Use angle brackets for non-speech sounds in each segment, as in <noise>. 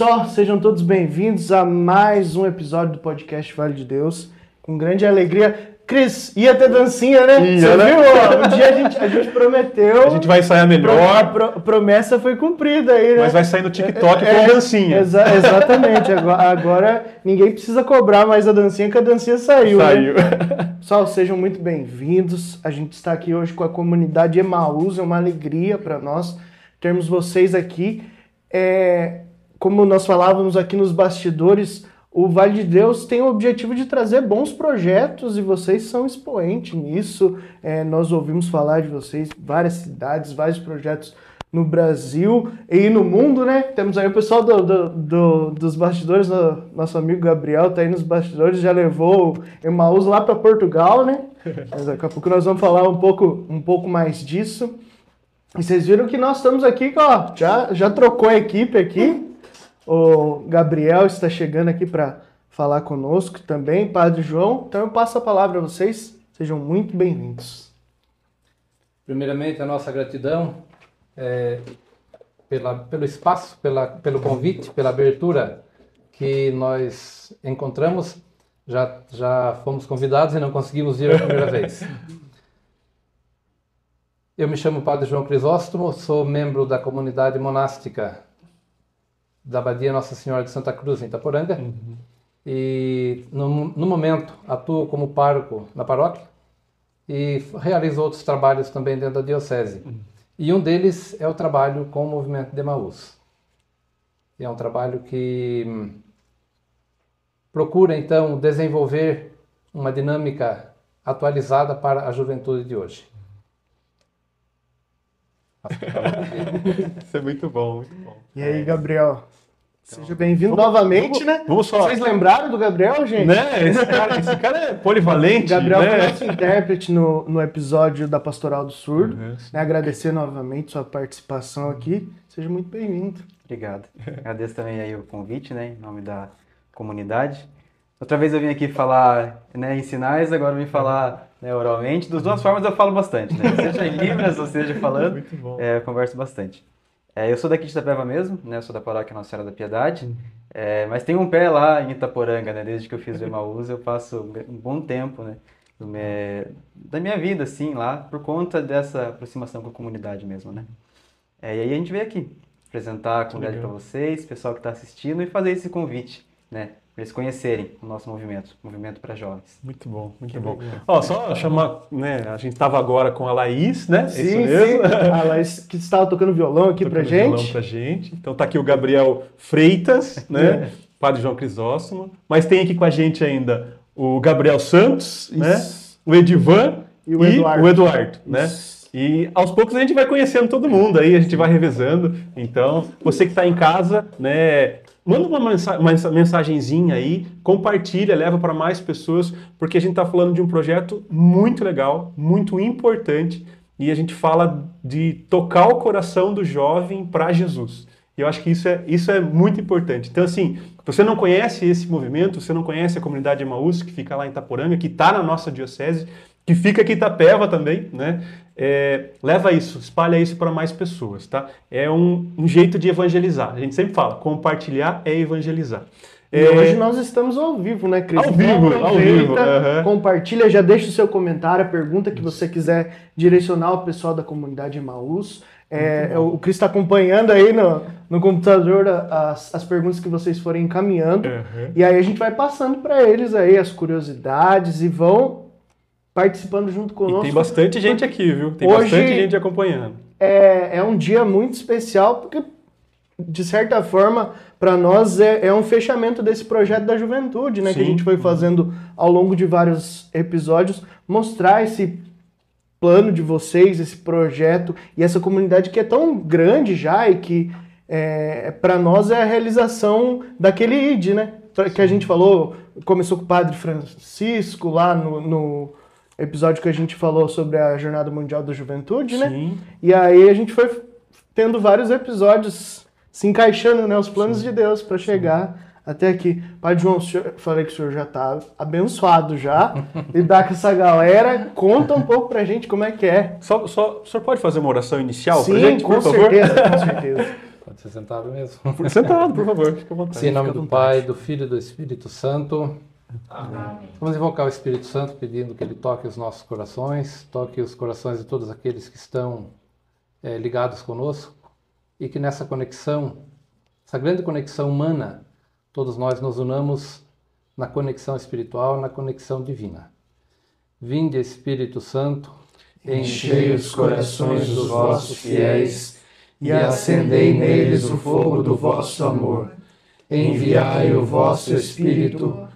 pessoal? Sejam todos bem-vindos a mais um episódio do podcast Vale de Deus. Com grande alegria. Cris, ia ter dancinha, né? Ia, Você né? viu? Um dia a gente, a gente prometeu. A gente vai ensaiar melhor, Pro- pro- promessa foi cumprida aí, né? mas vai sair no TikTok É, com dancinha. exa- exatamente. Agora, agora ninguém precisa cobrar mais a dancinha, que a dancinha saiu. né? Saiu. <laughs> Pessoal, sejam muito bem-vindos. A gente está aqui hoje com a comunidade Emaús, é uma alegria para nós termos vocês aqui. É, como nós falávamos aqui nos bastidores, o Vale de Deus tem o objetivo de trazer bons projetos e vocês são expoentes nisso. É, nós ouvimos falar de vocês, várias cidades, vários projetos no Brasil e no mundo, né? Temos aí o pessoal do, do- do- dos bastidores, nosso amigo Gabriel tá aí nos bastidores, já levou o Emaús lá para Portugal, né? <laughs> Mas daqui a pouco nós vamos falar um pouco, um pouco mais disso. E vocês viram que nós estamos aqui, ó, já, já trocou a equipe aqui. O Gabriel está chegando aqui para falar conosco também, Padre João. Então eu passo a palavra a vocês. Sejam muito bem-vindos. Primeiramente, a nossa gratidão é, pela, pelo espaço, pela, pelo convite, pela abertura que nós encontramos. Já, já fomos convidados e não conseguimos ir a primeira <laughs> vez. Eu me chamo Padre João Crisóstomo, sou membro da comunidade monástica da Abadia Nossa Senhora de Santa Cruz, em Itaporanga. E, no, no momento, atuo como pároco na paróquia e realizo outros trabalhos também dentro da diocese. E um deles é o trabalho com o movimento de Emaús. É um trabalho que hum, procura então desenvolver uma dinâmica atualizada para a juventude de hoje. <laughs> Isso é muito bom, muito bom. E aí, Gabriel? Seja bem-vindo novamente, né? Vamos só. Vocês lembraram do Gabriel, gente? Né? Esse cara, esse cara é polivalente, Gabriel foi né? nosso intérprete no, no episódio da Pastoral do Surdo. Uhum. Né, agradecer novamente sua participação aqui. Seja muito bem-vindo. Obrigado. Agradeço também aí o convite, né, em nome da comunidade. Outra vez eu vim aqui falar né, em sinais, agora eu vim falar né, oralmente. Das duas formas eu falo bastante, né? <laughs> Seja em Libras ou seja falando, é, eu converso bastante. É, eu sou daqui de Itapeva mesmo, né? Eu sou da paróquia Nossa Senhora da Piedade. É, mas tenho um pé lá em Itaporanga, né? Desde que eu fiz o Emaús, eu passo um bom tempo, né? Da minha vida, assim, lá, por conta dessa aproximação com a comunidade mesmo, né? É, e aí a gente veio aqui apresentar a comunidade para vocês, pessoal que está assistindo, e fazer esse convite, né? Para eles conhecerem o nosso movimento, movimento para jovens. Muito bom, muito bom. Ó, só chamar, né? A gente tava agora com a Laís, né? Sim, Isso sim. mesmo. A Laís que estava tocando violão aqui pra Tocando violão gente. pra gente. Então tá aqui o Gabriel Freitas, né? Padre João Crisóstomo. Mas tem aqui com a gente ainda o Gabriel Santos, né? Isso. O Edivan E o Eduardo. o Eduardo, né? E aos poucos a gente vai conhecendo todo mundo aí, a gente vai revezando. Então, você que está em casa, né, manda uma, mensa uma mensa- mensagenzinha aí, compartilha, leva para mais pessoas, porque a gente está falando de um projeto muito legal, muito importante, e a gente fala de tocar o coração do jovem para Jesus. E eu acho que isso é, isso é muito importante. Então, assim, você não conhece esse movimento, você não conhece a comunidade Emaús, que fica lá em Itaporanga, que está na nossa diocese, que fica aqui em Itapeva também, né? É, leva isso, espalha isso para mais pessoas, tá? É um, um jeito de evangelizar. A gente sempre fala, compartilhar é evangelizar. E É, hoje nós estamos ao vivo, né, Cris? Ao vivo, Então, ao vivo, aham. Compartilha, já deixa o seu comentário, a pergunta que você quiser direcionar ao pessoal da comunidade Emaús. É, o Cris está acompanhando aí no, no computador as, as perguntas que vocês forem encaminhando. Aham. E aí a gente vai passando para eles aí as curiosidades e vão participando junto E conosco. tem bastante gente aqui, viu? Tem Hoje- bastante gente acompanhando. é, é um dia muito especial porque, de certa forma, para nós é, é um fechamento desse projeto da juventude, né? Que a Sim. gente foi fazendo ao longo de vários episódios, mostrar esse plano de vocês, esse projeto e essa comunidade que é tão grande já e que é, para nós é a realização daquele ID, né? Que a gente falou, começou com o Padre Francisco lá no, no episódio que a gente falou sobre a Jornada Mundial da Juventude, né? Sim. E aí a gente foi tendo vários episódios se encaixando, né, os planos de Deus para chegar até aqui. Pai João, senhor, falei que o senhor já está abençoado já. <laughs> Lidar com essa galera. Conta um pouco pra gente como é que é. Só, só, o senhor pode fazer uma oração inicial Sim, pra gente, com por favor? certeza, com <laughs> certeza. Pode ser sentado mesmo. Sentado, por favor, fique à vontade. Sim, em nome do vontade. Pai, do Filho e do Espírito Santo. Vamos invocar o Espírito Santo pedindo que ele toque os nossos corações, toque os corações de todos aqueles que estão eh, ligados conosco e que nessa conexão, essa grande conexão humana, todos nós nos unamos na conexão espiritual, na conexão divina. Vinde, Espírito Santo, Enchei os corações dos vossos fiéis e acendei neles o fogo do vosso amor. Enviai o vosso Espírito,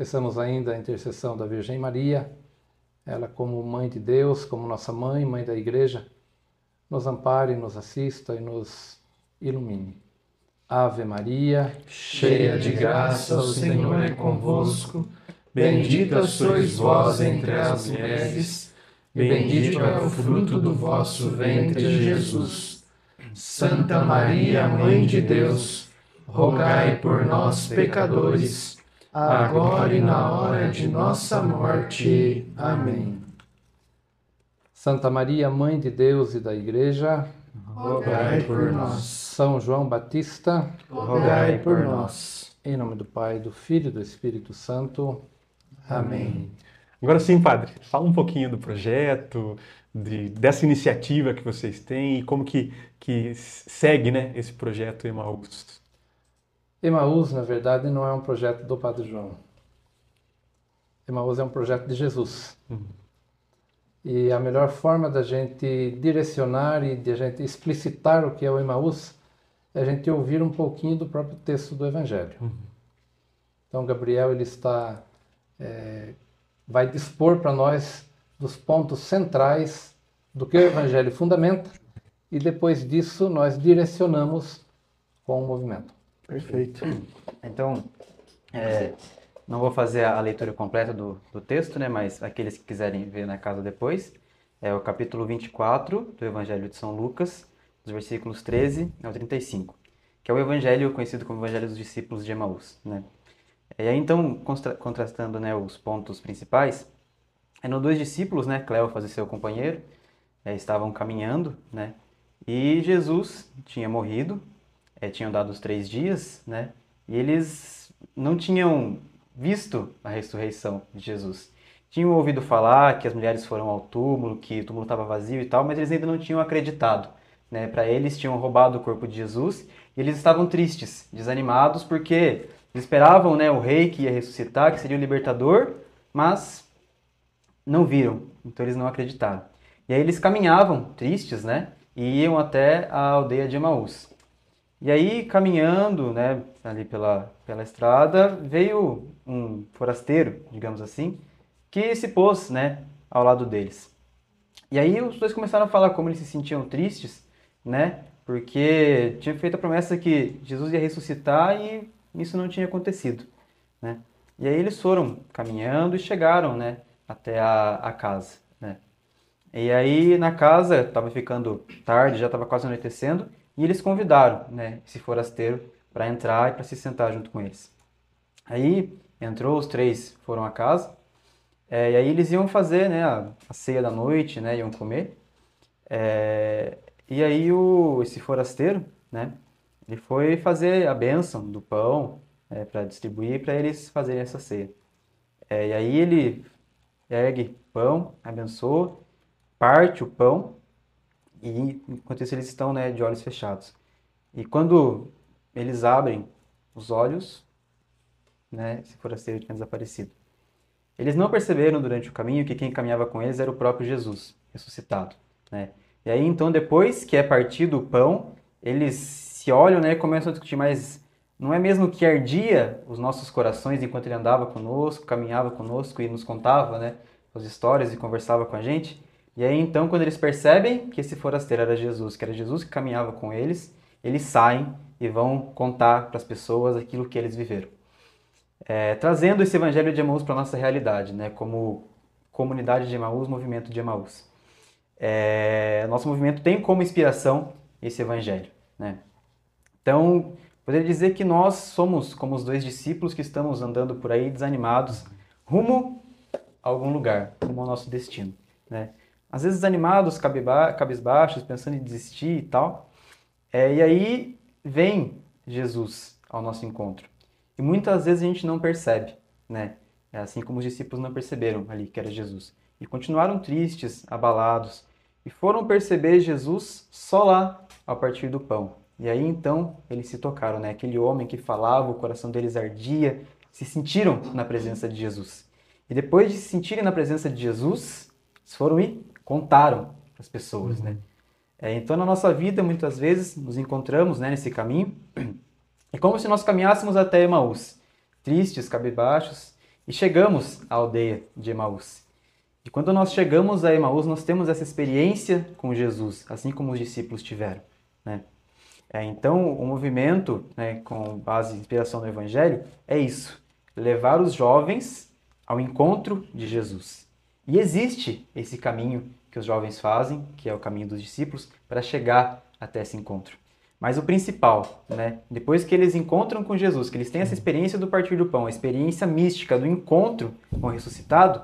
Peçamos ainda a intercessão da Virgem Maria, ela como mãe de Deus, como nossa mãe, mãe da igreja, nos ampare, nos assista e nos ilumine. Ave Maria, Cheia de graça, o Senhor é convosco. Bendita sois vós entre as mulheres, e bendito é o fruto do vosso ventre, Jesus. Santa Maria, Mãe de Deus, rogai por nós, pecadores, agora e na hora de nossa morte. Amém. Santa Maria, Mãe de Deus e da Igreja, Rogai por nós. São João Batista, Rogai por nós. em nome do Pai, do Filho e do Espírito Santo. Amém. Agora sim, padre, fala um pouquinho do projeto, de- dessa iniciativa que vocês têm e como que, que segue né, esse projeto Emaús. Emaús, na verdade, não é um projeto do Padre João. Emaús é um projeto de Jesus. E a melhor forma da gente direcionar e de a gente explicitar o que é o Emaús é a gente ouvir um pouquinho do próprio texto do Evangelho. Então, Gabriel ele está é, vai dispor para nós dos pontos centrais do que o Evangelho fundamenta e depois disso nós direcionamos com o movimento. Perfeito. Então, é, não vou fazer a leitura completa do, do texto, né, mas aqueles que quiserem ver na casa depois, é o capítulo 24 do Evangelho de São Lucas, dos versículos 13 ao 35, que é o evangelho conhecido como Evangelho dos Discípulos de Emaús. Né? E aí, então, contrastando né, os pontos principais, é no dois discípulos, né, Cleófas e seu companheiro, é, estavam caminhando, né, e Jesus tinha morrido, é, tinham dado os três dias, né, e eles não tinham visto a ressurreição de Jesus. Tinham ouvido falar que as mulheres foram ao túmulo, que o túmulo estava vazio e tal, mas eles ainda não tinham acreditado. Né? Para eles, tinham roubado o corpo de Jesus e eles estavam tristes, desanimados, porque esperavam né, o rei que ia ressuscitar, que seria o libertador, mas não viram, então eles não acreditaram. E aí eles caminhavam tristes, né? E iam até a aldeia de Emaús. E aí, caminhando, né, ali pela, pela estrada, veio um forasteiro, digamos assim, que se pôs, né, ao lado deles. E aí os dois começaram a falar como eles se sentiam tristes, né, porque tinha feito a promessa que Jesus ia ressuscitar e isso não tinha acontecido, né. E aí eles foram caminhando e chegaram, né, até a, a casa, né. E aí na casa estava ficando tarde, já estava quase anoitecendo, e eles convidaram, né, esse forasteiro para entrar e para se sentar junto com eles. Aí entrou, os três foram à casa, é, e aí eles iam fazer, né, a, a ceia da noite, né, iam comer. É, e aí o, esse forasteiro, né, ele foi fazer a bênção do pão para distribuir para eles fazerem essa ceia. É, e aí ele ergue pão, abençoa, parte o pão e enquanto isso eles estão né, de olhos fechados. E quando eles abrem os olhos, né, esse forasteiro tinha desaparecido. Eles não perceberam durante o caminho que quem caminhava com eles era o próprio Jesus, ressuscitado. Né? E aí então depois que é partido o pão, eles se olham né, e começam a discutir, mas não é mesmo que ardia os nossos corações enquanto ele andava conosco, caminhava conosco e nos contava, né, as histórias e conversava com a gente? E aí então, quando eles percebem que esse forasteiro era Jesus, que era Jesus que caminhava com eles, eles saem e vão contar para as pessoas aquilo que eles viveram. É, trazendo esse evangelho de Emaús para a nossa realidade, né, como comunidade de Emaús, movimento de Emaús. É, nosso movimento tem como inspiração esse evangelho. Né? Então, poderia dizer que nós somos como os dois discípulos que estamos andando por aí desanimados, rumo a algum lugar, rumo ao nosso destino. Né? Às vezes desanimados, cabisbaixos, pensando em desistir e tal. É, e aí vem Jesus ao nosso encontro. E muitas vezes a gente não percebe, né? É assim como os discípulos não perceberam ali que era Jesus. E continuaram tristes, abalados, e foram perceber Jesus só lá, a partir do pão. E aí então eles se tocaram, né? Aquele homem que falava, o coração deles ardia, se sentiram na presença de Jesus. E depois de se sentirem na presença de Jesus, foram e contaram para as pessoas, né? É, então na nossa vida muitas vezes nos encontramos né, nesse caminho. É como se nós caminhássemos até Emaús, tristes, cabisbaixos, e chegamos à aldeia de Emaús. E quando nós chegamos a Emaús, nós temos essa experiência com Jesus, assim como os discípulos tiveram. Né? É, então, o movimento, né, com base em inspiração no Evangelho, é isso: levar os jovens ao encontro de Jesus. E existe esse caminho que os jovens fazem, que é o caminho dos discípulos, para chegar até esse encontro. Mas o principal, né? Depois que eles encontram com Jesus, que eles têm essa experiência do partir do pão, a experiência mística do encontro com o ressuscitado,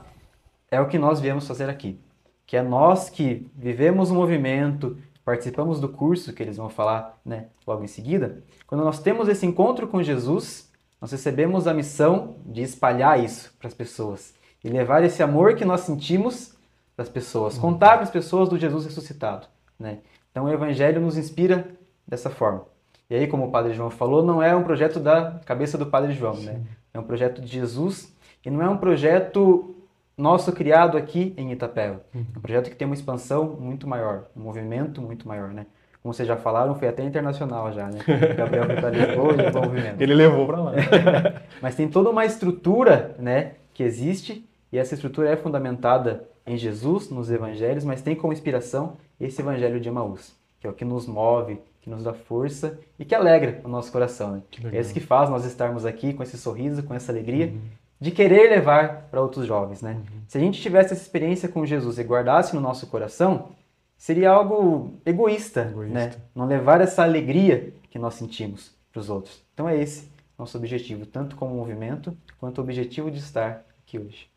é o que nós viemos fazer aqui. Que é nós que vivemos o movimento, participamos do curso que eles vão falar né, logo em seguida. Quando nós temos esse encontro com Jesus, nós recebemos a missão de espalhar isso para as pessoas e levar esse amor que nós sentimos para as pessoas, contar para as pessoas do Jesus ressuscitado. Né? Então o Evangelho nos inspira dessa forma. E aí, como o Padre João falou, não é um projeto da cabeça do Padre João, né? É um projeto de Jesus e não é um projeto nosso criado aqui em Itapeva. Uhum. É um projeto que tem uma expansão muito maior, um movimento muito maior, né? Como vocês já falaram, foi até internacional já, né? O Gabriel foi para Lisboa e levou o movimento. <laughs> Ele levou para lá. <laughs> Mas tem toda uma estrutura, né, que existe e essa estrutura é fundamentada em Jesus, nos evangelhos, mas tem como inspiração esse evangelho de Emaús, que é o que nos move, que nos dá força e que alegra o nosso coração. Né? É esse que faz nós estarmos aqui com esse sorriso, com essa alegria uhum de querer levar para outros jovens, né? Uhum. Se a gente tivesse essa experiência com Jesus e guardasse no nosso coração, seria algo egoísta, egoísta, né? Não levar essa alegria que nós sentimos para os outros. Então é esse nosso objetivo, tanto como movimento, quanto o objetivo de estar aqui hoje.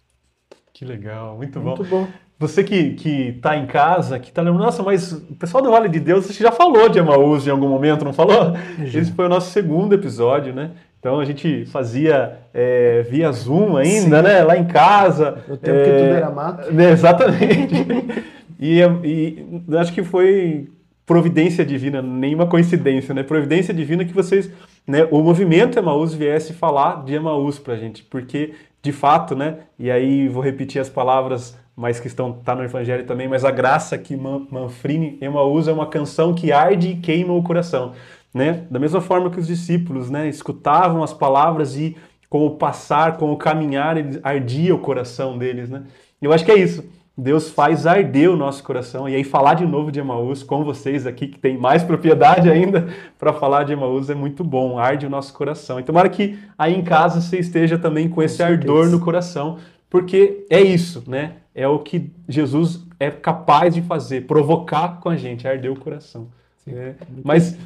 Que legal, muito, muito bom. bom. Você que, que tá em casa, que tá lembrando, nossa, mas o pessoal do Vale de Deus, você já falou de Emaús em algum momento, não falou? <laughs> Esse foi o nosso segundo episódio, né? Então a gente fazia é, via Zoom ainda, Sim. né? Lá em casa. No tempo é, que tudo era mato. Né, exatamente. <laughs> e, e acho que foi providência divina, nenhuma coincidência, né? Providência divina que vocês, né? O movimento Emaús viesse falar de Emaús pra gente, porque de fato, né? E aí vou repetir as palavras mais que estão tá no Evangelho também, mas a graça que Manfrini Emaús é uma canção que arde e queima o coração. Né? Da mesma forma que os discípulos né, escutavam as palavras e com o passar, com o caminhar, ardia o coração deles. Né? Eu acho que é isso. Deus faz arder o nosso coração. E aí, falar de novo de Emaús com vocês aqui, que tem mais propriedade <laughs> ainda para falar de Emaús, é muito bom, arde o nosso coração. E tomara que aí em casa você esteja também com esse ardor no coração, porque é isso, né? É o que Jesus é capaz de fazer, provocar com a gente, arder o coração. É. Mas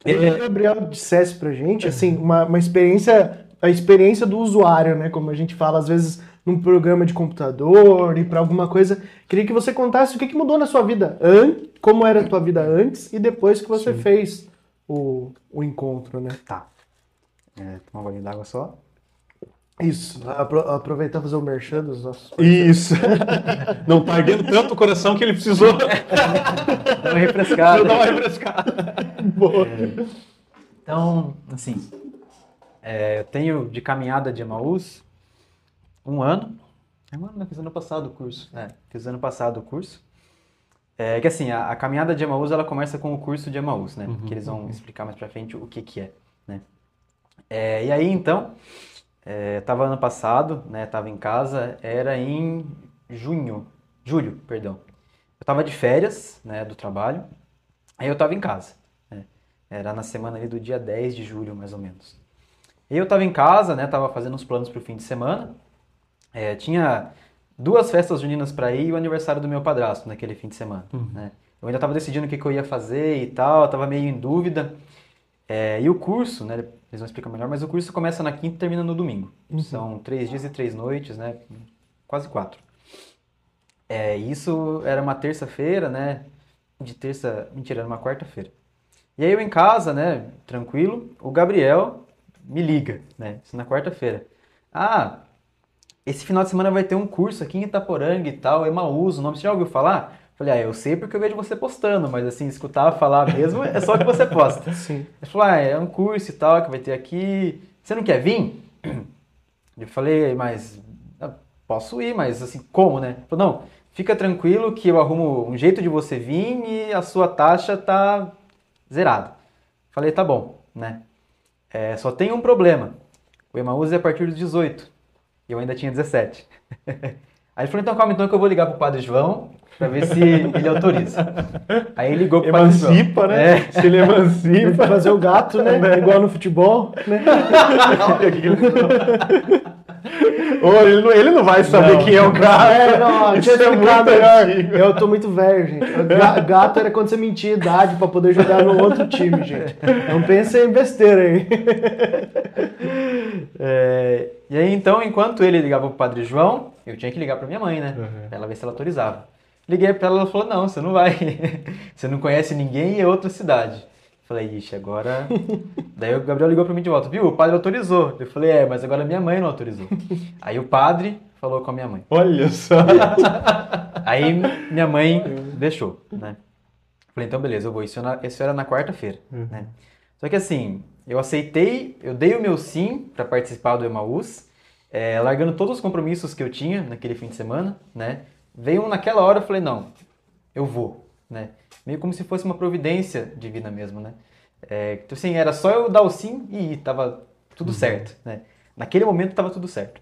Queria que o Gabriel dissesse pra gente, assim, uma, uma experiência, a experiência do usuário, né? Como a gente fala, às vezes, num programa de computador e para alguma coisa. Queria que você contasse o que, que mudou na sua vida, antes, como era a tua vida antes e depois que você Sim. fez o, o encontro, né? Tá. É, tomar um d'água só. Isso, Apro aproveitar fazer o merchan dos nossos. Isso. <laughs> Não tá ardendo tanto o coração que ele precisou. <laughs> Dá uma refrescada. Dá uma refrescada. <laughs> Boa. É, então, assim, é, eu tenho de caminhada de Emaús um ano. É um ano, né? Fiz ano passado o curso. É, fiz ano passado o curso. É que assim, a, a, caminhada de Emaús, ela começa com o curso de Emaús, né? Uhum, que eles vão uhum. explicar mais pra frente o que que é, né? É, e aí, então, é, tava ano passado, né? Tava em casa, era em junho, julho, perdão. Eu tava de férias, né, do trabalho, aí eu tava em casa, né? Era na semana ali do dia 10 de julho, mais ou menos. E eu tava em casa, né, tava fazendo os planos pro fim de semana, é, tinha duas festas juninas para ir e o aniversário do meu padrasto naquele fim de semana, né? Eu ainda tava decidindo o que, que eu ia fazer e tal, eu tava meio em dúvida. É, e o curso, né, eles vão explicar melhor, mas o curso começa na quinta e termina no domingo. São três dias e três noites, né, quase quatro. É, isso era uma terça-feira, né? De terça. Mentira, era uma quarta-feira. E aí eu em casa, né? Tranquilo. O Gabriel me liga, né? Isso na quarta-feira. Ah, esse final de semana vai ter um curso aqui em Itaporanga e tal, Emaús, o nome você já ouviu falar? Falei, ah, eu sei porque eu vejo você postando, mas assim, escutar falar mesmo é só o que você posta. <laughs> Sim. Ele falou, ah, é um curso e tal que vai ter aqui. Você não quer vir? <clears throat> Eu falei, mas posso ir, mas assim, como, né? Ele falou, não, fica tranquilo que eu arrumo um jeito de você vir e a sua taxa tá zerada. Falei, tá bom, né? É, só tem um problema. O Emaús é a partir dos 18. E eu ainda tinha 17. <laughs> Aí ele falou, então calma, então que eu vou ligar pro Padre João pra ver se ele autoriza. <laughs> Aí ele ligou pro Padre João. Emancipa, né? É. Se ele emancipa. Pra fazer o gato, né? <laughs> Igual no futebol, né? Olha o que ele Ô, ele, não, ele não vai saber Não. quem é o cara. É, não, <laughs> Isso é muito melhor. antigo. Eu tô muito velho, gente. Ga- Gato era quando você mentia idade pra poder jogar no outro time, gente. Não pensa em besteira aí. <laughs> É, e aí então, enquanto ele ligava pro Padre João, eu tinha que ligar pra minha mãe, né? Uhum. Pra ela ver se ela autorizava. Liguei pra ela, ela falou, não, você não vai. <laughs> você não conhece ninguém e é outra cidade. Falei, ixi, agora... <laughs> Daí o Gabriel ligou pra mim de volta, viu, o padre autorizou. Eu falei, é, mas agora minha mãe não autorizou. <laughs> aí o padre falou com a minha mãe. Olha só. <laughs> Aí minha mãe deixou, né? Falei, então beleza, eu vou. Isso, na- isso era na quarta-feira, né? Só que assim, eu aceitei, eu dei o meu sim para participar do Emaús, é, largando todos os compromissos que eu tinha naquele fim de semana, né? Veio um naquela hora, eu falei, não, eu vou, né? Meio como se fosse uma providência divina mesmo, né? É, então, assim, era só eu dar o sim e ir, tava tudo certo, né? Naquele momento tava tudo certo.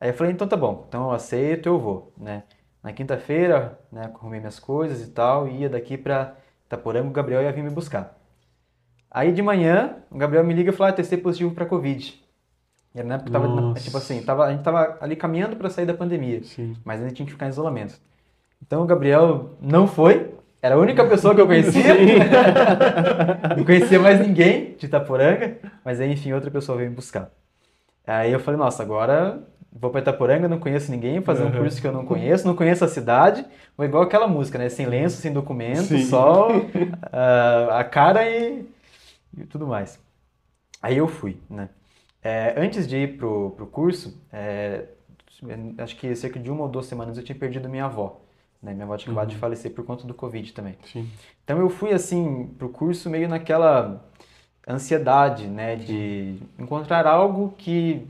Aí eu falei, então tá bom, então eu aceito, eu vou, né? Na quinta-feira, né, arrumei minhas coisas e tal, ia daqui pra Itaporanga, o Gabriel ia vir me buscar. Aí de manhã, o Gabriel me liga e fala, ah, testei positivo pra Covid. E era na época que tava, tipo assim, tava, a gente tava ali caminhando pra sair da pandemia, Sim. mas ainda tinha que ficar em isolamento. Então o Gabriel não foi, era a única pessoa que eu conhecia. <laughs> não conhecia mais ninguém de Itaporanga, mas aí enfim, outra pessoa veio me buscar. Aí eu falei, nossa, agora vou pra Itaporanga, não conheço ninguém, vou fazer um Uhum. curso que eu não conheço, não conheço a cidade, vou igual aquela música, né? Sem lenço, sem documento, Sim. só ah, a cara e, e tudo mais. Aí eu fui, né? É, antes de ir pro, pro curso, é, acho que cerca de uma ou duas semanas eu tinha perdido minha avó. Né? Minha avó tinha acabado de falecer por conta do Covid também. Sim. Então eu fui assim pro curso meio naquela ansiedade, né, de encontrar algo que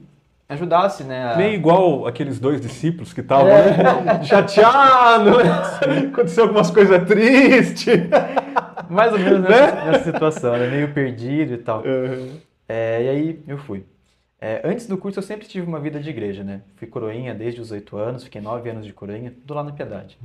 ajudasse, né, a... Meio igual aqueles dois discípulos que estavam né? <laughs> chateados, né? aconteceu algumas coisas tristes. mais ou menos nessa, nessa situação, né, meio perdido e tal. Uhum. É, e aí eu fui. É, antes do curso eu sempre tive uma vida de igreja, né? Fui coroinha desde os oito anos, fiquei nove anos de coroinha, tudo lá na Piedade.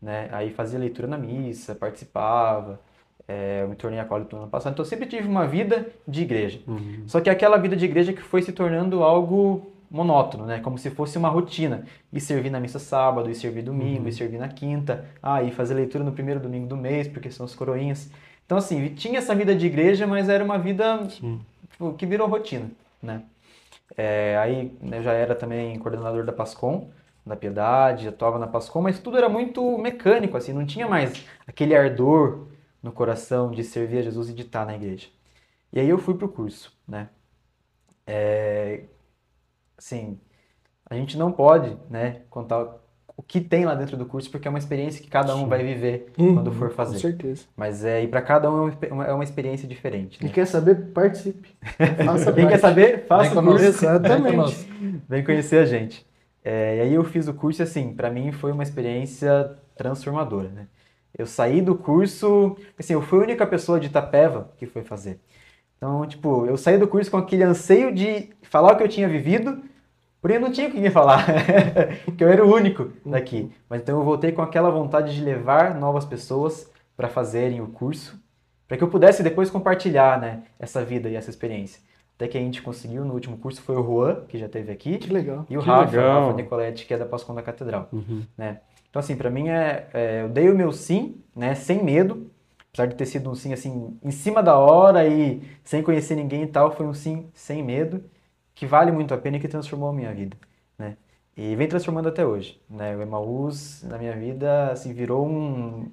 Né? Aí fazia leitura na missa, participava, é, eu me tornei acólito no ano passado, então eu sempre tive uma vida de igreja. Só que aquela vida de igreja que foi se tornando algo monótono, né? Como se fosse uma rotina. E servir na missa sábado, e servir domingo, e servir na quinta, ah, e fazer leitura no primeiro domingo do mês, porque são as coroinhas. Então, assim, tinha essa vida de igreja, mas era uma vida tipo, que virou rotina, né? É, aí né, já era também coordenador da Pascom, da Piedade, atuava na Pascom, mas tudo era muito mecânico, assim, não tinha mais aquele ardor no coração de servir a Jesus e de estar na igreja. E aí eu fui pro curso, né? É, assim, a gente não pode, né, contar o que tem lá dentro do curso, porque é uma experiência que cada um vai viver quando for Com fazer. certeza. Mas é, e para cada um é uma é uma experiência diferente. E Né? quer saber? Participe. <laughs> Faça Quem quer parte. saber, faça Vem o conosco. curso. Exatamente. Vem conhecer a gente. É, e aí eu fiz o curso e assim, para mim foi uma experiência transformadora, né? Eu saí do curso, assim, eu fui a única pessoa de Itapeva que foi fazer. Então, tipo, eu saí do curso com aquele anseio de falar o que eu tinha vivido, porém eu não tinha com quem falar, <laughs> porque eu era o único daqui. Mas então eu voltei com aquela vontade de levar novas pessoas para fazerem o curso, para que eu pudesse depois compartilhar, né, essa vida e essa experiência. Até que a gente conseguiu no último curso foi o Juan, que já teve aqui, Que legal. e o Que Rafa, legal. Rafa Nicoletti, que é da Pascom da Catedral Uhum. né? Então, assim, pra mim é, é, eu dei o meu sim, né, sem medo, apesar de ter sido um sim, assim, em cima da hora e sem conhecer ninguém e tal, foi um sim sem medo, que vale muito a pena e que transformou a minha vida, né? E vem transformando até hoje, né? O Emaús, na minha vida, assim, virou um,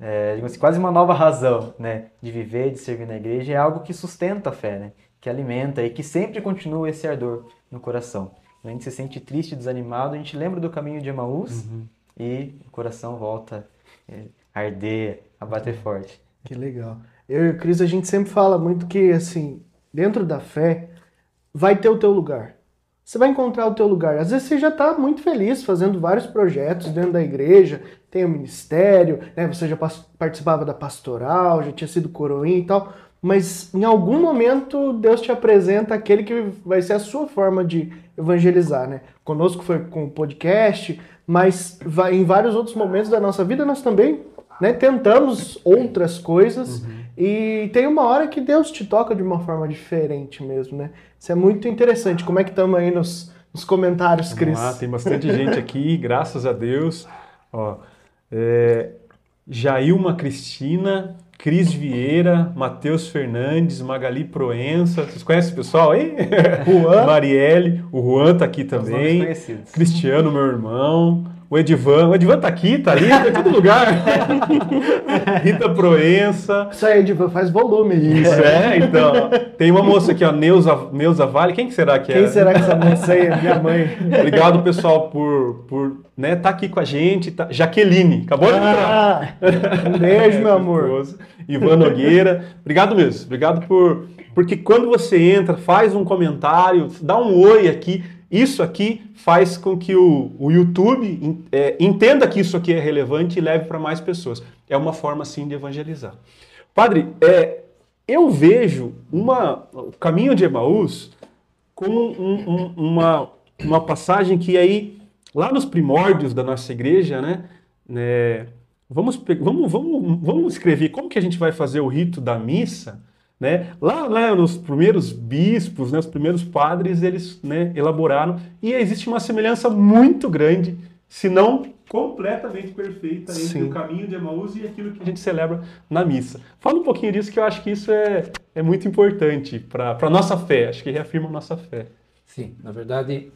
é, digamos assim, quase uma nova razão, né, de viver, de servir na igreja, é algo que sustenta a fé, né, que alimenta e que sempre continua esse ardor no coração. Quando a gente se sente triste, desanimado, a gente lembra do caminho de Emaús e o coração volta é, a arder, a bater forte. Que legal. Eu e o Cris, a gente sempre fala muito que, assim, dentro da fé, vai ter o teu lugar. Você vai encontrar o teu lugar. Às vezes você já está muito feliz fazendo vários projetos dentro da igreja, tem o ministério, né? Você já participava da pastoral, já tinha sido coroinha e tal. Mas em algum momento Deus te apresenta aquele que vai ser a sua forma de evangelizar, né? Conosco foi com o podcast, mas em vários outros momentos da nossa vida nós também né, tentamos outras coisas e tem uma hora que Deus te toca de uma forma diferente mesmo, né? Isso é muito interessante. Como é que estamos aí nos, nos comentários, Vamos Cris? lá, tem bastante gente aqui, <laughs> graças a Deus. Ó, é, Jailma Cristina, Cris Vieira, Matheus Fernandes, Magali Proença. Vocês conhecem o pessoal aí? Juan. <laughs> Marielle, o Juan tá aqui Os nomes também. conhecidos. Cristiano, meu irmão. O Edivan. O Edivan tá aqui, tá ali, tá em todo lugar. <laughs> Rita Proença. Isso aí, Diva, faz volume. Isso, é, então. Tem uma moça aqui, ó, Neuza, Neuza Vale. Quem que será que é? Quem será que essa moça aí é minha mãe? Obrigado, pessoal, por por né, tá aqui com a gente. Tá... Jaqueline, acabou de entrar. Ah, um beijo, meu Sua <laughs> amor. esposa. Ivan Nogueira. Obrigado mesmo. Obrigado por. Porque quando você entra, faz um comentário, dá um oi aqui. Isso aqui faz com que o, o YouTube é, entenda que isso aqui é relevante e leve para mais pessoas. É uma forma, sim, de evangelizar. Padre, é, eu vejo uma, o caminho de Emaús como um- um- uma, uma passagem que aí, lá nos primórdios da nossa igreja, né, né, vamos, vamos, vamos, vamos escrever como que a gente vai fazer o rito da missa, né? Lá, lá nos primeiros bispos, né, os primeiros padres, eles né, elaboraram e existe uma semelhança muito grande, se não completamente perfeita entre Sim. o caminho de Emaús e aquilo que a gente celebra na missa. Fala um pouquinho disso que eu acho que isso é, é muito importante para a nossa fé, acho que reafirma a nossa fé. Sim, na verdade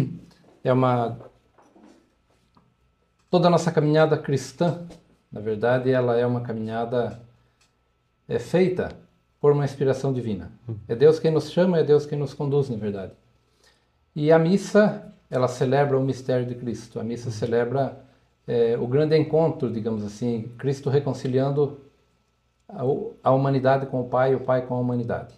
<clears throat> é uma toda a nossa caminhada cristã, na verdade, ela é uma caminhada é feita por uma inspiração divina. É Deus quem nos chama, é Deus quem nos conduz, na verdade. E a missa, ela celebra o mistério de Cristo. A missa celebra é, o grande encontro, digamos assim, Cristo reconciliando a, a humanidade com o Pai, o Pai com a humanidade.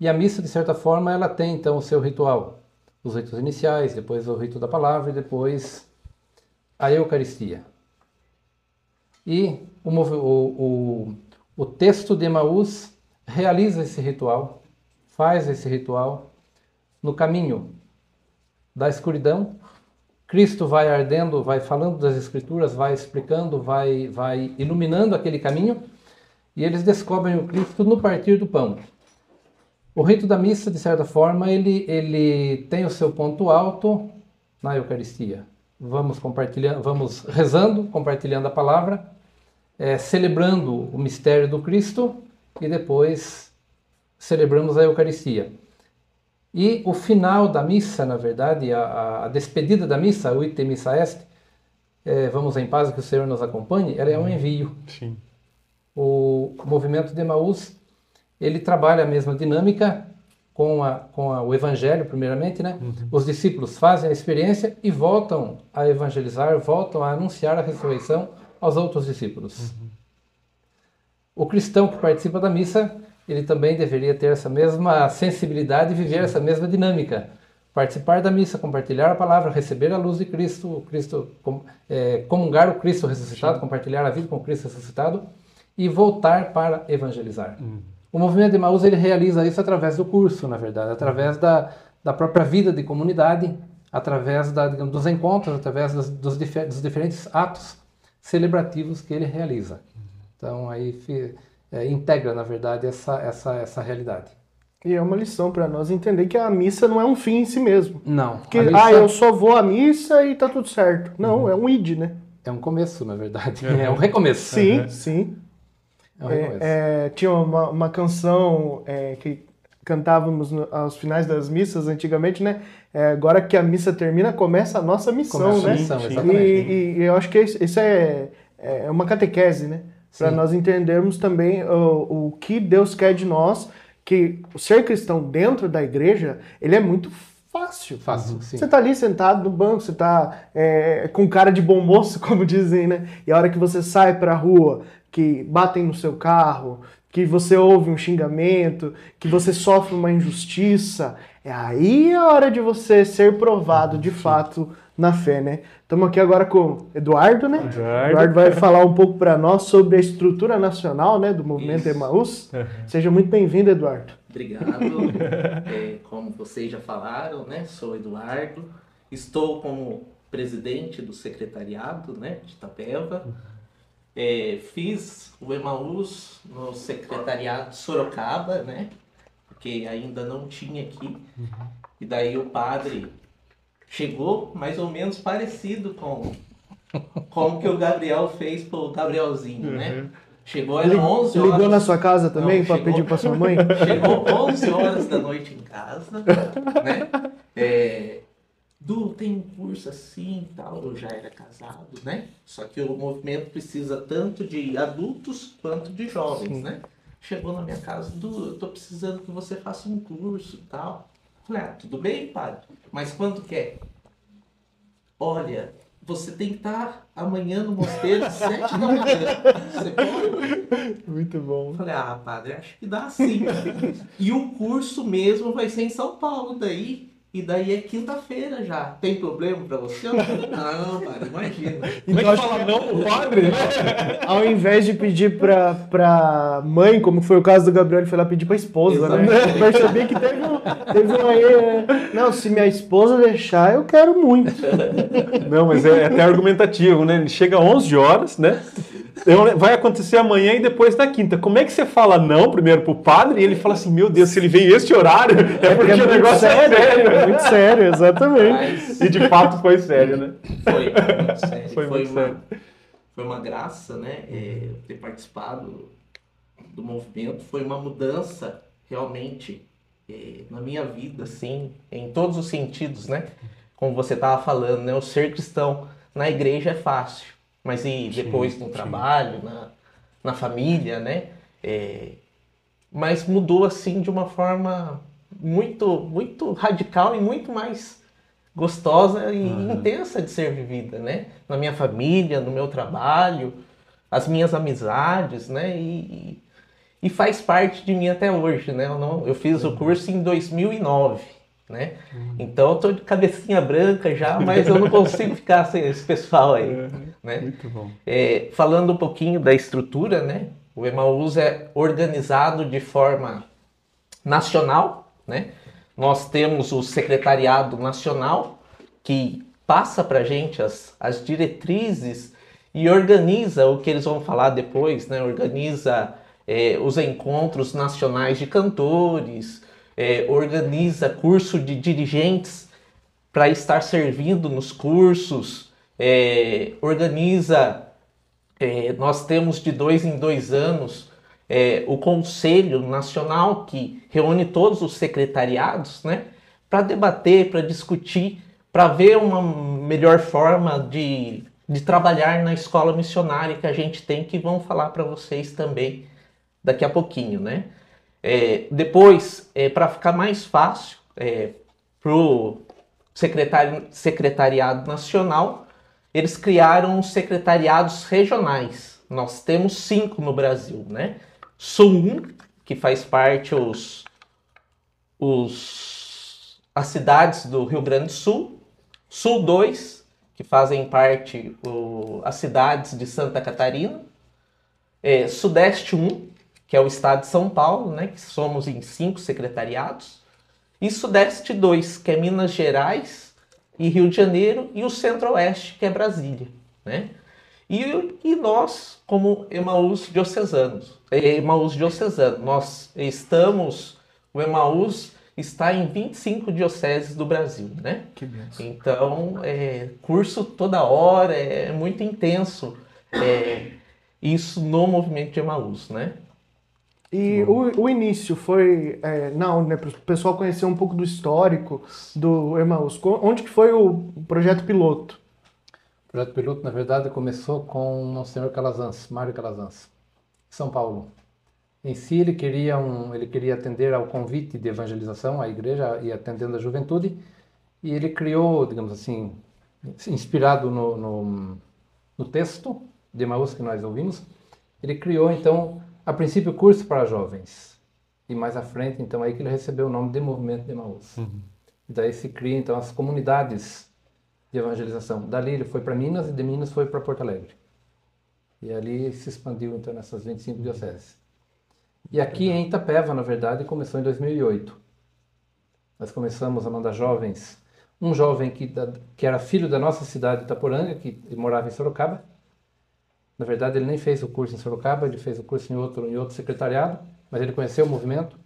E a missa, de certa forma, ela tem então o seu ritual. Os ritos iniciais, depois o rito da palavra e depois a Eucaristia. E o, o, o, o texto de Emaús realiza esse ritual, faz esse ritual no caminho da escuridão. Cristo vai ardendo, vai falando das Escrituras, vai explicando, vai, vai iluminando aquele caminho e eles descobrem o Cristo no partir do pão. O rito da missa, de certa forma, ele, ele tem o seu ponto alto na Eucaristia. Vamos compartilhando, vamos rezando, compartilhando a palavra, eh, celebrando o mistério do Cristo e depois celebramos a Eucaristia. E o final da missa, na verdade, a, a- despedida da missa, o ite missa est, eh, vamos em paz que o Senhor nos acompanhe, ela é um envio. Sim. o movimento de Emaús ele trabalha a mesma dinâmica com, a, com a, o evangelho primeiramente né? Os discípulos fazem a experiência e voltam a evangelizar voltam a anunciar a ressurreição aos outros discípulos o cristão que participa da missa ele também deveria ter essa mesma sensibilidade e viver essa mesma dinâmica participar da missa compartilhar a palavra receber a luz de Cristo Cristo é, comungar o Cristo ressuscitado compartilhar a vida com o Cristo ressuscitado e voltar para evangelizar. O movimento de Emaús ele realiza isso através do curso, na verdade, através da, da própria vida de comunidade, através da, digamos, dos encontros, através dos, dos, difer dos, diferentes atos celebrativos que ele realiza. Então aí é, integra, na verdade, essa, essa, essa realidade. E é uma lição para nós entender que a missa não é um fim em si mesmo. Não. Que, missa... ah, eu só vou à missa e tá tudo certo. Não, uhum. é um id, né? É um começo, na verdade. Uhum. <laughs> É um recomeço. Sim, uhum. sim. É um recomeço. É, é, tinha uma, uma canção é, que cantávamos no, aos finais das missas antigamente, né? É, agora que a missa termina, começa a nossa missão, começa né? A missão, exatamente. E, e, e, eu acho que isso é, é uma catequese, né? Para nós entendermos também o, o que Deus quer de nós que ser cristão dentro da igreja, ele é muito fácil. Fácil, sim. Você está ali sentado no banco, você está é, com cara de bom moço, <laughs> como dizem, né? E a hora que você sai para a rua, que batem no seu carro, que você ouve um xingamento, que você sofre uma injustiça, é aí a hora de você ser provado de fato na fé, né? Estamos aqui agora com Eduardo, né? Eduardo, Eduardo vai falar um pouco para nós sobre a estrutura nacional, né, do movimento Isso. Emaús. Uhum. Seja muito bem-vindo, Eduardo. Obrigado. <laughs> é, como vocês já falaram, né, sou Eduardo. Estou como presidente do secretariado, né, de Itapeva. É, fiz o Emaús no secretariado de Sorocaba, né, porque ainda não tinha aqui. Uhum. E daí o padre chegou mais ou menos parecido com como que o Gabriel fez pro Gabrielzinho, né? uhum. né? Chegou às 11 horas. Ligou na sua casa também para pedir para sua mãe? <laughs> Chegou 11 horas da noite em casa, né? É, Du, tem um curso assim e tal. Eu já era casado, né? Só que o movimento precisa tanto de adultos quanto de jovens, Sim. né? Chegou na minha casa, Du, eu tô precisando que você faça um curso e tal. Falei, ah, tudo bem, padre, mas quando quer? Olha, você tem que estar amanhã no mosteiro às sete da manhã. Você pode? Muito bom. Falei, ah, padre, acho que dá sim. e o curso mesmo vai ser em São Paulo daí. E daí é quinta-feira já. Tem problema pra você? Não, padre, imagina. Então, Como é que fala não pro padre? <laughs> Ao invés de pedir pra, pra mãe, como foi o caso do Gabriel, ele foi lá pedir pra esposa, né? Percebi que teve, um, teve um aí. É, não, se minha esposa deixar, eu quero muito. Não, mas é, é até argumentativo, né? Ele chega às 11 horas, né? Vai acontecer amanhã e depois da quinta. Como é que você fala não primeiro pro padre e ele fala assim, meu Deus, se ele vem este horário, <laughs> é, é porque é o negócio sério, é sério. É muito sério, exatamente. Mas... E de fato foi sério, né? Foi, muito sério. Foi, foi muito uma, sério. Foi uma graça, né? É, ter participado do movimento. Foi uma mudança realmente é, na minha vida, assim, em todos os sentidos, né? Como você estava falando, né? O ser cristão na igreja é fácil mas e depois sim, no trabalho, na, na família, né? É, mas mudou assim de uma forma muito, muito radical e muito mais gostosa e uhum. intensa de ser vivida, né? Na minha família, no meu trabalho, as minhas amizades, né? E, e faz parte de mim até hoje, né? Eu, não, eu fiz o curso em 2009 né? Uhum. Então eu tô de cabecinha branca já, mas eu não consigo <laughs> ficar sem esse pessoal aí, uhum. né? Muito bom. É, falando um pouquinho da estrutura, né? O Emaús é organizado de forma nacional, né? Nós temos o secretariado nacional que passa para gente as, as diretrizes e organiza o que eles vão falar depois, né? Organiza é, os encontros nacionais de cantores, é, organiza curso de dirigentes para estar servindo nos cursos, é, organiza, é, nós temos de dois em dois anos é, o Conselho Nacional que reúne todos os secretariados, né, para debater, para discutir, para ver uma melhor forma de, de trabalhar na escola missionária que a gente tem, que vão falar para vocês também daqui a pouquinho, né? É, depois, é, para ficar mais fácil é, para o secretari secretariado nacional, eles criaram os secretariados regionais. Nós temos cinco no Brasil, né? Sul 1, que faz parte os, os, as cidades do Rio Grande do Sul. Sul 2, que fazem parte o, as cidades de Santa Catarina. É, Sudeste 1, que é o estado de São Paulo, né, que somos em cinco secretariados, e Sudeste 2, que é Minas Gerais e Rio de Janeiro, e o Centro-Oeste, que é Brasília. Né? E, e nós, como Emaús diocesanos, eh, Emaús diocesano, nós estamos, o Emaús está em 25 dioceses do Brasil, né? Que benção. Então, é, curso toda hora, é muito intenso é, isso no movimento de Emaús, né? E o, o início foi, é, não, né, para o pessoal conhecer um pouco do histórico do Emaús. Onde que foi o projeto piloto? O projeto piloto, na verdade, começou com o senhor Calazans, Mário Calazans, São Paulo. Em si, ele queria, um, ele queria atender ao convite de evangelização à igreja e atendendo a juventude, e ele criou, digamos assim, inspirado no, no, no texto de Emaús que nós ouvimos, ele criou, então, a princípio, curso para jovens. E mais à frente, então, aí que ele recebeu o nome de Movimento de Emaús. E daí se cria, então, as comunidades de evangelização. Dali ele foi para Minas e de Minas foi para Porto Alegre. E ali se expandiu então nessas 25 dioceses. E aqui em Itapeva, na verdade, começou em 2008. Nós começamos a mandar jovens, um jovem que, que era filho da nossa cidade de Itaporanga, que morava em Sorocaba. Na verdade, ele nem fez o curso em Sorocaba, ele fez o curso em outro, em outro secretariado, mas ele conheceu o movimento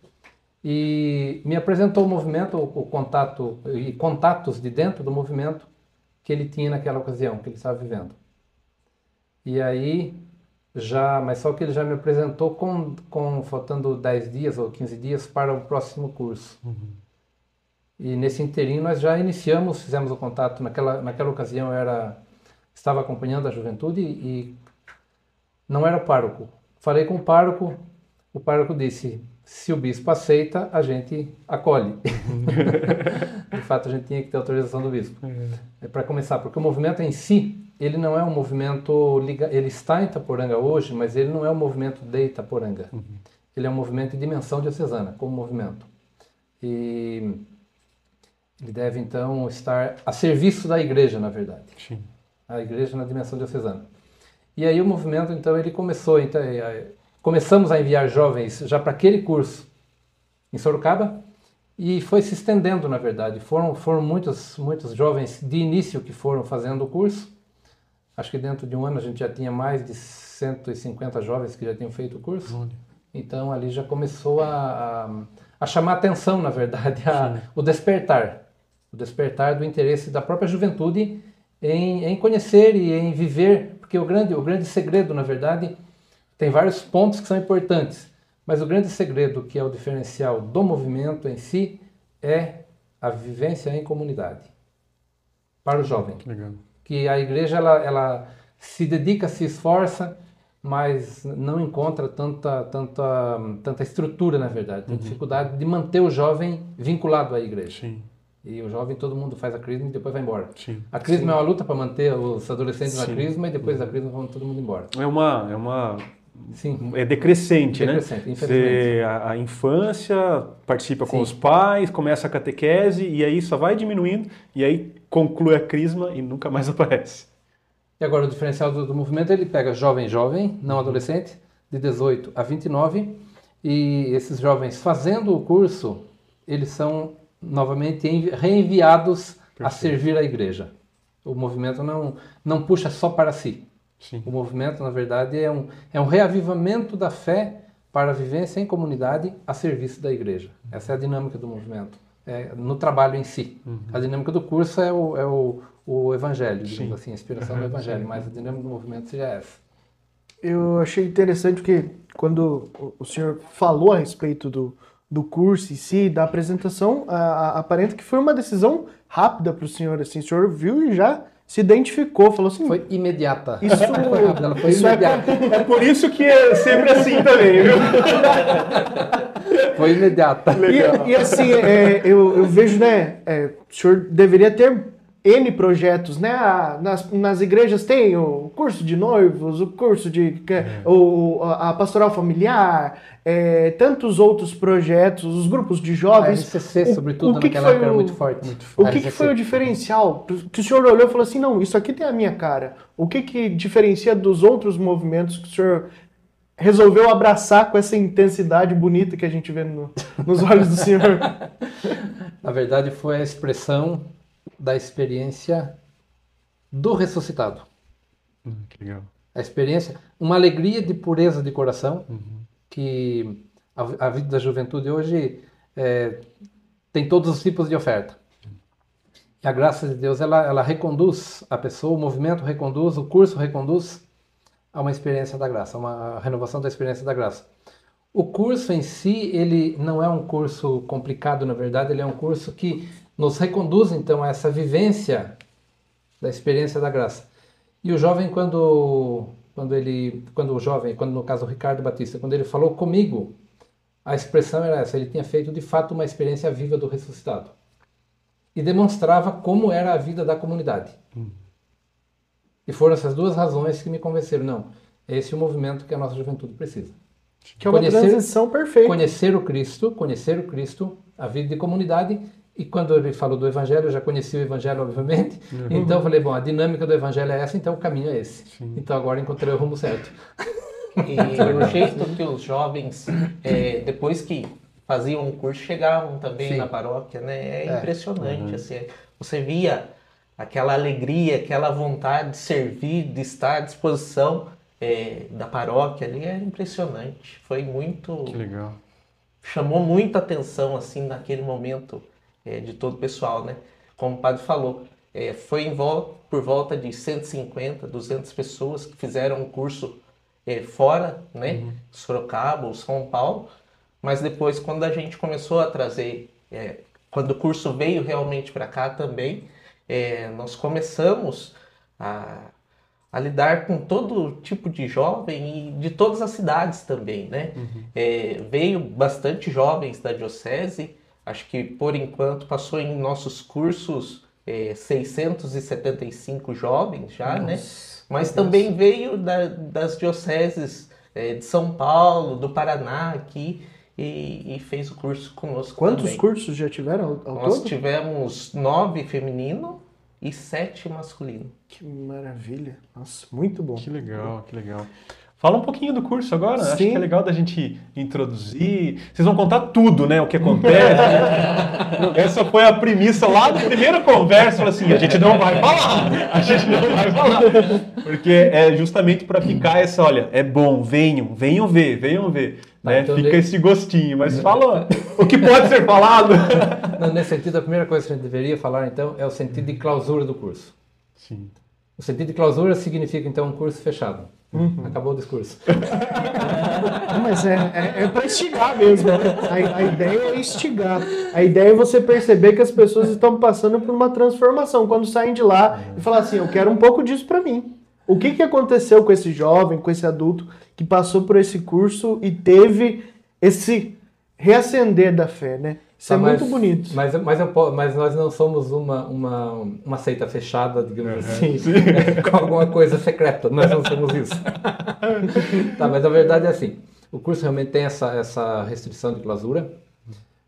e me apresentou o movimento, o, o contato e contatos de dentro do movimento que ele tinha naquela ocasião, que ele estava vivendo. E aí, já, mas só que ele já me apresentou com, com faltando 10 dias ou 15 dias para o próximo curso. E nesse inteirinho nós já iniciamos, fizemos o contato, naquela, naquela ocasião eu era, estava acompanhando a juventude e não era pároco. Falei com o pároco, o pároco disse, se o bispo aceita, a gente acolhe. <laughs> De fato, a gente tinha que ter autorização do bispo. É para começar, porque o movimento em si, ele não é um movimento, ele está em Itaporanga hoje, mas ele não é um movimento de Itaporanga. Ele é um movimento de dimensão diocesana, como movimento. E ele deve, então, estar a serviço da igreja, na verdade Sim. a igreja na dimensão diocesana. E aí o movimento, então, ele começou, então, eh, começamos a enviar jovens já para aquele curso em Sorocaba e foi se estendendo, na verdade. Foram, foram muitos, muitos jovens de início que foram fazendo o curso. Acho que dentro de um ano a gente já tinha mais de 150 jovens que já tinham feito o curso. Então ali já começou a, a, a chamar atenção, na verdade, a, o despertar. O despertar do interesse da própria juventude em, em conhecer e em viver, porque o grande, o grande segredo, na verdade, tem vários pontos que são importantes, mas o grande segredo, que é o diferencial do movimento em si, é a vivência em comunidade para o jovem Que legal. que a igreja ela, ela se dedica, se esforça, mas não encontra tanta, tanta, tanta estrutura, na verdade. Tem dificuldade de manter o jovem vinculado à igreja. Sim, E o jovem, todo mundo faz a crisma e depois vai embora. sim. A crisma é uma luta para manter os adolescentes na Sim. crisma e depois da crisma vão todo mundo embora. É uma, é uma Sim. é decrescente, Decrescente, né? Você, a, a infância participa com Sim. os pais, começa a catequese e aí só vai diminuindo e aí conclui a crisma e nunca mais <laughs> aparece. E agora o diferencial do, do movimento, ele pega jovem, jovem, não adolescente, de 18 a 29, e esses jovens fazendo o curso, eles são novamente envi- reenviados a Perfeito. servir a igreja. O movimento não, não puxa só para si. Sim. O movimento, na verdade, é um, é um reavivamento da fé para a vivência em comunidade a serviço da igreja. Essa é a dinâmica do movimento, é, no trabalho em si. A dinâmica do curso é o, é o, o evangelho, digamos assim, a inspiração do evangelho, mas a dinâmica do movimento seja essa. Eu achei interessante porque quando o senhor falou a respeito do, do curso em si, da apresentação, a- a- aparenta que foi uma decisão rápida para o senhor. Assim, o senhor viu e já se identificou, falou assim. Foi imediata. Isso- foi rápido, ela foi é imediata. É por isso que é sempre assim também, viu? Foi imediata. E, e assim, é, eu, eu vejo, né, é, o senhor deveria ter N projetos, né? Nas, nas igrejas tem o curso de noivos, o curso de que- o, a a pastoral familiar, é, tantos outros projetos, os grupos de A jovens. RCC, O- sobretudo, o que que naquela foi época era o- muito forte. O A que, que foi o diferencial? Que o senhor olhou e falou assim, não, isso aqui tem a minha cara. O que que diferencia dos outros movimentos que o senhor resolveu abraçar com essa intensidade bonita que a gente vê no- nos olhos do senhor? <laughs> Na verdade, foi a expressão da experiência do ressuscitado. Que legal. A experiência, uma alegria de pureza de coração, que a, a vida da juventude hoje é, tem todos os tipos de oferta. E a graça de Deus, ela, ela reconduz a pessoa, o movimento reconduz, o curso reconduz a uma experiência da graça, uma renovação da experiência da graça. O curso em si, ele não é um curso complicado, na verdade, ele é um curso que nos reconduz, então, a essa vivência da experiência da graça. E o jovem, quando, quando ele, quando o jovem, quando no caso o Ricardo Batista, quando ele falou comigo, a expressão era essa, ele tinha feito de fato uma experiência viva do ressuscitado. E demonstrava como era a vida da comunidade. E foram essas duas razões que me convenceram, não, é esse o movimento que a nossa juventude precisa. Que é uma Conhecer- transição perfeita. Conhecer o Cristo, conhecer o Cristo, a vida de comunidade. E quando ele falou do Evangelho, eu já conheci o Evangelho, obviamente. Então eu falei, bom, a dinâmica do Evangelho é essa, então o caminho é esse. Então agora encontrei o rumo certo. E o jeito que os jovens, é, depois que faziam um curso, chegavam também Sim. na paróquia, né? É, É. impressionante, assim. Você via aquela alegria, aquela vontade de servir, de estar à disposição é, da paróquia ali, é impressionante. Foi muito... Que legal. chamou muita atenção assim naquele momento é, de todo o pessoal, né? Como o padre falou, é, foi em vol- por volta de 150, 200 pessoas que fizeram um curso é, fora, né? Sorocaba ou São Paulo, mas depois quando a gente começou a trazer, é, quando o curso veio realmente para cá também, é, nós começamos a a lidar com todo tipo de jovem e de todas as cidades também, né? É, veio bastante jovens da diocese, acho que por enquanto passou em nossos cursos é, 675 jovens já, né? Mas também veio da- das dioceses é, de São Paulo, do Paraná aqui e, e fez o curso conosco Quantos também. cursos já tiveram ao, ao Nós todo? tivemos nove feminino e sete masculino. Que maravilha. Nossa, muito bom. Que legal, que legal. Fala um pouquinho do curso agora. Acho Sim. que é legal da gente introduzir. Vocês vão contar tudo, né? O que acontece. <laughs> Essa foi a premissa lá da primeira conversa. Assim: a gente não vai falar. A gente não vai falar. Porque é justamente para ficar essa: olha, é bom, venham, venham ver, venham ver. Tá, né? então Fica de- esse gostinho. Mas fala o que pode ser falado. Não, nesse sentido, a primeira coisa que a gente deveria falar, então, é o sentido de clausura do curso. Sim. O sentido de clausura significa, então, um curso fechado. Acabou o discurso. <laughs> Mas é, é, é para instigar mesmo. né? A, a ideia é instigar. A ideia é você perceber que as pessoas estão passando por uma transformação. Quando saem de lá e falar assim, eu quero um pouco disso para mim. O que, que aconteceu com esse jovem, com esse adulto que passou por esse curso e teve esse reacender da fé, né? Isso é Tá, muito mas- bonito. Mas, mas, eu mas nós não somos uma, uma, uma seita fechada, digamos assim, <laughs> com alguma coisa secreta. Nós não somos isso. <laughs> tá, mas a verdade é assim. O curso realmente tem essa, essa restrição de clausura.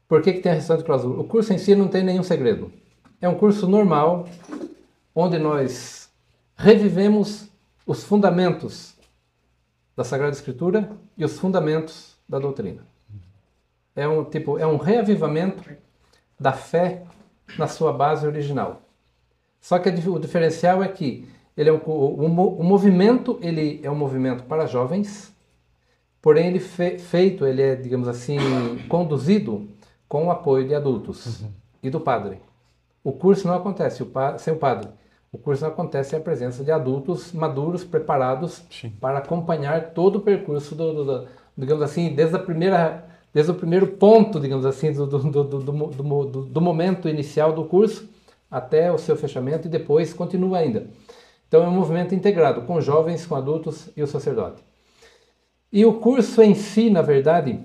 Por que, que tem a restrição de clausura? O curso em si não tem nenhum segredo. É um curso normal, onde nós revivemos os fundamentos da Sagrada Escritura e os fundamentos da doutrina. É um tipo, é um reavivamento da fé na sua base original. Só que o diferencial é que ele é um, o, mo- o movimento ele é um movimento para jovens, porém ele fe, feito, ele é, digamos assim, conduzido com o apoio de adultos e do padre. O curso não acontece o pa- sem o padre. O curso não acontece sem a presença de adultos maduros, preparados Sim. para acompanhar todo o percurso do, do- do- digamos assim, desde a primeira, desde o primeiro ponto, digamos assim, do, do, do, do, do, mo- do- do momento inicial do curso até o seu fechamento e depois continua ainda. Então é um movimento integrado com jovens, com adultos e o sacerdote. E o curso em si, na verdade,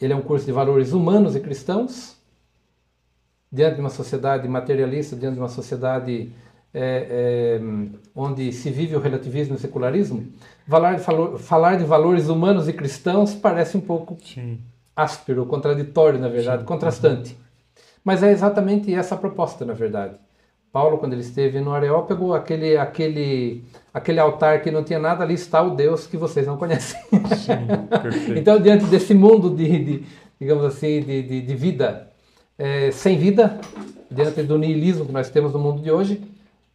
ele é um curso de valores humanos e cristãos, diante de uma sociedade materialista, diante de uma sociedade é, é, onde se vive o relativismo e o secularismo, falar de, valor- falar de valores humanos e cristãos parece um pouco Sim. áspero, contraditório, na verdade, contrastante. Mas é exatamente essa a proposta, na verdade. Paulo, quando ele esteve no Areópago, aquele, aquele, aquele altar que não tinha nada, ali está o Deus que vocês não conhecem. Perfeito. <laughs> então, diante desse mundo de, de digamos assim, de, de, de vida é, sem vida, diante do niilismo que nós temos no mundo de hoje,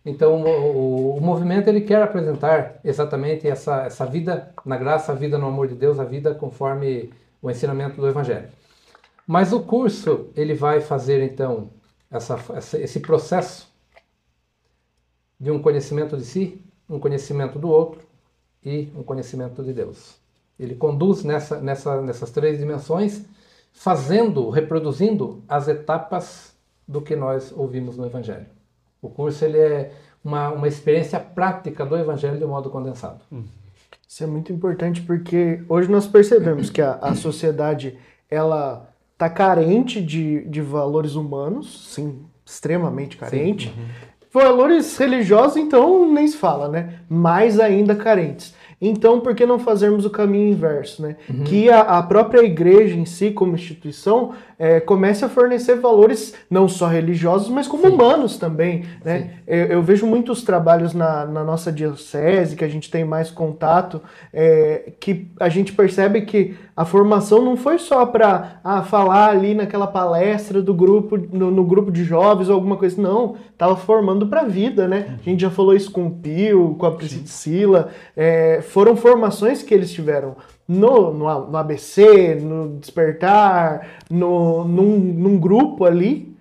então o, o, movimento ele quer apresentar exatamente essa, essa vida na graça, a vida no amor de Deus, a vida conforme o ensinamento do Evangelho. Mas o curso ele vai fazer então essa, essa, esse processo de um conhecimento de si, um conhecimento do outro e um conhecimento de Deus. Ele conduz nessa, nessa, nessas três dimensões, fazendo, reproduzindo as etapas do que nós ouvimos no Evangelho. O curso ele é uma, uma experiência prática do Evangelho de modo condensado. Isso é muito importante porque hoje nós percebemos que a, a sociedade ela está carente de, de valores humanos, sim, extremamente carente. Sim, uhum. Valores religiosos, então, nem se fala, né? Mais ainda carentes. Então, por que não fazermos o caminho inverso, né? Uhum. Que a, a, própria igreja em si, como instituição, é, comece a fornecer valores não só religiosos, mas como Sim. humanos também, né? Eu, eu, vejo muitos trabalhos na, na, nossa diocese, que a gente tem mais contato, é, que a gente percebe que a formação não foi só para ah, falar ali naquela palestra do grupo, no, no, grupo de jovens ou alguma coisa, não. Tava formando para a vida, né? A gente já falou isso com o Pio, com a Priscila, é, foram formações que eles tiveram no, no, no ABC, no Despertar, no, num, num grupo ali,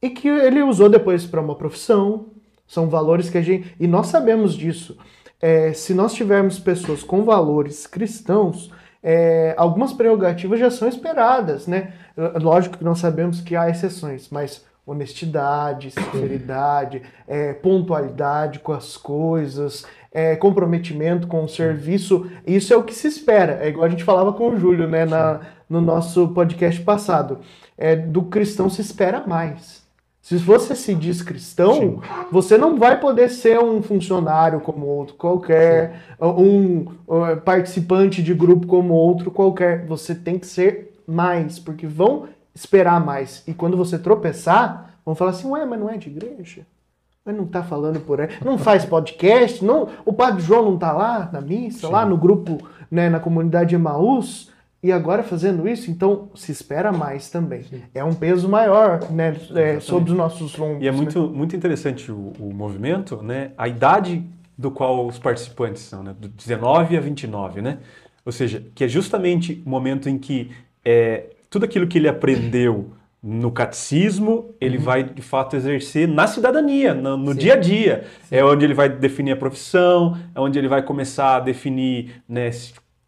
e que ele usou depois para uma profissão. São valores que a gente. E nós sabemos disso. É, se nós tivermos pessoas com valores cristãos, é, algumas prerrogativas já são esperadas, né? Lógico que nós sabemos que há exceções, mas honestidade, sinceridade, é, pontualidade com as coisas, é, comprometimento com o serviço, isso é o que se espera. É igual a gente falava com o Júlio, né, na, no nosso podcast passado. É, do cristão se espera mais. Se você se diz cristão, Sim. você não vai poder ser um funcionário como outro qualquer, um, um participante de grupo como outro qualquer. Você tem que ser mais, porque vão esperar mais. E quando você tropeçar, vão falar assim: ué, mas não é de igreja? Mas não está falando por aí, não faz podcast, não, o Padre João não está lá na missa, Sim. lá no grupo, né, na comunidade Emaús, e agora fazendo isso, então se espera mais também. Sim. É um peso maior né, é, sobre os nossos lombos. E é muito, né? muito interessante o, o, movimento, né, a idade do qual os participantes são, né, do 19 a 29, né? Ou seja, que é justamente o momento em que é, tudo aquilo que ele aprendeu no catecismo, ele uhum. vai de fato exercer na cidadania, no, no dia a dia. Sim. É onde ele vai definir a profissão, é onde ele vai começar a definir né,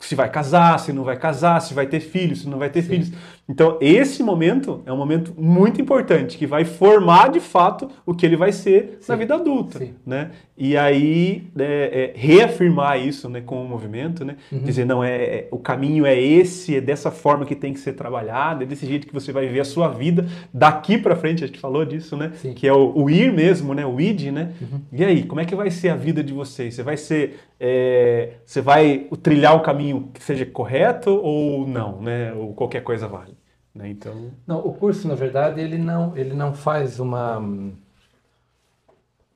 se, vai casar, se não vai casar, se vai ter filhos, se não vai ter Sim. filhos. Então, esse momento é um momento muito importante, que vai formar de fato o que ele vai ser Sim. na vida adulta. Sim. Né? E aí, é, é, reafirmar isso né, com o movimento, né? Uhum. dizer, não, é, é, o caminho é esse, é dessa forma que tem que ser trabalhado, é desse jeito que você vai viver a sua vida daqui para frente, a gente falou disso, né? Sim. que é o, o, ir mesmo, né? o id. Né? Uhum. E aí, como é que vai ser a vida de vocês? Você vai ser, é, você vai trilhar o caminho que seja correto ou não? Né? Ou qualquer coisa vale? Né? Então... Não, o curso, na verdade, ele não, ele não faz uma...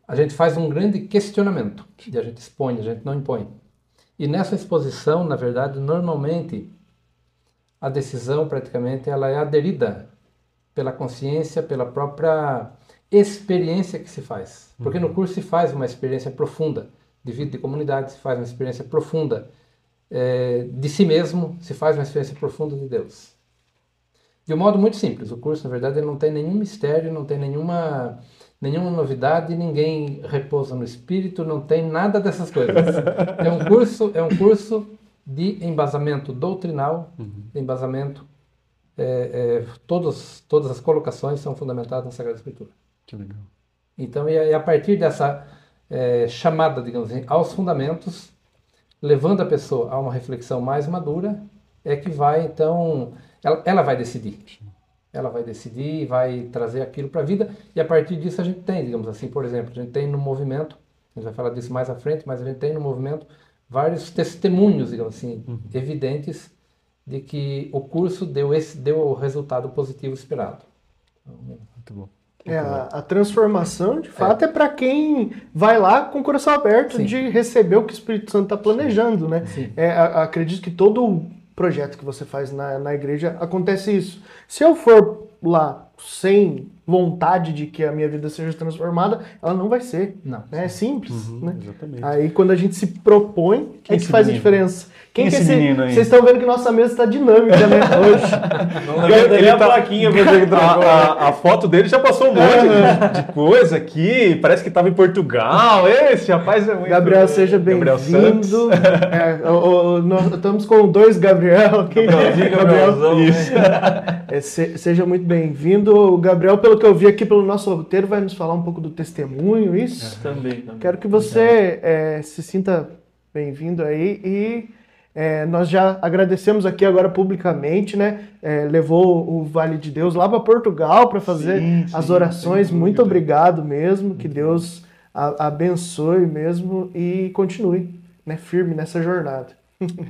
A gente faz um grande questionamento, e a gente expõe, a gente não impõe. E nessa exposição, na verdade, normalmente, a decisão praticamente ela é aderida pela consciência, pela própria experiência que se faz. Porque no uhum. curso se faz uma experiência profunda de vida de comunidade, se faz uma experiência profunda é, de si mesmo, se faz uma experiência profunda de Deus. De um modo muito simples. O curso, na verdade, ele não tem nenhum mistério, não tem nenhuma, nenhuma novidade, ninguém repousa no espírito, não tem nada dessas coisas. <laughs> é um curso, é um curso de embasamento doutrinal, uhum. de embasamento. É, é, todos, todas as colocações são fundamentadas na Sagrada Escritura. Que legal. Então, e a, partir dessa é, chamada, digamos assim, aos fundamentos, levando a pessoa a uma reflexão mais madura, é que vai, então, ela, ela vai decidir. Ela vai decidir e vai trazer aquilo para a vida. E a partir disso a gente tem, digamos assim, por exemplo, a gente tem no movimento, a gente vai falar disso mais à frente, mas a gente tem no movimento vários testemunhos, digamos assim, uhum. evidentes de que o curso deu esse deu o resultado positivo esperado. Muito bom. É, a, a transformação, de fato, é, para quem vai lá com o coração aberto Sim. de receber o que o Espírito Santo está planejando, né? Sim. É, a- acredito que todo projeto que você faz na, na igreja acontece isso. Se eu for lá sem vontade de que a minha vida seja transformada, ela não vai ser. Não. né? É simples, né? Exatamente. Aí quando a gente se propõe, Uhum. Quem é é que faz a menino? diferença. Quem, Quem que é é esse esse- menino aí? Vocês estão vendo que nossa mesa está dinâmica, né? <laughs> Hoje. Não levanta nem a plaquinha pra dizer que <laughs> trocou. A, a- a foto dele já passou um monte de, de coisa aqui, parece que estava em Portugal. Esse rapaz é muito. Gabriel, seja Gabriel Santos. bem-vindo. É, nós estamos com dois Gabriel aqui. Gabrielzinho, Gabrielzão, né? Isso. É, se- seja muito bem-vindo. O Gabriel, pelo que eu vi aqui pelo nosso roteiro, vai nos falar um pouco do testemunho, isso. Também, também. Quero que você é, se sinta bem-vindo aí e é, nós já agradecemos aqui agora publicamente, né? É, levou o Vale de Deus lá para Portugal para fazer Sim, as sim, orações. Muito obrigado mesmo. Que Deus a- abençoe mesmo e continue né, firme nessa jornada.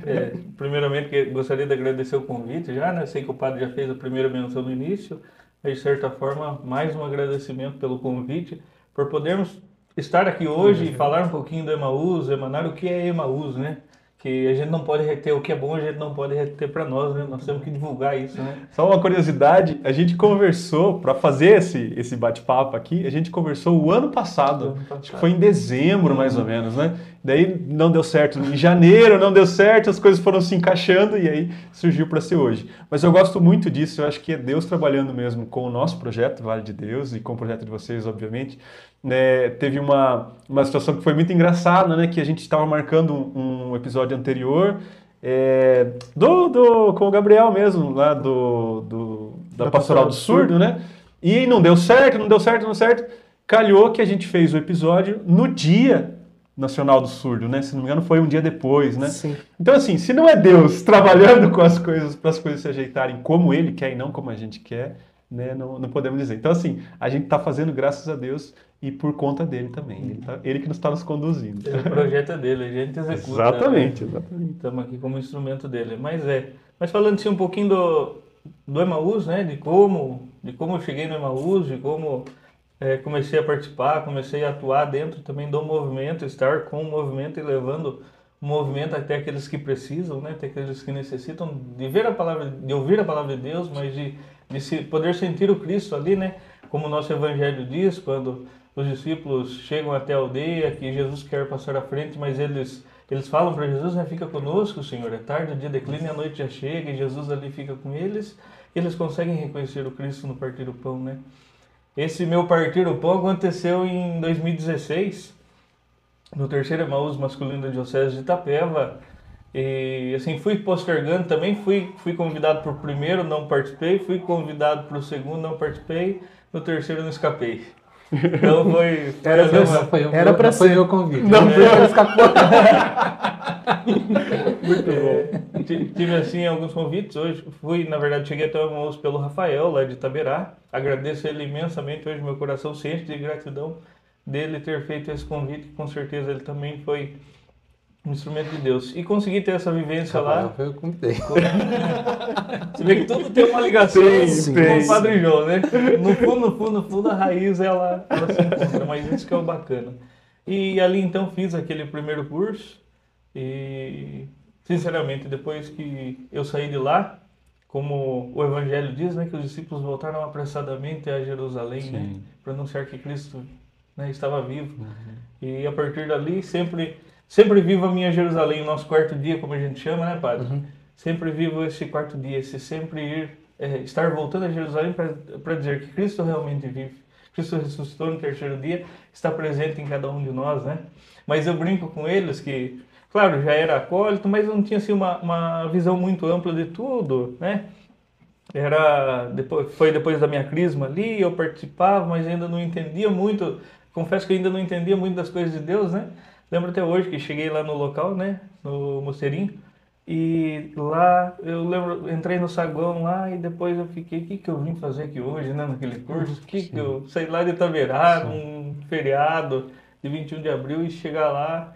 É, primeiramente, gostaria de agradecer o convite já, né? Sei que o padre já fez a primeira menção no início, de certa forma, mais um agradecimento pelo convite, por podermos estar aqui hoje e falar um pouquinho do Emaús, emanar o que é Emaús, né? Que a gente não pode reter o que é bom, a gente não pode reter para nós, né? Nós temos que divulgar isso, né? Só uma curiosidade, a gente conversou para fazer esse, esse bate-papo aqui, a gente conversou o ano passado, ano passado. acho que foi em dezembro mais ou menos, né? Daí não deu certo, em janeiro não deu certo, as coisas foram se encaixando e aí surgiu para ser hoje. Mas eu gosto muito disso, eu acho que é Deus trabalhando mesmo com o nosso projeto, Vale de Deus, e com o projeto de vocês, obviamente. Né, teve uma, uma situação que foi muito engraçada, né? Que a gente estava marcando um, um episódio anterior é, do, do, com o Gabriel mesmo, lá do, do- da, Da Pastoral do Surdo, né? E não deu certo, não deu certo, não deu certo. Calhou que a gente fez o episódio no dia Nacional do Surdo, né? Se não me engano, foi um dia depois, né? Sim. Então, assim, se não é Deus <laughs> trabalhando com as coisas para as coisas se ajeitarem como Ele quer e não como a gente quer, né? Não, não podemos dizer. Então, assim, a gente está fazendo graças a Deus e por conta dele também. Ele, tá- ele que nos está nos conduzindo. O projeto é dele, a gente executa. Exatamente, né? exatamente. Estamos aqui como instrumento dele. Mas é. Mas falando assim um pouquinho do, do Emaús, né? De como, de como eu cheguei no Emaús, de como é, comecei a participar, comecei a atuar dentro também do movimento, estar com o movimento e levando o movimento até aqueles que precisam, né? Até aqueles que necessitam de ver a palavra, de ouvir a palavra de Deus, mas de, de se, poder sentir o Cristo ali, né? Como o nosso Evangelho diz, quando os discípulos chegam até a aldeia, que Jesus quer passar à frente, mas eles eles falam para Jesus, né, fica conosco, Senhor, é tarde, o dia declina a noite já chega, e Jesus ali fica com eles, eles conseguem reconhecer o Cristo no partir do pão, né? Esse meu partir do pão aconteceu em 2016, no terceiro Emaús masculino da Diocese de Itapeva, e assim, fui postergando também, fui, fui convidado para o primeiro, não participei, fui convidado para o segundo, não participei, no terceiro não escapei. Então foi... Era pra ser. Não foi, Era pra não ser. meu convite. Não Não foi. foi escapou. <laughs> Muito bom. Ti- Tive assim alguns convites hoje. Fui, na verdade, cheguei até o almoço pelo Rafael, lá de Itaberá. Agradeço ele imensamente. Hoje meu coração se enche de gratidão dele ter feito esse convite. Com certeza ele também foi um instrumento de Deus. E consegui ter essa vivência lá. Foi eu que convidei. <laughs> Você vê que tudo tem uma ligação Sim, com o Padre João, né? No fundo, no fundo, no fundo, a raiz ela, ela se encontra, mas isso que é o bacana. E ali então fiz aquele primeiro curso e, sinceramente, depois que eu saí de lá, como o Evangelho diz, né, que os discípulos voltaram apressadamente a Jerusalém, né, para anunciar que Cristo né, estava vivo. E a partir dali, sempre, sempre vivo a minha Jerusalém, o nosso quarto dia, como a gente chama, né, Padre? Sempre vivo esse quarto dia, esse sempre ir, é, estar voltando a Jerusalém para dizer que Cristo realmente vive. Cristo ressuscitou no terceiro dia, está presente em cada um de nós, né? Mas eu brinco com eles que, claro, já era acólito, mas não tinha assim, uma, uma visão muito ampla de tudo, né? Era depois, foi depois da minha crisma ali, eu participava, mas ainda não entendia muito. Confesso que ainda não entendia muito das coisas de Deus, né? Lembro até hoje que cheguei lá no local, né? No mosteirinho. E lá, eu lembro, entrei no saguão lá e depois eu fiquei, o que, que eu vim fazer aqui hoje, né? Naquele curso, o que, que eu saí lá de Itaverá, num feriado de 21 de abril e chegar lá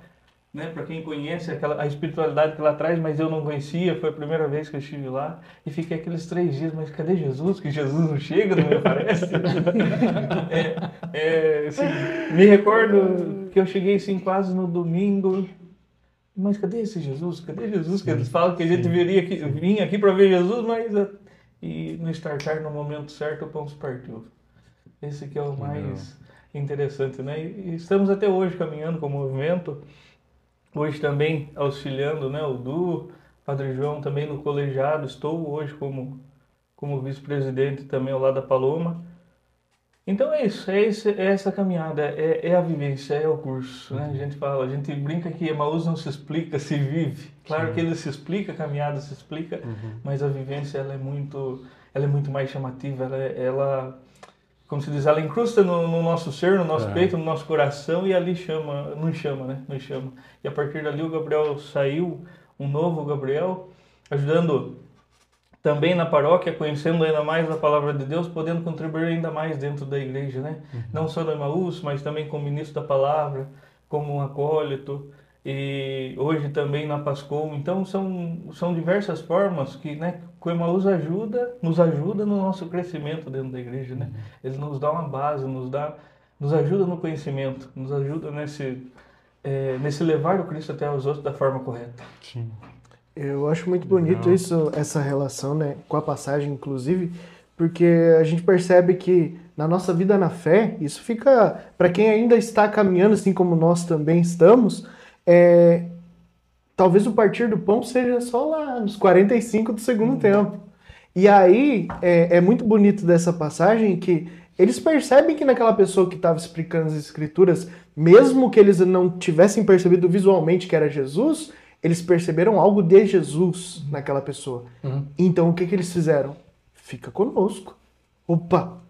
né? Para quem conhece aquela, a espiritualidade que ela traz, mas eu não conhecia, foi a primeira vez que eu estive lá e fiquei aqueles três dias, mas cadê Jesus? Que Jesus não chega, não me aparece. <laughs> é, é, assim, me recordo que eu cheguei assim quase no domingo, mas cadê esse Jesus? Cadê Jesus? Que eles falam que a gente viria aqui, vinha aqui para ver Jesus, mas uh, e no startar no momento certo o pão se partiu. Esse que é o mais interessante, né? E estamos até hoje caminhando com o movimento, hoje também auxiliando, né? O Du, Padre João também no colegiado, estou hoje como como vice-presidente também ao lado da Paloma. Então é isso, é, esse, é essa caminhada, é, é, a vivência, é o curso. Né? A gente fala, a gente brinca que Emaús não se explica, se vive. Claro Sim. que ele se explica, a caminhada se explica, uhum. mas a vivência ela é muito, ela é muito mais chamativa. Ela, ela como se diz, ela incrusta no, no nosso ser, no nosso é. peito, no nosso coração e ali chama, nos chama, né? Nos chama. E a partir dali o Gabriel saiu, um novo Gabriel, ajudando também na paróquia, conhecendo ainda mais a palavra de Deus, podendo contribuir ainda mais dentro da igreja, né? Uhum. Não só no Emaús, mas também como ministro da palavra, como um acólito, e hoje também na Pascom. Então são, são diversas formas que, né, o Emaús ajuda, nos ajuda no nosso crescimento dentro da igreja, né? Uhum. Ele nos dá uma base, nos dá, nos ajuda no conhecimento, nos ajuda nesse é, nesse levar o Cristo até os outros da forma correta. Sim. Eu acho muito bonito Não. isso, essa relação, né, com a passagem, inclusive, porque a gente percebe que na nossa vida na fé, isso fica para quem ainda está caminhando, assim como nós também estamos, é, talvez o partir do pão seja só lá nos 45 do segundo tempo. E aí é, é, muito bonito dessa passagem que eles percebem que naquela pessoa que estava explicando as escrituras, mesmo que eles não tivessem percebido visualmente que era Jesus, eles perceberam algo de Jesus naquela pessoa. Uhum. Então o que, que eles fizeram? Fica conosco. Opa!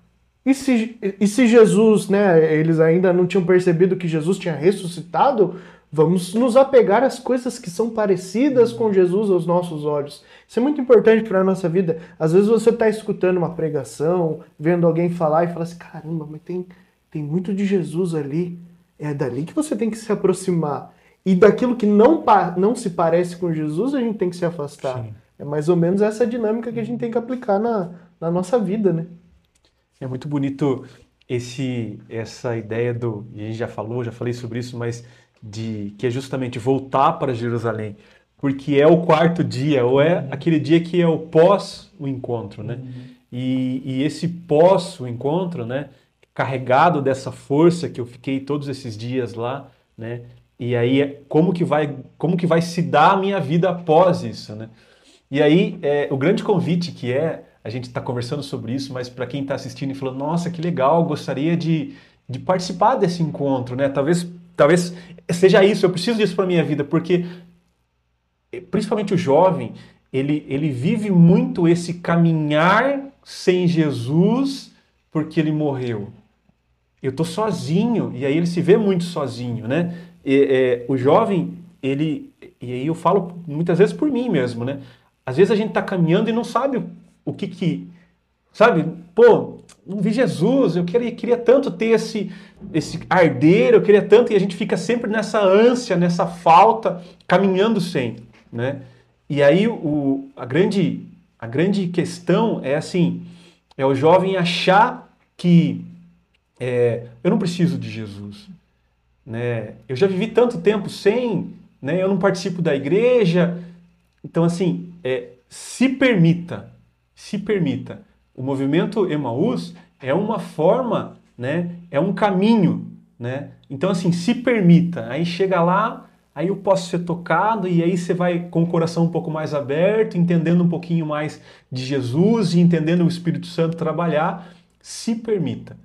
E se, e se Jesus, né, eles ainda não tinham percebido que Jesus tinha ressuscitado, vamos nos apegar às coisas que são parecidas com Jesus aos nossos olhos. Isso é muito importante para a nossa vida. Às vezes você está escutando uma pregação, vendo alguém falar e fala assim: caramba, mas tem, tem muito de Jesus ali. É dali que você tem que se aproximar. E daquilo que não, não se parece com Jesus, a gente tem que se afastar. Sim. É mais ou menos essa dinâmica que a gente tem que aplicar na, na nossa vida, né? É muito bonito esse essa ideia do, e a gente já falou, já falei sobre isso, mas de que é justamente voltar para Jerusalém, porque é o quarto dia, ou é uhum. aquele dia que é o pós o encontro, né? Uhum. E, e esse pós o encontro, né? Carregado dessa força que eu fiquei todos esses dias lá, né? E aí, como que vai, como que vai se dar a minha vida após isso, né? E aí, é, o grande convite que é, a gente está conversando sobre isso, mas para quem está assistindo e falando, nossa, que legal, gostaria de, de participar desse encontro, né? Talvez, talvez seja isso, eu preciso disso para minha vida, porque principalmente o jovem, ele, ele vive muito esse caminhar sem Jesus porque ele morreu. Eu tô sozinho, e aí ele se vê muito sozinho, né? é, o jovem, ele, e aí eu falo muitas vezes por mim mesmo, né? Às vezes a gente está caminhando e não sabe o que que, sabe? Pô, não vi Jesus, eu queria, queria tanto ter esse, esse arder, eu queria tanto, e a gente fica sempre nessa ânsia, nessa falta, caminhando sem, né? E aí o, a, grande, a grande questão é assim, é o jovem achar que é, eu não preciso de Jesus, né? Eu já vivi tanto tempo sem, né? eu não participo da igreja. Então, assim, é, se permita, se permita. O movimento Emaús é uma forma, né? é um caminho. Né? Então, assim, se permita. Aí chega lá, aí eu posso ser tocado e aí você vai com o coração um pouco mais aberto, entendendo um pouquinho mais de Jesus e entendendo o Espírito Santo trabalhar. Se permita.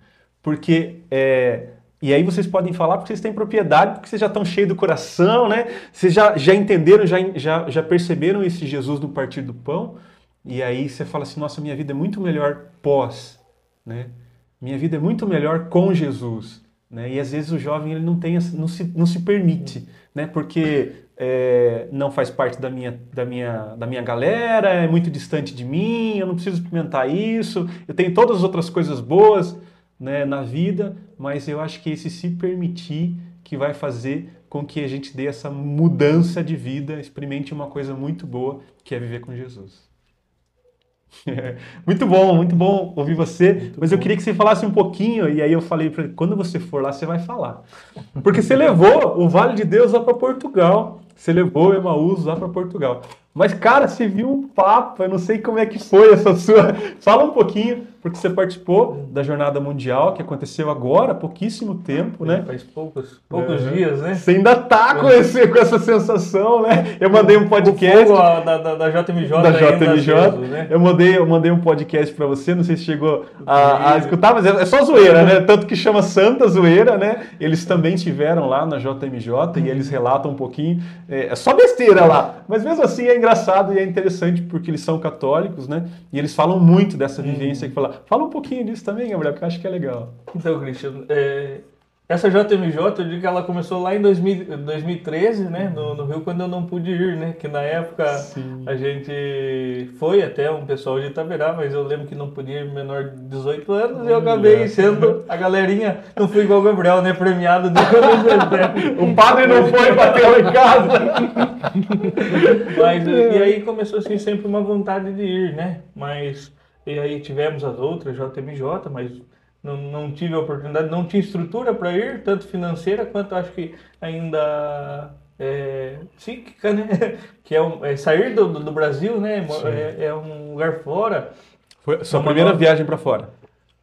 Porque é, e aí vocês podem falar porque vocês têm propriedade, porque vocês já estão cheios do coração, né? Vocês já, já entenderam, já, já, já perceberam esse Jesus no partir do pão. E aí você fala assim, nossa, minha vida é muito melhor pós, né? Minha vida é muito melhor com Jesus, né? E às vezes o jovem ele não tem, não se, não se permite, né? Porque é, não faz parte da minha, da, minha, da minha galera, é muito distante de mim, eu não preciso experimentar isso, eu tenho todas as outras coisas boas né, na vida, mas eu acho que esse se permitir que vai fazer com que a gente dê essa mudança de vida, experimente uma coisa muito boa, que é viver com Jesus. <laughs> Muito bom, muito bom ouvir você. mas eu queria que você falasse um pouquinho, e aí eu falei para ele: quando você for lá, você vai falar. Porque você levou o Vale de Deus lá para Portugal. Você levou o Emaús lá para Portugal. Mas, cara, você viu um papo, eu não sei como é que foi essa sua. <laughs> Fala um pouquinho, porque você participou da Jornada Mundial, que aconteceu agora, há pouquíssimo tempo, né? Faz poucos, poucos É. dias, né? Você ainda tá com, esse, com essa sensação, né? Eu mandei um O podcast. fogo, ó, da, da, da JMJ da JMJ. né? Eu mandei, eu mandei um podcast pra você, não sei se chegou a, a escutar, mas é, é só zoeira, né? Tanto que chama Santa Zoeira, né? Eles também tiveram lá na JMJ e eles relatam um pouquinho. É, é só besteira lá, mas mesmo assim é engraçado e é interessante porque eles são católicos, né? E eles falam muito dessa vivência que fala. Fala um pouquinho disso também, Gabriel, que eu acho que é legal. Então, Cristian, é, essa JMJ, eu digo que ela começou lá em 2000, 2013, né, no, no Rio, quando eu não pude ir, né, que na época Sim. a gente foi até um pessoal de Itaberá, mas eu lembro que não podia ir menor de 18 anos e eu acabei sendo a galerinha, não fui igual o Gabriel, né, premiado de <laughs> O padre não foi bater lá em casa. <laughs> Mas, e aí começou assim sempre uma vontade de ir, né? Mas e aí tivemos as outras JMJ, mas não, não tive a oportunidade, não tinha estrutura para ir, tanto financeira quanto acho que ainda é, psíquica, né? <laughs> Que é, um, é sair do, do Brasil, né? É, é um lugar fora. Foi sua Uma primeira nova- viagem pra fora.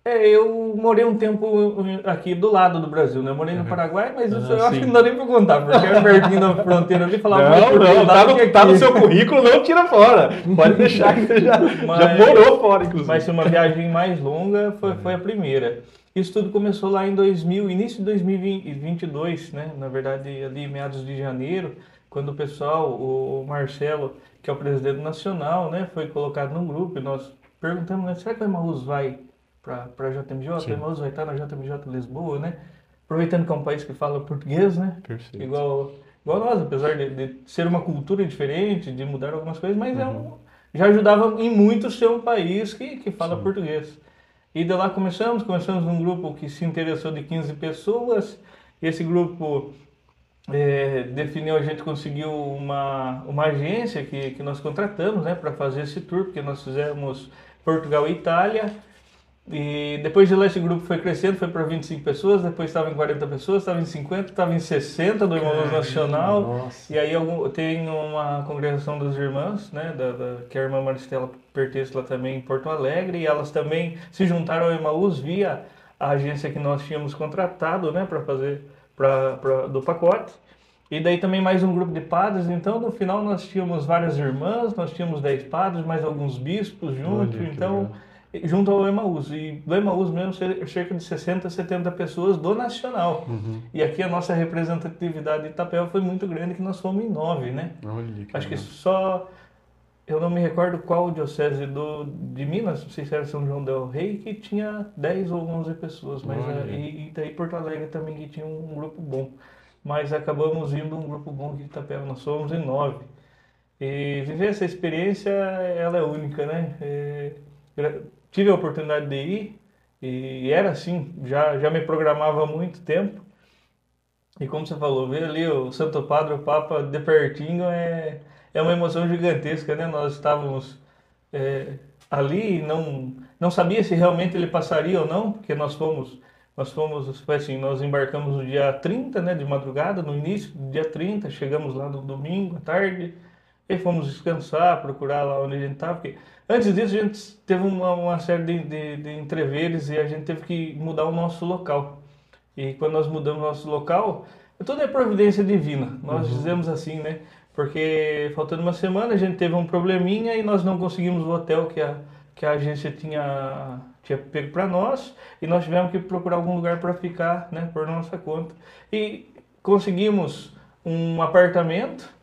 É, eu morei um tempo aqui do lado do Brasil, né? Eu morei no Paraguai, mas isso eu acho sim. que não dá nem pra contar, porque é pertinho da fronteira ali, falava Não, não, tá que no, tá no seu currículo, não tira fora. Pode deixar que você já, já Mas- morou fora, inclusive. Mas uma viagem mais longa foi, foi a primeira. Isso tudo começou lá em 2000, início de 2022, né? Na verdade, ali meados de janeiro, quando o pessoal, o Marcelo, que é o presidente nacional, né, foi colocado num grupo e nós perguntamos, né, será que o Emaús vai para a JMJ? O Emaús vai estar na JMJ Lisboa, né? Aproveitando que é um país que fala português, né? Perfeito. Igual, igual nós, apesar de, de ser uma cultura diferente, de mudar algumas coisas, mas é um, já ajudava em muito ser um país que, que fala português. E de lá começamos, começamos num grupo que se interessou de 15 pessoas. Esse grupo é, definiu, a gente conseguiu uma, uma agência que, que nós contratamos né, para fazer esse tour, porque nós fizemos Portugal e Itália. E depois de lá esse grupo foi crescendo, foi para 25 pessoas, depois estava em 40 pessoas, estava em 50, estava em 60 do Irmãos Nacional. Nossa. E aí tem uma congregação das irmãs, né, da, da- que a irmã Maristela pertence lá também em Porto Alegre, e elas também se juntaram ao Emaús via a agência que nós tínhamos contratado, né, para fazer pra, pra- do pacote. E daí também mais um grupo de padres, então no final nós tínhamos várias irmãs, nós tínhamos 10 padres, mais alguns bispos junto, Olha que então legal. Junto ao Emaús. E do Emaús mesmo, cer- cerca de 60, 70 pessoas do Nacional. Uhum. E aqui a nossa representatividade de Itapeva foi muito grande, que nós fomos em nove, né? Olha Acho que só... Eu não me recordo qual diocese do, de Minas, não sei se era São João del Rei, que tinha 10 ou 11 pessoas. Mas, Olha. eh, e, e daí Porto Alegre também que tinha um grupo bom. Mas acabamos indo um grupo bom aqui de Itapeva, nós fomos em nove. E viver essa experiência, ela é única, né? É, tive a oportunidade de ir e era assim, já, já me programava há muito tempo. E como você falou, ver ali o Santo Padre, o Papa de pertinho é, é uma emoção gigantesca, né? Nós estávamos é, ali e não, não sabia se realmente ele passaria ou não, porque nós fomos, nós fomos, assim, nós embarcamos no dia 30, né, de madrugada, no início do dia 30, chegamos lá no domingo à tarde, e fomos descansar, procurar lá onde a gente estava, porque antes disso a gente teve uma, uma série de, de, de entreveres e a gente teve que mudar o nosso local. E quando nós mudamos nosso local, tudo é providência divina. Nós dizemos assim, né? Porque faltando uma semana a gente teve um probleminha e nós não conseguimos o hotel que a, que a agência tinha, tinha pego para nós e nós tivemos que procurar algum lugar para ficar, né? Por nossa conta. E conseguimos um apartamento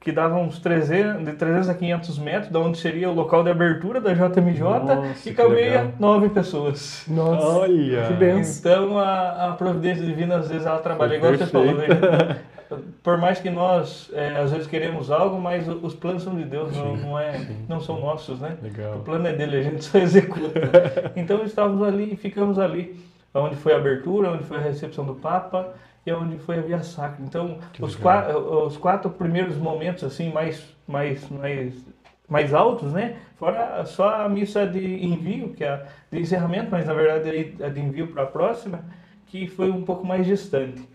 que dava uns 300, de 300 a 500 metros, da onde seria o local de abertura da JMJ, Nossa, e que cabia nove pessoas. Nossa, Olha! que benção. Então a, a providência divina às vezes ela trabalha igual você falou, né? Por mais que nós é, às vezes queremos algo, mas os planos são de Deus, não, não é, não são nossos, né? Legal. O plano é dele, a gente só <laughs> executa. Então estávamos ali e ficamos ali. onde foi a abertura, onde foi a recepção do Papa e onde foi a Via Sacra. Então, os, qua- os quatro primeiros momentos assim mais mais mais mais altos, né? Fora só a missa de envio, que é de encerramento, mas na verdade a de envio para a próxima, que foi um pouco mais distante.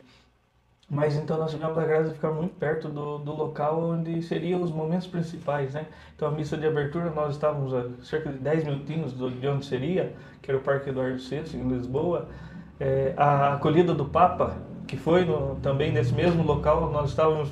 Mas então nós tivemos a graça de ficar muito perto do, do local onde seriam os momentos principais, né? Então a missa de abertura nós estávamos a cerca de 10 minutinhos do, de onde seria, que era o Parque Eduardo VI, em Lisboa. É, a acolhida do Papa, que foi no- também nesse mesmo local, nós estávamos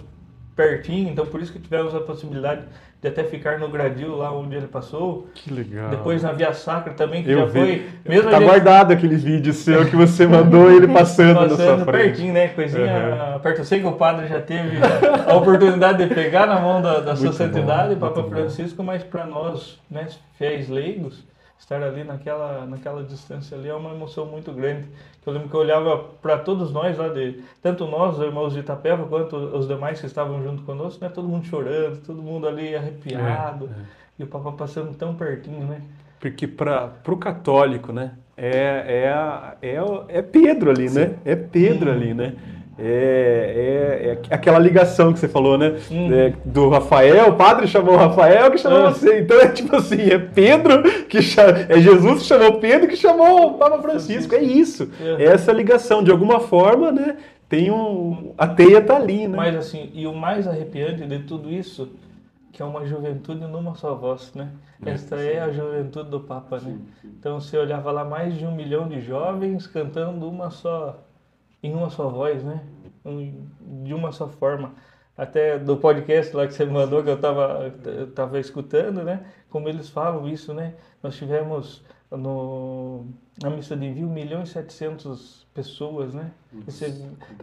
pertinho, então por isso que tivemos a possibilidade de até ficar no gradil lá onde ele passou. Que legal. Depois na Via Sacra também, que Eu já vi. foi... Mesmo Tá gente- guardado aquele vídeo seu que você mandou ele <laughs> passando, na sua Passando frente. pertinho, né? Coisinha perto. Eu sei que o padre já teve a oportunidade de pegar na mão da, da sua santidade, Papa. Francisco, mas para nós, né, fiéis leigos, estar ali naquela, naquela distância ali é uma emoção muito grande. Eu lembro que eu olhava para todos nós lá, de, tanto nós, os irmãos de Itapeva, quanto os demais que estavam junto conosco, né? Todo mundo chorando, todo mundo ali arrepiado. E o Papa passando tão pertinho, né? Porque para o católico, né? É, é, é, é Pedro ali, né? É Pedro ali, né? É, é, é aquela ligação que você falou, né? É, do Rafael, o padre chamou o Rafael que chamou Ah. você. Então é tipo assim, é Pedro que chama, é Jesus que chamou Pedro que chamou o Papa Francisco. É isso. É. É essa ligação. De alguma forma, né? Tem um. A teia tá ali, né? Mas assim, e o mais arrepiante de tudo isso, que é uma juventude numa só voz, né? Esta é a juventude do Papa, né? Então você olhava lá mais de um milhão de jovens cantando uma só, em uma só voz, né? De uma só forma. Até do podcast lá que você <laughs> mandou, que eu estava tava escutando, né? Como eles falam isso, né? Nós tivemos no, na missa de envio 1 milhão e 700 pessoas, né? E, você,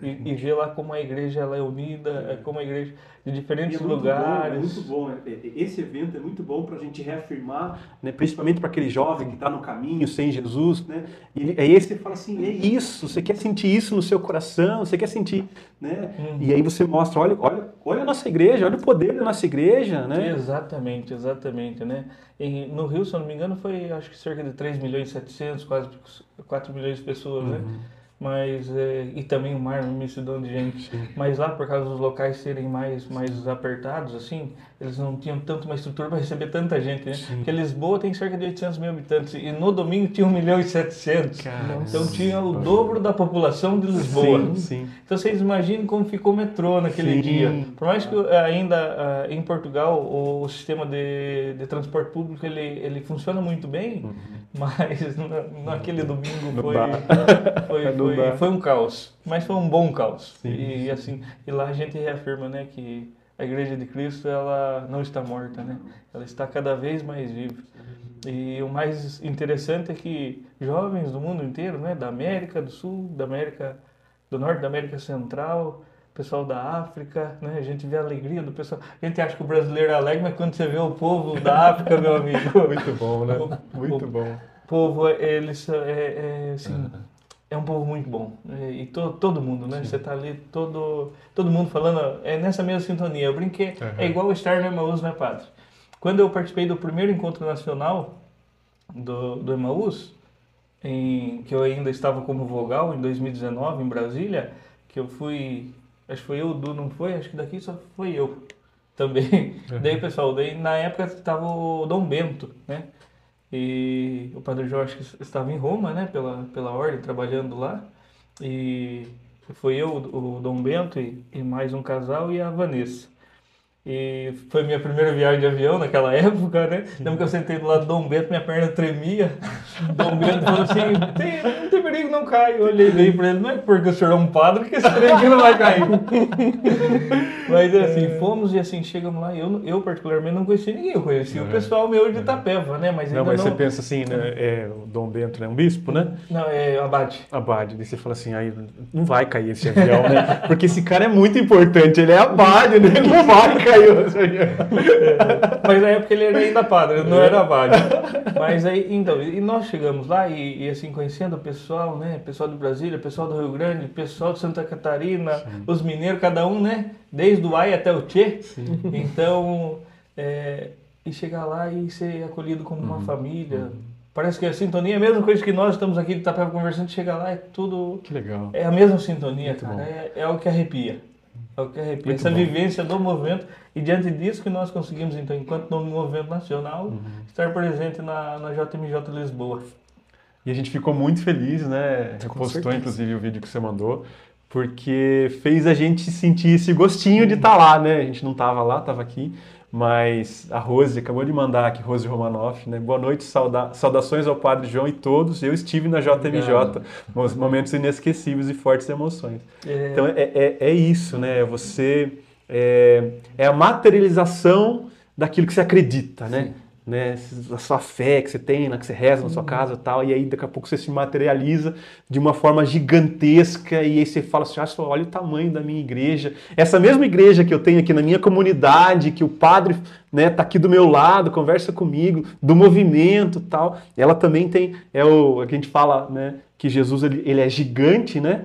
e, e ver lá como a igreja ela é unida, é como a igreja de diferentes lugares. é muito bom. Esse evento é muito bom para a gente reafirmar, né, principalmente para aquele jovem que está no caminho sem Jesus. Né, e aí você fala assim: é isso, você quer sentir isso no seu coração, você quer sentir. Né, E aí você mostra: olha, olha, olha a nossa igreja, olha o poder da nossa igreja. Né, Exatamente, exatamente, né? Em- no Rio, se eu não me engano, foi acho que cerca de 3 milhões e 700, quase 4 milhões de pessoas, né? Mas, é, e também o mar, uma imensidão de gente. Mas lá, por causa dos locais serem mais, mais apertados, assim, eles não tinham tanto uma estrutura para receber tanta gente, né? Porque Lisboa tem cerca de 800 mil habitantes e no domingo tinha 1 milhão e 700. Então tinha o dobro da população de Lisboa. Sim, sim. Então vocês imaginem como ficou o metrô naquele Sim. dia. Por mais que eh, ainda ah, em Portugal o, sistema de, de transporte público ele, ele funciona muito bem, mas <laughs> na- naquele domingo foi, foi, <laughs> foi, foi um caos. Mas foi um bom caos. E assim, e lá a gente reafirma né, que a Igreja de Cristo ela não está morta, né? Ela está cada vez mais viva. E o mais interessante é que jovens do mundo inteiro, né, da América do Sul, da América do Norte, da América Central, pessoal da África, né, a gente vê a alegria do pessoal. A gente acha que o brasileiro é alegre, mas quando você vê o povo da África, meu amigo, <laughs> Muito bom, né? <laughs> O- Muito o- bom. povo, eles é, é, assim, é um povo muito bom. É, E to, todo mundo, né? Você tá ali, todo, todo mundo falando, é nessa mesma sintonia. Eu brinquei, é igual estar no Emaús, né, padre? Quando eu participei do primeiro encontro nacional do, do Emaús, em, que eu ainda estava como vogal, em 2019, em Brasília, que eu fui, acho que foi eu, o Du, não foi? Acho que daqui só foi eu também. <laughs> Daí, pessoal, daí na época estava o Dom Bento, né? E o Padre Jorge estava em Roma, né, pela, pela ordem, trabalhando lá. E foi eu, o Dom Bento e, e mais um casal e a Vanessa. E foi minha primeira viagem de avião naquela <laughs> época, né? Lembro que eu sentei do lado do Dom Bento, minha perna tremia. <laughs> Dom Bento falou assim: tem, não tem perigo, não cai. Eu olhei bem pra ele: não é porque o senhor é um padre que esse trem aqui não vai cair. <laughs> Mas assim, fomos e assim, chegamos lá. Eu, eu particularmente, não conhecia ninguém. Eu conhecia o pessoal meu de Itapeva, né? Mas ainda Não, não. mas você pensa assim, né? É, o Dom Bento é um bispo, né? Não, é abade. Abade, daí você fala assim, aí não vai cair esse avião, né? Porque esse cara é muito importante, ele é abade, né? Ele não vai cair esse <laughs> avião. Mas na época ele era ainda padre, não era abade. Mas aí, então, e nós chegamos lá e, e, assim, conhecendo o pessoal, né? Pessoal de Brasília, pessoal do Rio Grande, pessoal de Santa Catarina, os mineiros, cada um, né? Desde o Ai até o Tchê. Então, é, e chegar lá e ser acolhido como uma família. Parece que a sintonia é a mesma coisa que nós estamos aqui de Itapeva conversando, chega lá é tudo. Que legal. É a mesma sintonia, Muito cara. É, é o que arrepia. É o que arrepia. Muito Essa bom. vivência do movimento. E diante disso que nós conseguimos, então, enquanto no movimento nacional, Uhum. estar presente na, na JMJ Lisboa. E a gente ficou muito feliz, né? Postou certeza. inclusive o vídeo que você mandou, porque fez a gente sentir esse gostinho de estar lá, né? A gente não estava lá, estava aqui, mas a Rose acabou de mandar aqui, Rose Romanoff, né? Boa noite, sauda saudações ao Padre João e todos. Eu estive na JMJ, Obrigado. Mos- momentos inesquecíveis e fortes emoções. É, Então é, é, é isso, né? Você é, é a materialização daquilo que você acredita, né? Né? A sua fé que você tem, na que você reza na sua casa e tal, e aí daqui a pouco você se materializa de uma forma gigantesca e aí você fala assim, ah, olha o tamanho da minha igreja. Essa mesma igreja que eu tenho aqui na minha comunidade, que o padre né, tá aqui do meu lado, conversa comigo, do movimento e tal, ela também tem, é o é que a gente fala, né, que Jesus ele, ele é gigante, né?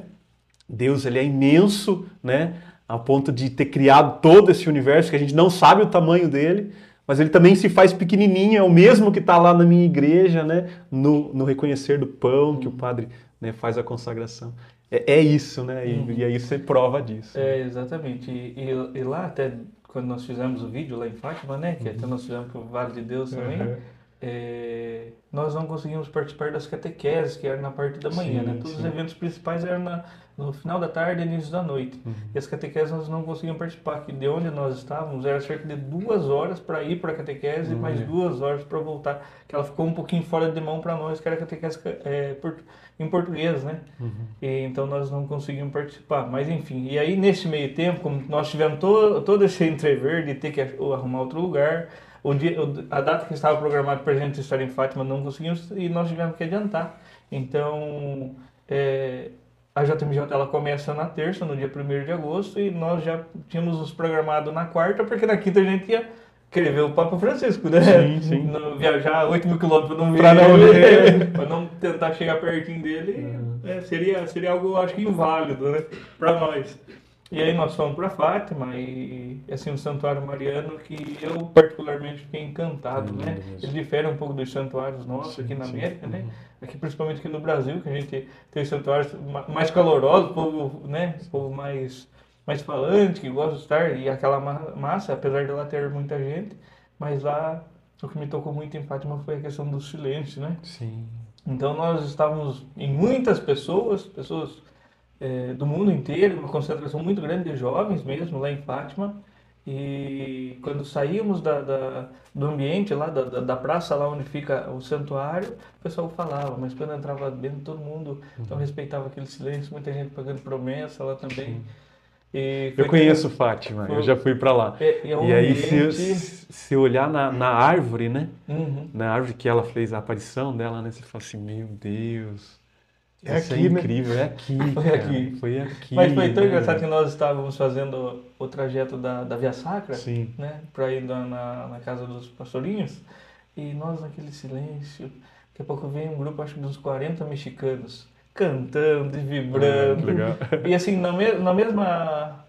Deus ele é imenso, né? Ao ponto de ter criado todo esse universo que a gente não sabe o tamanho dele, mas ele também se faz pequenininho, é o mesmo que está lá na minha igreja, né? No, no reconhecer do pão que o padre né, faz a consagração. É, é isso, né? E, e aí você prova disso. É, exatamente. E, e- e lá, até quando nós fizemos o vídeo lá em Fátima, né? Que até nós fizemos para o Vale de Deus também. Uhum. é, nós não conseguimos participar das catequeses, que era na parte da manhã, Sim, né? Todos sim. os eventos principais eram na- no final da tarde e início da noite. Uhum. E as catequeses nós não conseguimos participar, que de onde nós estávamos era cerca de duas horas para ir para a catequese e mais duas horas para voltar. Que ela ficou um pouquinho fora de mão para nós, que era catequese é, em português, né? Uhum. E, então nós não conseguimos participar. Mas enfim, e aí nesse meio tempo, como nós tivemos to, todo esse entrever de ter que arrumar outro lugar, o dia, a data que estava programada para a gente estar em Fátima não conseguimos e nós tivemos que adiantar. Então, é, a JMJ ela começa na terça, no dia 1 de agosto, e nós já tínhamos os programados na quarta, porque na quinta a gente ia querer ver o Papa Francisco, né? Sim, sim. Não viajar 8 mil quilômetros para não ver Pra não ver. <laughs> pra não tentar chegar pertinho dele, é, seria, seria algo, acho que, inválido, né? Para nós. E aí nós fomos para Fátima e, assim, um santuário mariano que eu particularmente fiquei encantado, né? Ele difere um pouco dos santuários nossos aqui na sim. América, né? Aqui, principalmente aqui no Brasil, que a gente tem santuários ma- mais calorosos, povo, né? Povo mais, mais falante, que gosta de estar, e aquela ma- massa, apesar de lá ter muita gente, mas lá o que me tocou muito em Fátima foi a questão do silêncio, né? Sim. Então nós estávamos em muitas pessoas, pessoas eh, do mundo inteiro, uma concentração muito grande de jovens mesmo lá em Fátima. E quando saímos da, da- do ambiente lá, da, da, praça lá onde fica o santuário, o pessoal falava, mas quando entrava dentro todo mundo então respeitava aquele silêncio, muita gente pagando promessa lá também. E Eu conheço Fátima, eu Foi- já fui para lá. É, e é um E aí, se, se olhar na, na árvore, né? Uhum. Na árvore que ela fez a aparição dela, né? Você fala assim, meu Deus. É isso aqui, é né? incrível, é aqui. <laughs> Foi cara, aqui. Foi aqui. Mas foi tão né? engraçado que nós estávamos fazendo o trajeto da, da Via Sacra, Sim. né, para ir na, na, casa dos pastorinhos, e nós naquele silêncio, daqui a pouco vem um grupo, acho que uns 40 mexicanos, cantando e Ah, vibrando. que legal. <laughs> E assim, na, me, na mesma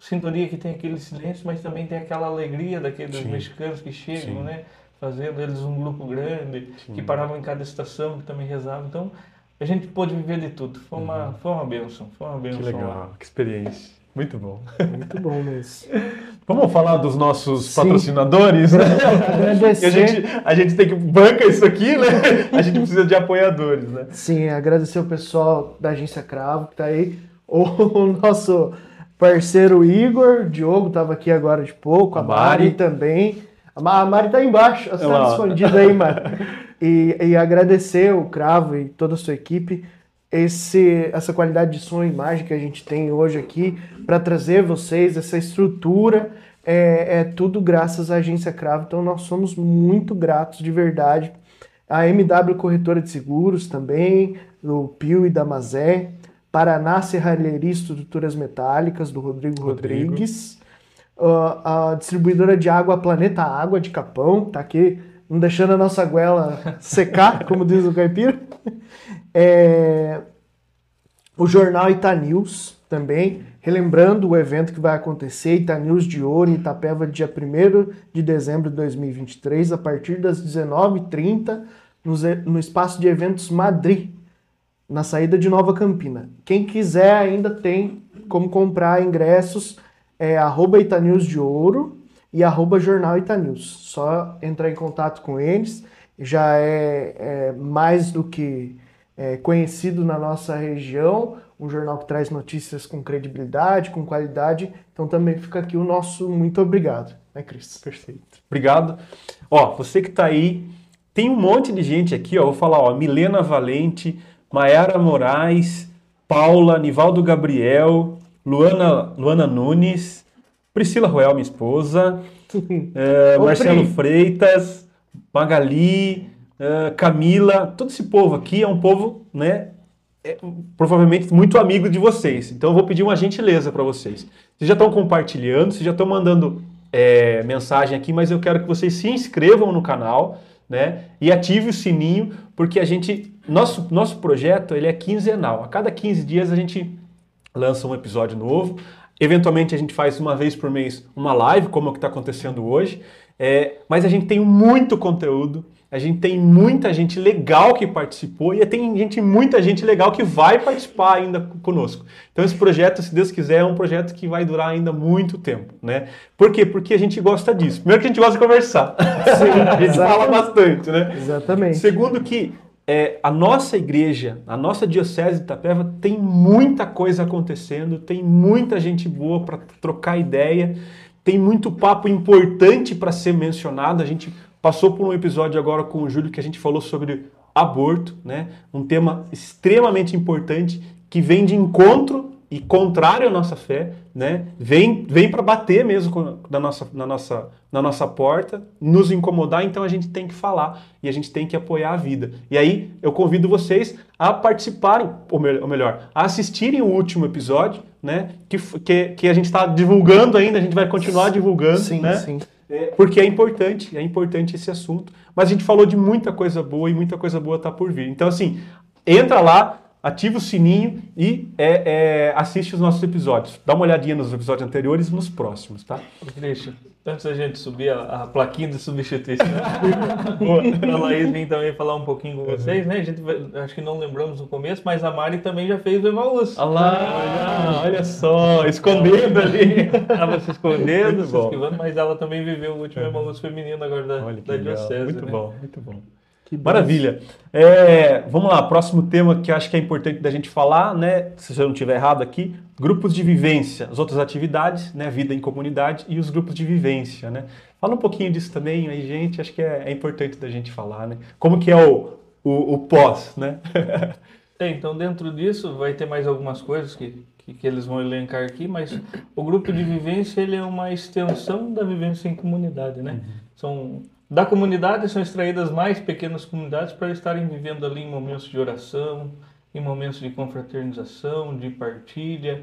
sintonia que tem aquele silêncio, mas também tem aquela alegria daqueles Sim. mexicanos que chegam, Sim. né? Fazendo eles um grupo grande, Sim. que paravam em cada estação, que também rezavam. Então, a gente pôde viver de tudo. Foi uma, foi uma benção, foi uma benção. Uhum. Que lá. legal, que experiência. Muito bom. Muito bom mesmo. <laughs> Vamos falar dos nossos Sim. patrocinadores? né? Agradecer. <laughs> a, gente, a gente tem que banca isso aqui, né? <laughs> A gente precisa de apoiadores, né? Sim, agradecer o pessoal da Agência Cravo que tá aí. O nosso parceiro Igor, Diogo estava aqui agora de pouco, a, A Mari. Mari. também. A Ma- a Mari tá embaixo, ela está ó. escondida aí, Mari. E, e agradecer o Cravo e toda a sua equipe esse, essa qualidade de som e imagem que a gente tem hoje aqui para trazer vocês essa estrutura. É, é tudo graças à Agência Cravo, então nós somos muito gratos de verdade. A MW Corretora de Seguros também, do Pio e da Mazé. Paraná Serralheria Estruturas Metálicas, do Rodrigo, Rodrigo. Rodrigues. Ah, a distribuidora de água Planeta Água de Capão, tá aqui, não deixando a nossa goela secar, <laughs> como diz o caipira. É, o jornal Itanews também, relembrando o evento que vai acontecer, Itanews de Ouro, Itapeva, dia 1 de dezembro de 2023, a partir das 19h30, nos e- no espaço de eventos Madrid, na saída de Nova Campina. Quem quiser ainda tem como comprar ingressos, é arroba Itanews de Ouro e arroba Jornal Itanews. Só entrar em contato com eles, já é, é mais do que é, conhecido na nossa região, um jornal que traz notícias com credibilidade, com qualidade. Então também fica aqui o nosso muito obrigado, né, Cris? Perfeito. Obrigado. Ó, você que tá aí, tem um monte de gente aqui, ó. Vou falar, ó, Milena Valente, Maiara Moraes, Paula, Nivaldo Gabriel, Luana, Luana Nunes, Priscila Roel, minha esposa, <laughs> Ô, Marcelo Pri. Freitas, Magali, eh, Camila, todo esse povo aqui é um povo, né, é, provavelmente muito amigo de vocês. Então eu vou pedir uma gentileza para vocês. Vocês já estão compartilhando, vocês já estão mandando é, mensagem aqui, mas eu quero que vocês se inscrevam no canal, né? E ative o sininho, porque a gente, nosso nosso projeto ele é quinzenal. A cada 15 dias a gente lança um episódio novo. Eventualmente a gente faz uma vez por mês uma live, como é o que está acontecendo hoje. É, mas a gente tem muito conteúdo, a gente tem muita gente legal que participou e tem gente, muita gente legal que vai participar ainda conosco. Então esse projeto, se Deus quiser, é um projeto que vai durar ainda muito tempo, né? Por quê? Porque a gente gosta disso. Primeiro que a gente gosta de conversar. <laughs> a gente fala bastante, né? Exatamente. Segundo que é, a nossa igreja, a nossa diocese de Itapeva tem muita coisa acontecendo, tem muita gente boa para trocar ideia, tem muito papo importante para ser mencionado. A gente passou por um episódio agora com o Júlio que a gente falou sobre aborto, né? Um tema extremamente importante que vem de encontro e contrário à nossa fé, né? Vem, vem para bater mesmo com- na, nossa, na, nossa, na nossa porta, nos incomodar, então a gente tem que falar e a gente tem que apoiar a vida. E aí eu convido vocês a participarem, ou, mel- ou melhor, a assistirem o último episódio, né? Que, que, que a gente está divulgando ainda, a gente vai continuar divulgando, Sim, né? sim. É, porque é importante, é importante esse assunto. Mas a gente falou de muita coisa boa e muita coisa boa está por vir. Então, assim, entra lá, ativa o sininho e é, é, assiste os nossos episódios. Dá uma olhadinha nos episódios anteriores e nos próximos, tá? Christian, antes da gente subir a, a plaquinha de substituição, <laughs> a Laís vem também falar um pouquinho com vocês, né? A gente acho que não lembramos no começo, mas a Mari também já fez o Emaús. Olha lá, olha só, escondendo ali. Estava se escondendo, se bom. esquivando, mas ela também viveu o último Emaús feminino agora da, Olha da. Diocese. Muito né? bom, muito bom. Maravilha. É, vamos lá, próximo tema que acho que é importante da gente falar, né? Se eu não estiver errado aqui, grupos de vivência, as outras atividades, né? Vida em comunidade e os grupos de vivência, né? Fala um pouquinho disso também aí, gente. Acho que é, é importante da gente falar, né? Como que é o, o, o pós, né? <laughs> É, então dentro disso vai ter mais algumas coisas que, que, que eles vão elencar aqui, mas o grupo de vivência ele é uma extensão da vivência em comunidade, né? São da comunidade são extraídas mais pequenas comunidades para estarem vivendo ali em momentos de oração, em momentos de confraternização, de partilha.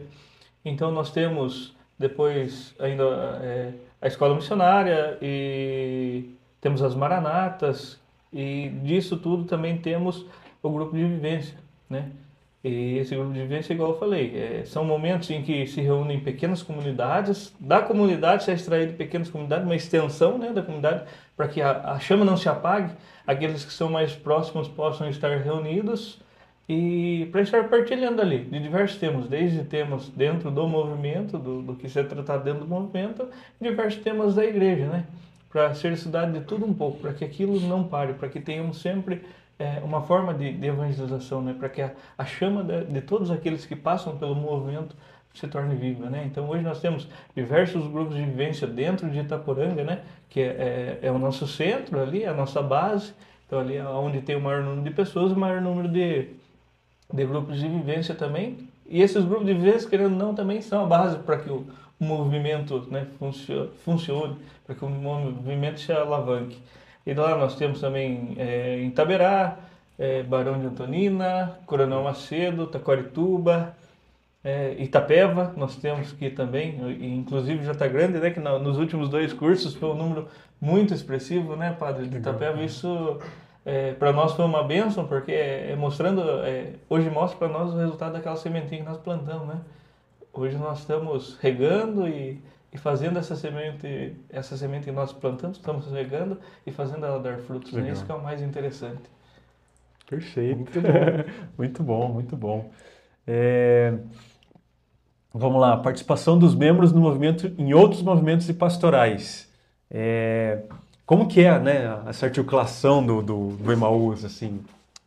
Então nós temos depois ainda é, a escola missionária e temos as maranatas e disso tudo também temos o grupo de vivência, né? E esse grupo de vivência, igual eu falei, é, são momentos em que se reúnem pequenas comunidades, da comunidade se é extraído pequenas comunidades, uma extensão né, da comunidade, para que a, a chama não se apague, aqueles que são mais próximos possam estar reunidos e para estar partilhando ali de diversos temas, desde temas dentro do movimento, do, do que se é tratado dentro do movimento, diversos temas da igreja, né? Para ser cidade de tudo um pouco, para que aquilo não pare, para que tenhamos sempre é, uma forma de, de evangelização, né? Para que a, a chama de, de todos aqueles que passam pelo movimento se torne viva, né? Então hoje nós temos diversos grupos de vivência dentro de Itaporanga, né? Que é, é, é o nosso centro ali, é a nossa base. Então ali é onde tem o maior número de pessoas, o maior número de, de grupos de vivência também. E esses grupos de vivência, querendo ou não, também são a base para que o, movimento né, funcione, funcione para que o movimento se alavanque. E lá nós temos também é, em Taberá, é, Barão de Antonina, Coronel Macedo, Taquarituba, é, Itapeva, nós temos que também, inclusive já está grande, né? Que na- nos últimos dois cursos foi um número muito expressivo, né, Padre de Itapeva. Isso para nós foi uma bênção, porque é, é mostrando, é, hoje mostra para nós o resultado daquela sementinha que nós plantamos, né? Hoje nós estamos regando e, e fazendo essa semente, essa semente que nós plantamos, estamos regando e fazendo ela dar frutos. Né? Isso que é o mais interessante. Perfeito. Muito bom, <laughs> muito bom. Muito bom. É, Vamos lá, participação dos membros no movimento, em outros movimentos e pastorais. É, como que é, né, essa articulação do, do, do Emaús, assim?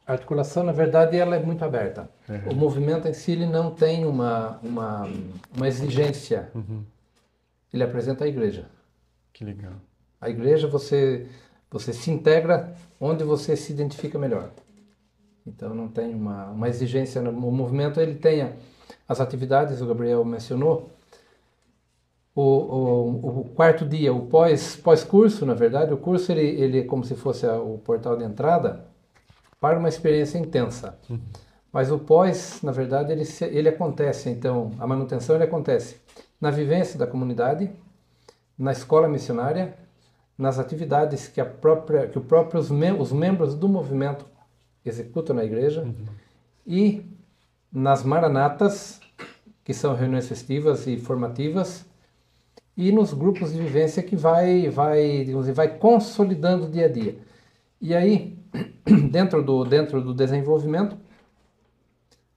A articulação, na verdade, ela é muito aberta. Uhum. O movimento em si ele não tem uma, uma, uma exigência. Uhum. Ele apresenta a igreja. Que legal. A igreja, você, você se integra onde você se identifica melhor. Então, não tem uma, uma exigência. O movimento, ele tem as atividades, o Gabriel mencionou. O, o, o quarto dia, o pós, pós-curso, na verdade, o curso ele, ele é como se fosse a, o portal de entrada para uma experiência intensa. Uhum. Mas o pós, na verdade, ele, ele acontece, então, a manutenção ele acontece na vivência da comunidade, na escola missionária, nas atividades que, a própria, que o próprio, os, mem os membros do movimento executam na igreja uhum. e nas maranatas, que são reuniões festivas e formativas, e nos grupos de vivência que vai, vai, digamos, vai consolidando dia a dia. E aí, <clears throat> dentro do, dentro do desenvolvimento,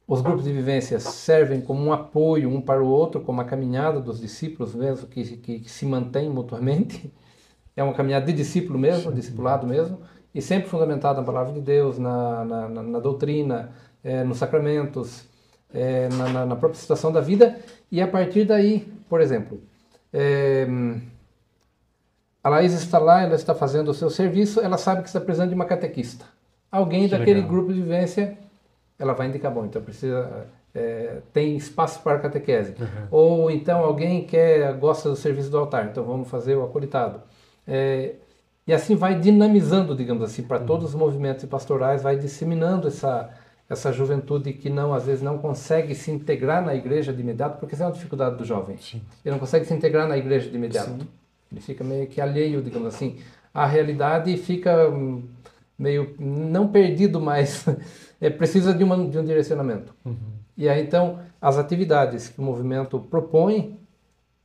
os grupos de vivência servem como um apoio um para o outro, como a caminhada dos discípulos mesmo, que, que, que se mantém mutuamente. <laughs> É uma caminhada de discípulo mesmo, discipulado mesmo, e sempre fundamentado na palavra de Deus, na, na, na, na doutrina, é, nos sacramentos, é, na, na, própria situação da vida, e a partir daí, por exemplo, é, a Laís está lá, ela está fazendo o seu serviço, ela sabe que está precisando de uma catequista. Alguém que daquele legal. grupo de vivência, ela vai indicar, bom, então precisa, é, tem espaço para catequese. Uhum. Ou então alguém quer, gosta do serviço do altar, então vamos fazer o acolitado. É, e assim vai dinamizando, digamos assim, para uhum. todos os movimentos pastorais, vai disseminando essa, essa juventude que não às vezes não consegue se integrar na igreja de imediato, porque essa é uma dificuldade do jovem. Sim. Ele não consegue se integrar na igreja de imediato. Sim. Ele fica meio que alheio, digamos assim, à realidade e fica hum, meio não perdido, mas <laughs> é, precisa de, uma, de um direcionamento. Uhum. E aí então as atividades que o movimento propõe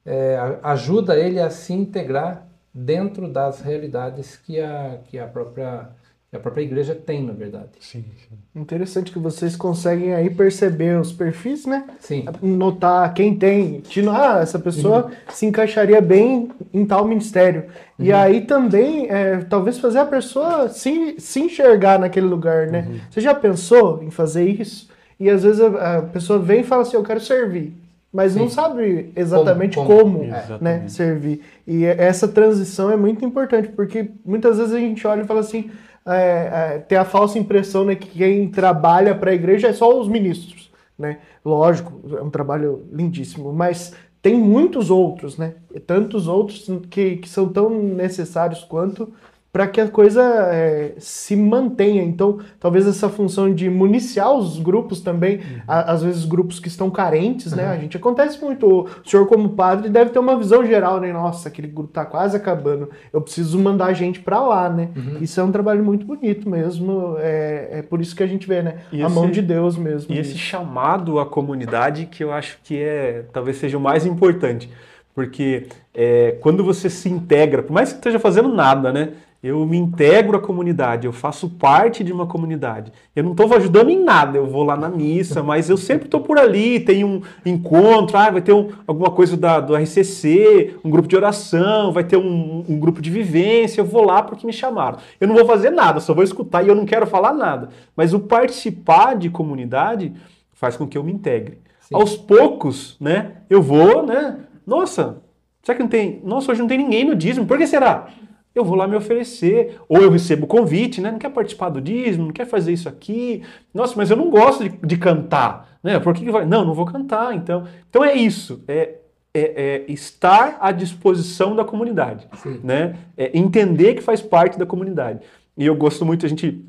é, ajuda ele a se integrar dentro das realidades que a, que a própria a própria igreja tem, na verdade. Sim, sim. Interessante que vocês conseguem aí perceber os perfis, né? Sim. Notar quem tem. Ah, essa pessoa uhum. se encaixaria bem em tal ministério. Uhum. E aí também, é, talvez fazer a pessoa se, se enxergar naquele lugar, né? Uhum. Você já pensou em fazer isso? E às vezes a, a pessoa vem e fala assim, eu quero servir mas Sim. não sabe exatamente como, como, como né, servir. E essa transição é muito importante, porque muitas vezes a gente olha e fala assim, é, é, ter a falsa impressão né, que quem trabalha para a igreja é só os ministros. Né? Lógico, é um trabalho lindíssimo, mas tem muitos outros, né? Tantos outros que, que são tão necessários quanto para que a coisa é, se mantenha. Então, talvez essa função de municiar os grupos também, uhum. a, às vezes grupos que estão carentes, né? Uhum. A gente acontece muito. O senhor, como padre, deve ter uma visão geral, né? Nossa, aquele grupo está quase acabando. Eu preciso mandar gente para lá, né? Uhum. Isso é um trabalho muito bonito mesmo. É, é por isso que a gente vê, né? E a esse, mão de Deus mesmo. E esse chamado à comunidade que eu acho que é talvez seja o mais importante. Porque é, quando você se integra, por mais que esteja fazendo nada, né? Eu me integro à comunidade, eu faço parte de uma comunidade. Eu não estou ajudando em nada, eu vou lá na missa, mas eu sempre estou por ali, tem um encontro, ah, vai ter um, alguma coisa da, do RCC, um grupo de oração, vai ter um, um, grupo de vivência, eu vou lá porque me chamaram. Eu não vou fazer nada, só vou escutar e eu não quero falar nada. Mas o participar de comunidade faz com que eu me integre. Sim. Aos poucos, né, eu vou, né, nossa, será que não tem, nossa, hoje não tem ninguém no dízimo, por que será? Eu vou lá me oferecer. Ou eu recebo convite, né? Não quer participar do dízimo, não quer fazer isso aqui. Nossa, mas eu não gosto de, de cantar. Né? Por que, que vai? Não, não vou cantar. Então, então é isso. É, é, é estar à disposição da comunidade. Né? É entender que faz parte da comunidade. E eu gosto muito, a gente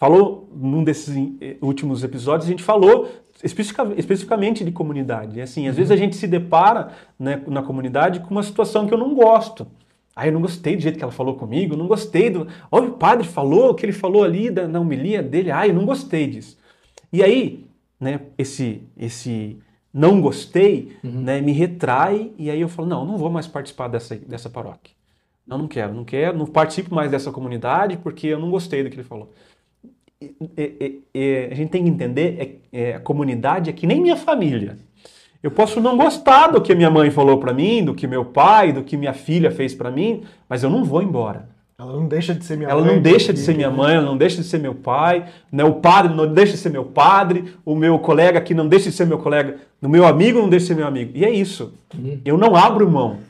falou num desses eh, últimos episódios, a gente falou especificamente de comunidade. Assim, às uhum. vezes a gente se depara né, na comunidade com uma situação que eu não gosto. Ah, eu não gostei do jeito que ela falou comigo, não gostei do. Olha, o padre falou o que ele falou ali da, na homilia dele. Ah, eu não gostei disso. E aí, né, esse, esse não gostei uhum. né, me retrai e aí eu falo: não, não vou mais participar dessa, dessa paróquia. Não, não quero, não quero, não participo mais dessa comunidade porque eu não gostei do que ele falou. é, é, é, a gente tem que entender é, é, a comunidade é que nem minha família. Eu posso não gostar do que minha mãe falou para mim, do que meu pai, do que minha filha fez para mim, mas eu não vou embora. Ela não deixa de ser minha ela mãe. não deixa de ser minha mãe, ela não deixa de ser meu pai, né? o padre não deixa de ser meu padre, o meu colega aqui não deixa de ser meu colega, o meu amigo não deixa de ser meu amigo. E é isso. Eu não abro mão.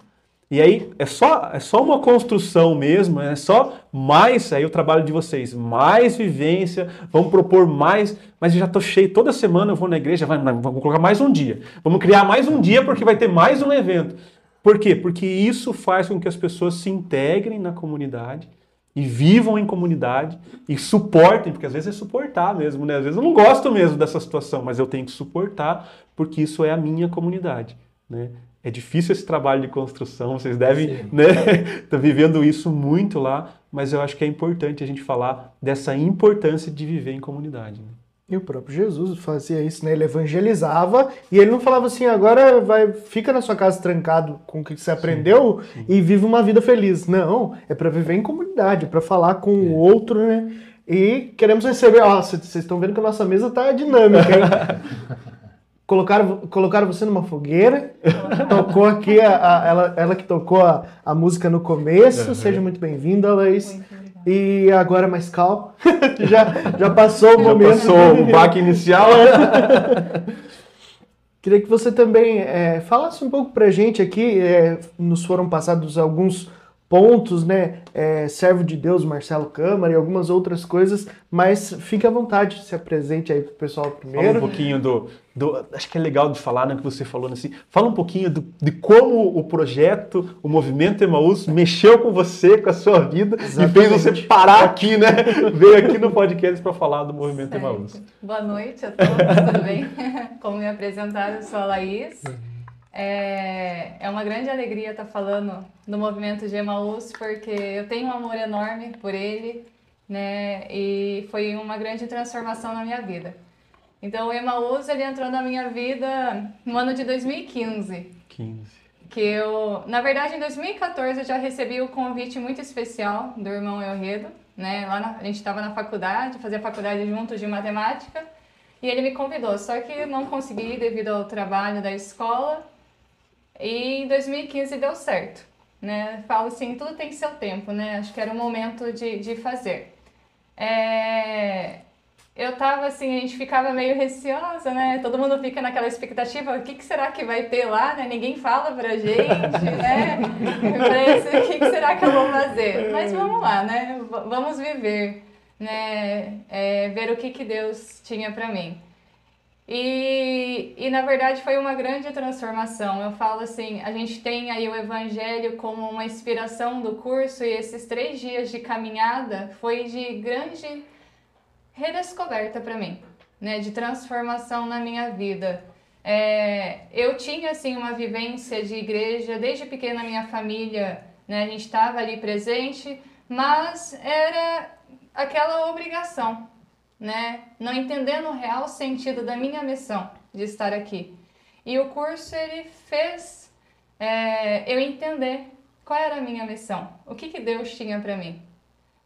E aí é só, é só uma construção mesmo, é só mais aí o trabalho de vocês, mais vivência, vamos propor mais, mas eu já tô cheio, toda semana eu vou na igreja, vai, vamos colocar mais um dia. Vamos criar mais um dia porque vai ter mais um evento. Por quê? Porque isso faz com que as pessoas se integrem na comunidade e vivam em comunidade e suportem, porque às vezes é suportar mesmo, né? Às vezes eu não gosto mesmo dessa situação, mas eu tenho que suportar porque isso é a minha comunidade, né? É difícil esse trabalho de construção, vocês devem, Sim. né? <laughs> Tá vivendo isso muito lá, mas eu acho que é importante a gente falar dessa importância de viver em comunidade. né? E o próprio Jesus fazia isso, né? Ele evangelizava e ele não falava assim, agora vai, fica na sua casa trancado com o que você aprendeu e vive uma vida feliz. Não, é para viver em comunidade, é para falar com o outro, né? E queremos receber, ó, vocês vocês estão vendo que a nossa mesa tá dinâmica, hein? <laughs> Colocaram, colocaram você numa fogueira, <laughs> tocou aqui, a, a- ela, ela que tocou a, a música no começo, seja muito bem-vinda, Laís. Muito. E agora mais calmo, <laughs> já, já passou o Já momento. passou o baque inicial. <laughs> Queria que você também é, falasse um pouco pra gente aqui, é, nos foram passados alguns pontos, né? É, Servo de Deus, Marcelo Câmara e algumas outras coisas, mas fique à vontade, se apresente aí pro pessoal Fala um primeiro. pouquinho do, do- Acho que é legal de falar, né, que você falou assim. Fala um pouquinho do- de como o projeto, o movimento Emaús mexeu com você, com a sua vida e fez você parar aqui, né? <laughs> Veio aqui no podcast para falar do movimento Certo. Emaús. Boa noite a todos, tudo bem? <laughs> Como me apresentaram, eu sou a Laís. É, é uma grande alegria estar falando do movimento de Emaús, porque eu tenho um amor enorme por ele, né? E foi uma grande transformação na minha vida. Então, o Emaús, ele entrou na minha vida no ano de 2015. 15. que eu, na verdade, em 2014 eu já recebi o convite muito especial do irmão Elredo, né? Lá na- a gente estava na faculdade, fazia faculdade juntos de matemática, e ele me convidou, só que não consegui devido ao trabalho da escola. E em 2015 deu certo, né? Falo assim, tudo tem seu tempo, né? Acho que era o momento de, de fazer. É, eu tava assim, a gente ficava meio receosa, né? Todo mundo fica naquela expectativa, o que, que será que vai ter lá, né? Ninguém fala pra gente, né? Parece, o que, que será que eu vou fazer? Mas vamos lá, né? V- vamos viver, né? É, ver o que, que Deus tinha pra mim. E, e na verdade foi uma grande transformação. Eu falo assim, a gente tem aí o Evangelho como uma inspiração do curso e esses três dias de caminhada foi de grande redescoberta para mim, né, de transformação na minha vida. É, eu tinha assim uma vivência de igreja desde pequena, minha família, né, a gente estava ali presente, mas era aquela obrigação, né, não entendendo o real sentido da minha missão de estar aqui. E o curso ele fez é, eu entender qual era a minha missão, o que, que Deus tinha para mim,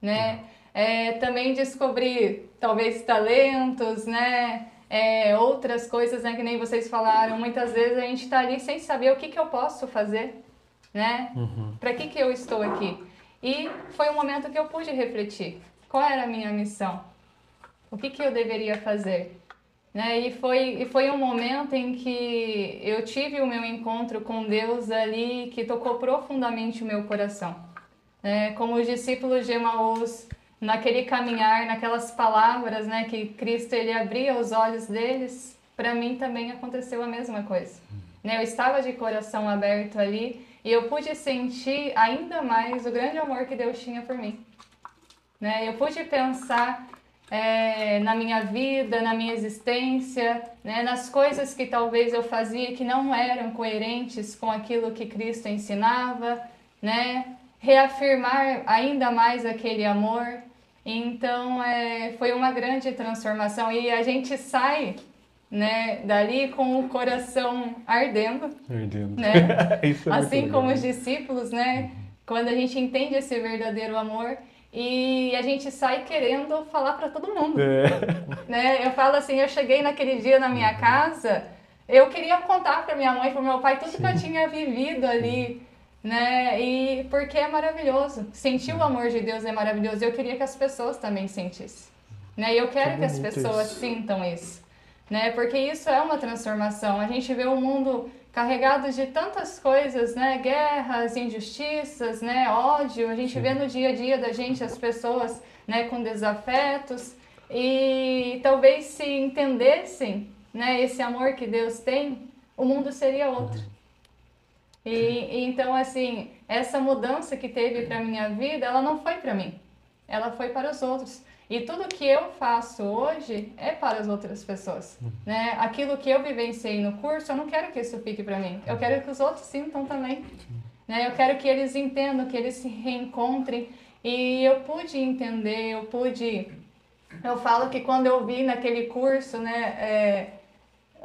né? É, também descobrir talvez talentos, né? É, outras coisas, né? Que nem vocês falaram. Muitas vezes a gente está ali sem saber o que, que eu posso fazer, né? Para que, que eu estou aqui? E foi um momento que eu pude refletir. Qual era a minha missão? O que, que eu deveria fazer? Né? E, foi, e foi um momento em que eu tive o meu encontro com Deus ali que tocou profundamente o meu coração. Né? Como os discípulos de Emaús, naquele caminhar, naquelas palavras né, que Cristo ele abria os olhos deles, para mim também aconteceu a mesma coisa. Né? Eu estava de coração aberto ali e eu pude sentir ainda mais o grande amor que Deus tinha por mim. Né? Eu pude pensar é, na minha vida, na minha existência, né? nas coisas que talvez eu fazia que não eram coerentes com aquilo que Cristo ensinava, né? reafirmar ainda mais aquele amor. Então é, foi uma grande transformação e a gente sai né, dali com o coração ardendo, Perdendo. né? <laughs> É assim como os discípulos, né? Quando a gente entende esse verdadeiro amor e a gente sai querendo falar para todo mundo. É. Né? Eu falo assim, eu cheguei naquele dia na minha casa, eu queria contar para minha mãe, para meu pai, tudo que eu tinha vivido ali, né? E porque é maravilhoso. Sentir o amor de Deus é maravilhoso. Eu queria que as pessoas também sentissem. Né? E eu quero Que que as pessoas isso. sintam isso. Né? Porque isso é uma transformação. A gente vê o mundo carregado de tantas coisas, né? Guerras, injustiças, né? Ódio. A gente vê no dia a dia da gente as pessoas, né? Com desafetos. E talvez se entendessem, né? Esse amor que Deus tem, o mundo seria outro. E, e então, assim, essa mudança que teve para minha vida, ela não foi para mim, ela foi para os outros. E tudo que eu faço hoje é para as outras pessoas, né? Aquilo que eu vivenciei no curso, eu não quero que isso fique para mim. Eu quero que os outros sintam também, né? Eu quero que eles entendam, que eles se reencontrem. E eu pude entender, eu pude eu falo que quando eu vi naquele curso, né, é,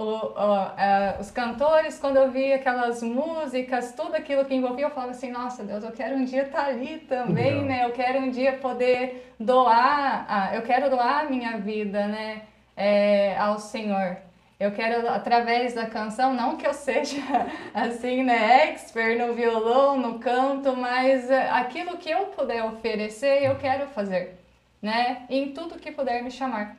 o- o- é, os cantores, quando eu vi aquelas músicas, tudo aquilo que envolvia, eu falava assim, nossa Deus, eu quero um dia estar ali também, né? Eu quero um dia poder doar, ah, eu quero doar a minha vida, né, é, ao Senhor. Eu quero, através da canção, não que eu seja, <laughs> assim, né, expert no violão, no canto, mas é, aquilo que eu puder oferecer, eu quero fazer, né, em tudo que puder me chamar,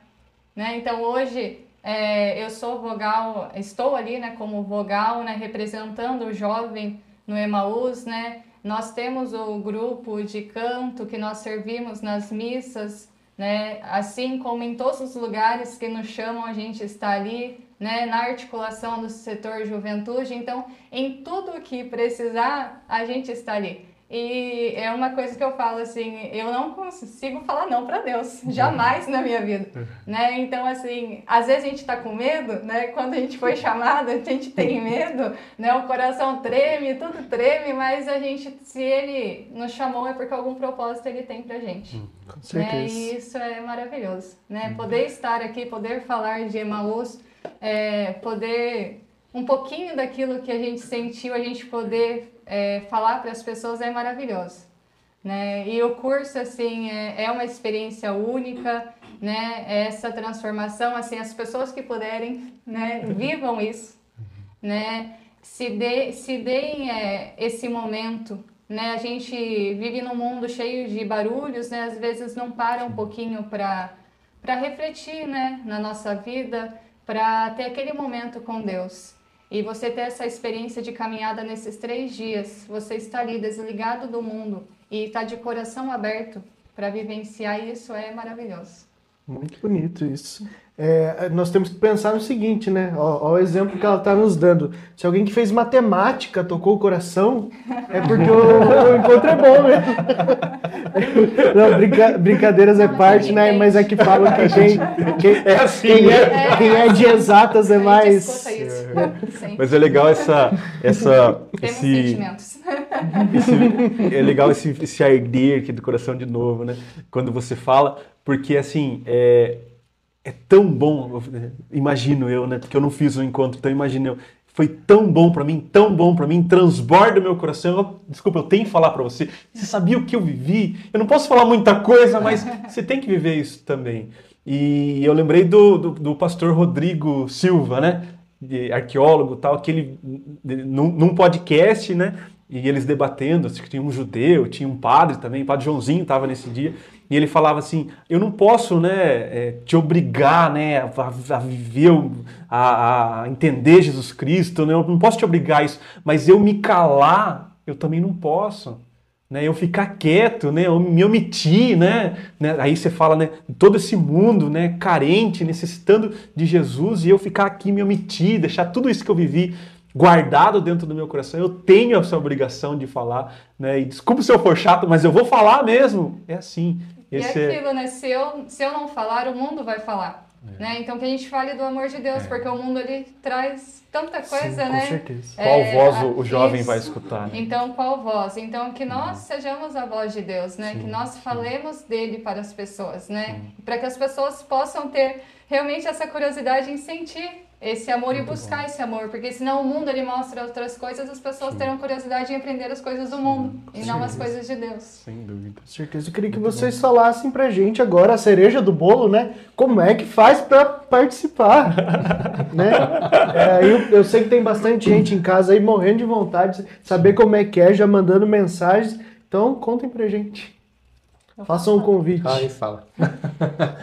né. Então, hoje, é, eu sou vogal, estou ali, né, como vogal, né, representando o jovem no Emaús, né. Nós temos o grupo de canto que nós servimos nas missas, né? Assim como em todos os lugares que nos chamam, a gente está ali, né? Na articulação do setor juventude. Então, em tudo que precisar, a gente está ali. E é uma coisa que eu falo assim, eu não consigo falar não para Deus, jamais na minha vida, né? Então assim, às vezes a gente tá com medo, né? Quando a gente foi chamado, a gente tem <laughs> medo, né? O coração treme, tudo treme, mas a gente, se ele nos chamou é porque algum propósito ele tem pra gente. Com Né? certeza. E isso é maravilhoso, né? Poder estar aqui, poder falar de Emaús, é, poder um pouquinho daquilo que a gente sentiu, a gente poder é, falar para as pessoas é maravilhoso, né? E o curso assim é, é uma experiência única, né? Essa transformação, assim, as pessoas que puderem, né? Vivam isso, né? Se, dê, se deem é, esse momento, né? A gente vive num mundo cheio de barulhos, né? Às vezes não para um pouquinho para para refletir, né? Na nossa vida, para ter aquele momento com Deus. E você ter essa experiência de caminhada nesses três dias, você está ali desligado do mundo e está de coração aberto para vivenciar isso é maravilhoso. Muito bonito isso. É, nós temos que pensar no seguinte, né? Ó o exemplo que ela está nos dando. Se alguém que fez matemática tocou o coração, é porque o, o encontro é bom mesmo. <laughs> Não, brinca- brincadeiras é parte, né? Mas é que falam que quem, <laughs> quem, É assim, quem, né? é, quem é de exatas é mais. Sempre. Mas é legal essa, essa, Temos esse, sentimentos. esse- é legal esse, esse arder aqui do coração de novo, né? Quando você fala, porque assim, é, é tão bom, imagino eu, né? Porque eu não fiz o encontro, então imagino eu. Foi tão bom pra mim, tão bom pra mim, transborda o meu coração. Eu- desculpa, eu tenho que falar pra você. Você sabia o que eu vivi? Eu não posso falar muita coisa, mas <laughs> você tem que viver isso também. E eu lembrei do, do, do pastor Rodrigo Silva, né? De arqueólogo e tal, que ele, num, num podcast, né? E eles debatendo, acho que tinha um judeu, tinha um padre também, o padre Joãozinho estava nesse dia, e ele falava assim: Eu não posso né, é, te obrigar né, a, a viver, a, a entender Jesus Cristo, né, eu não posso te obrigar a isso, mas eu me calar, eu também não posso. Né, eu ficar quieto, né, eu me omitir, né, né, aí você fala, né, todo esse mundo, né, carente, necessitando de Jesus, e eu ficar aqui me omitir, deixar tudo isso que eu vivi guardado dentro do meu coração, eu tenho essa obrigação de falar, né, e desculpa se eu for chato, mas eu vou falar mesmo, é assim, esse e é- aquilo, né? Se eu, se eu não falar, o mundo vai falar. É. Né? Então que a gente fale do amor de Deus, porque o mundo ele traz tanta coisa, com né? certeza. qual É, voz a- o, o jovem isso. vai escutar, né? Então, qual voz? Então, que nós sejamos a voz de Deus, né? que nós falemos dele para as pessoas, né? Para que as pessoas possam ter realmente essa curiosidade em sentir esse amor e buscar esse amor, porque senão o mundo ele mostra outras coisas, as pessoas terão curiosidade em aprender as coisas do mundo e não as coisas de Deus. Sem dúvida. Com certeza. Eu queria que vocês falassem pra gente agora a cereja do bolo, né? Como é que faz pra participar, <laughs> né? É, eu, eu sei que tem bastante gente em casa aí morrendo de vontade de saber como é que é, já mandando mensagens. Então, contem pra gente. Façam um convite. Aí fala.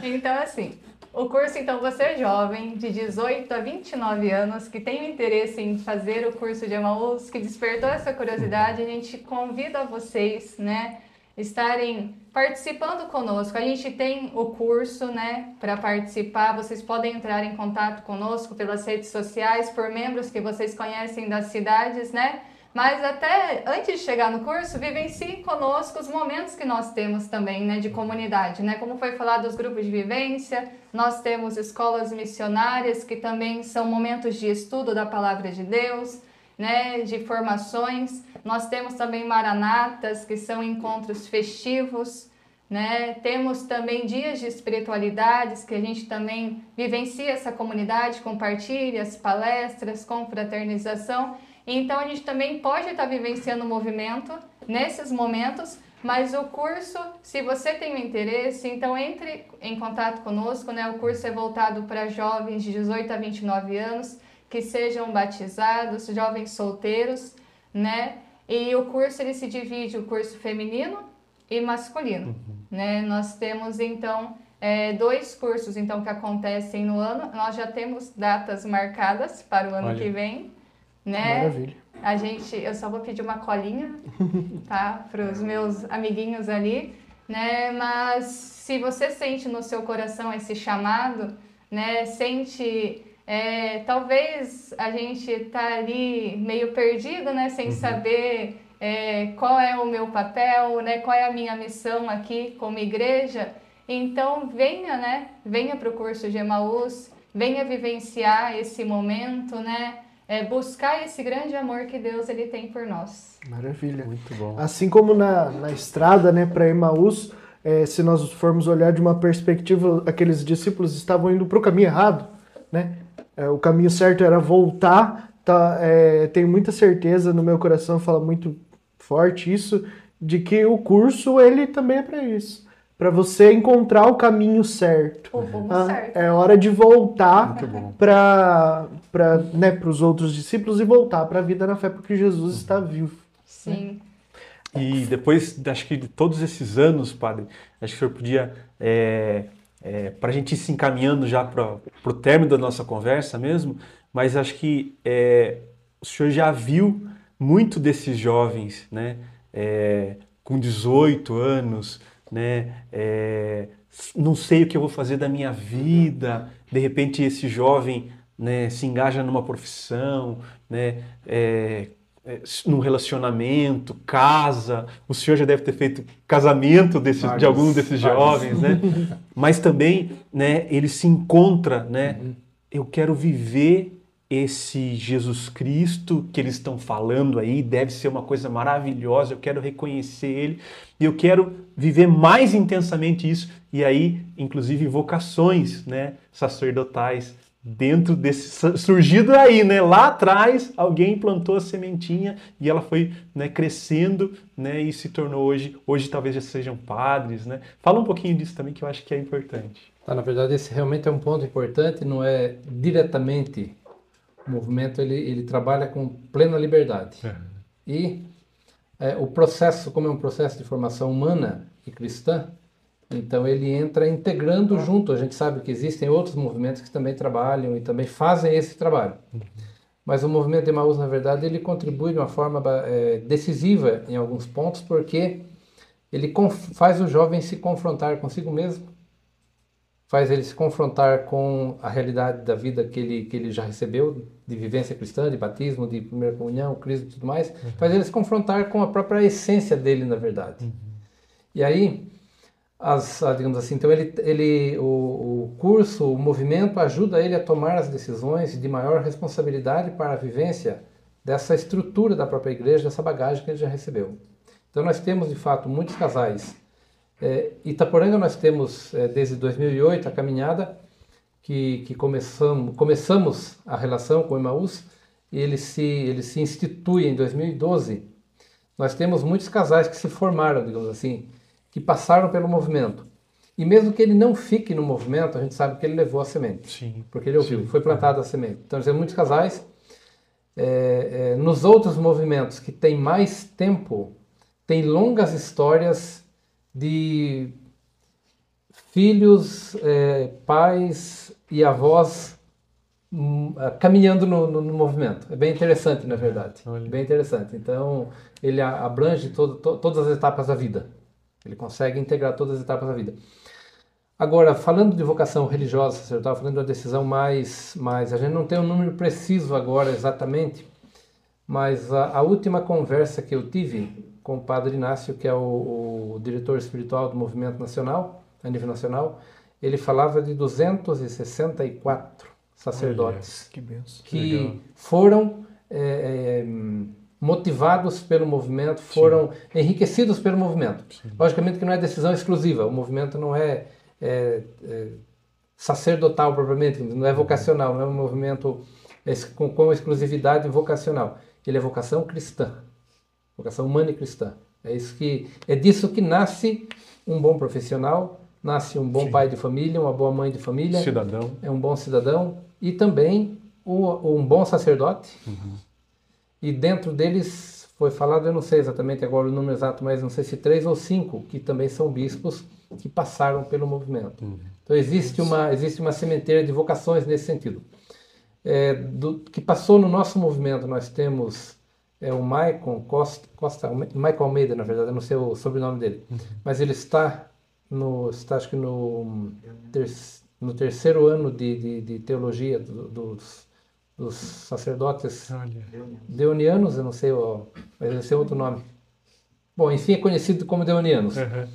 Então, assim, o curso, então, você jovem, de 18 a 29 anos, que tem interesse em fazer o curso de Emaús, que despertou essa curiosidade, a gente convida vocês, né, estarem participando conosco. A gente tem o curso, né, para participar. Vocês podem entrar em contato conosco pelas redes sociais, por membros que vocês conhecem das cidades, né? Mas até antes de chegar no curso, vivencie conosco os momentos que nós temos também, né, de comunidade, né? Como foi falado dos grupos de vivência, nós temos escolas missionárias que também são momentos de estudo da palavra de Deus, né, de formações. Nós temos também maranatas, que são encontros festivos, né? Temos também dias de espiritualidades, que a gente também vivencia essa comunidade, compartilha as palestras, confraternização. Então a gente também pode estar vivenciando o movimento nesses momentos, mas o curso, se você tem um interesse, então entre em contato conosco, né? O curso é voltado para jovens de 18 a 29 anos que sejam batizados, jovens solteiros, né? E o curso ele se divide o curso feminino e masculino, né? Nós temos então é, dois cursos então que acontecem no ano. Nós já temos datas marcadas para o ano Olha. que vem, né? Maravilha. A gente, eu só vou pedir uma colinha, <laughs> tá, para os meus amiguinhos ali, né? Mas se você sente no seu coração esse chamado, né? Sente, é, talvez a gente tá ali meio perdido, né? Sem saber é, qual é o meu papel, né? Qual é a minha missão aqui como igreja. Então venha, né? Venha para o curso de Emaús, venha vivenciar esse momento, né? É, buscar esse grande amor que Deus ele tem por nós. Maravilha. Muito bom. Assim como na, na estrada, né, para Emaús, eh, se nós formos olhar de uma perspectiva, aqueles discípulos estavam indo para o caminho errado, né? Eh, o caminho certo era voltar. Tá, eh, tenho muita certeza no meu coração, fala muito forte isso, de que o curso ele também é para isso, para você encontrar o caminho certo. O rumo Ah, certo. é hora de voltar Muito bom. para para né, os outros discípulos e voltar para a vida na fé, porque Jesus está vivo. Sim. E depois, acho que de todos esses anos, padre, acho que o senhor podia, é, para a gente ir se encaminhando já para o término da nossa conversa mesmo, mas acho que é, o senhor já viu muito desses jovens, né, é, com 18 anos, né, é, não sei o que eu vou fazer da minha vida, de repente esse jovem né, se engaja numa profissão, né, é, é, num relacionamento, casa. O senhor já deve ter feito casamento desses, de Vários, algum desses vários. jovens, né? <laughs> Mas também, né, ele se encontra, né? Eu quero viver esse Jesus Cristo que eles estão falando aí, deve ser uma coisa maravilhosa, eu quero reconhecer ele e eu quero viver mais intensamente isso. E aí, inclusive, vocações, né, sacerdotais dentro desse surgido aí, né? Lá atrás alguém plantou a sementinha e ela foi né, crescendo, né? E se tornou hoje, hoje talvez já sejam padres, né? Fala um pouquinho disso também que eu acho que é importante. Tá, na verdade, esse realmente é um ponto importante, não é diretamente o movimento, ele, ele trabalha com plena liberdade. E é, o processo, como é um processo de formação humana e cristã, então ele entra integrando junto. A gente sabe que existem outros movimentos que também trabalham e também fazem esse trabalho. Mas o movimento de Emaús, na verdade, ele contribui de uma forma eh, decisiva em alguns pontos, porque ele faz o jovem se confrontar consigo mesmo, faz ele se confrontar com a realidade da vida que ele, que ele já recebeu, de vivência cristã, de batismo, de primeira comunhão, Cristo e tudo mais, faz ele se confrontar com a própria essência dele, na verdade. E aí, as, ah, digamos assim, então ele, ele o, o curso, o movimento ajuda ele a tomar as decisões de maior responsabilidade para a vivência dessa estrutura da própria igreja, dessa bagagem que ele já recebeu. Então nós temos de fato muitos casais. É, Itaporanga nós temos é, desde 2008 a caminhada que, que começamos, começamos a relação com o Emaús, ele se, ele se institui em 2012. Nós temos muitos casais que se formaram, digamos assim, que passaram pelo movimento. E mesmo que ele não fique no movimento, a gente sabe que ele levou a semente. Sim. Porque ele ouviu, foi plantada a semente. Então, temos muitos casais. É, é, nos outros movimentos que têm mais tempo, tem longas histórias de filhos, é, pais e avós hum, ah, caminhando no, no- no movimento. É bem interessante, na verdade. Olha. Bem interessante. Então, ele abrange todo- to- todas as etapas da vida. Ele consegue integrar todas as etapas da vida. Agora, falando de vocação religiosa, você estava falando de uma decisão mais, mais. A gente não tem um número preciso agora exatamente, mas a, a última conversa que eu tive com o Padre Inácio, que é o, o diretor espiritual do Movimento Nacional, a nível nacional, ele falava de 264 sacerdotes Que benção. que Legal. foram é, é, motivados pelo movimento, foram enriquecidos pelo movimento. Logicamente que não é decisão exclusiva, o movimento não é, é, é, sacerdotal propriamente, não é vocacional, não é um movimento com, com exclusividade vocacional. Ele é vocação cristã, vocação humana e cristã. É isso que é disso que nasce um bom profissional, nasce um bom pai de família, uma boa mãe de família, Cidadão. é um bom cidadão e também o- um bom sacerdote. E dentro deles foi falado, eu não sei exatamente agora o número exato, mas não sei se três ou cinco, que também são bispos que passaram pelo movimento. Então existe uma, existe uma sementeira de vocações nesse sentido. É, do, que passou no nosso movimento, nós temos é, o Maicon Costa, Costa, Michael Almeida, na verdade, eu não sei o sobrenome dele, mas ele está no, está acho que no, ter, no terceiro ano de, de, de teologia do- dos, dos sacerdotes deonianos, eu não sei, mas deve ser outro nome. Bom, enfim, é conhecido como deonianos. Aham.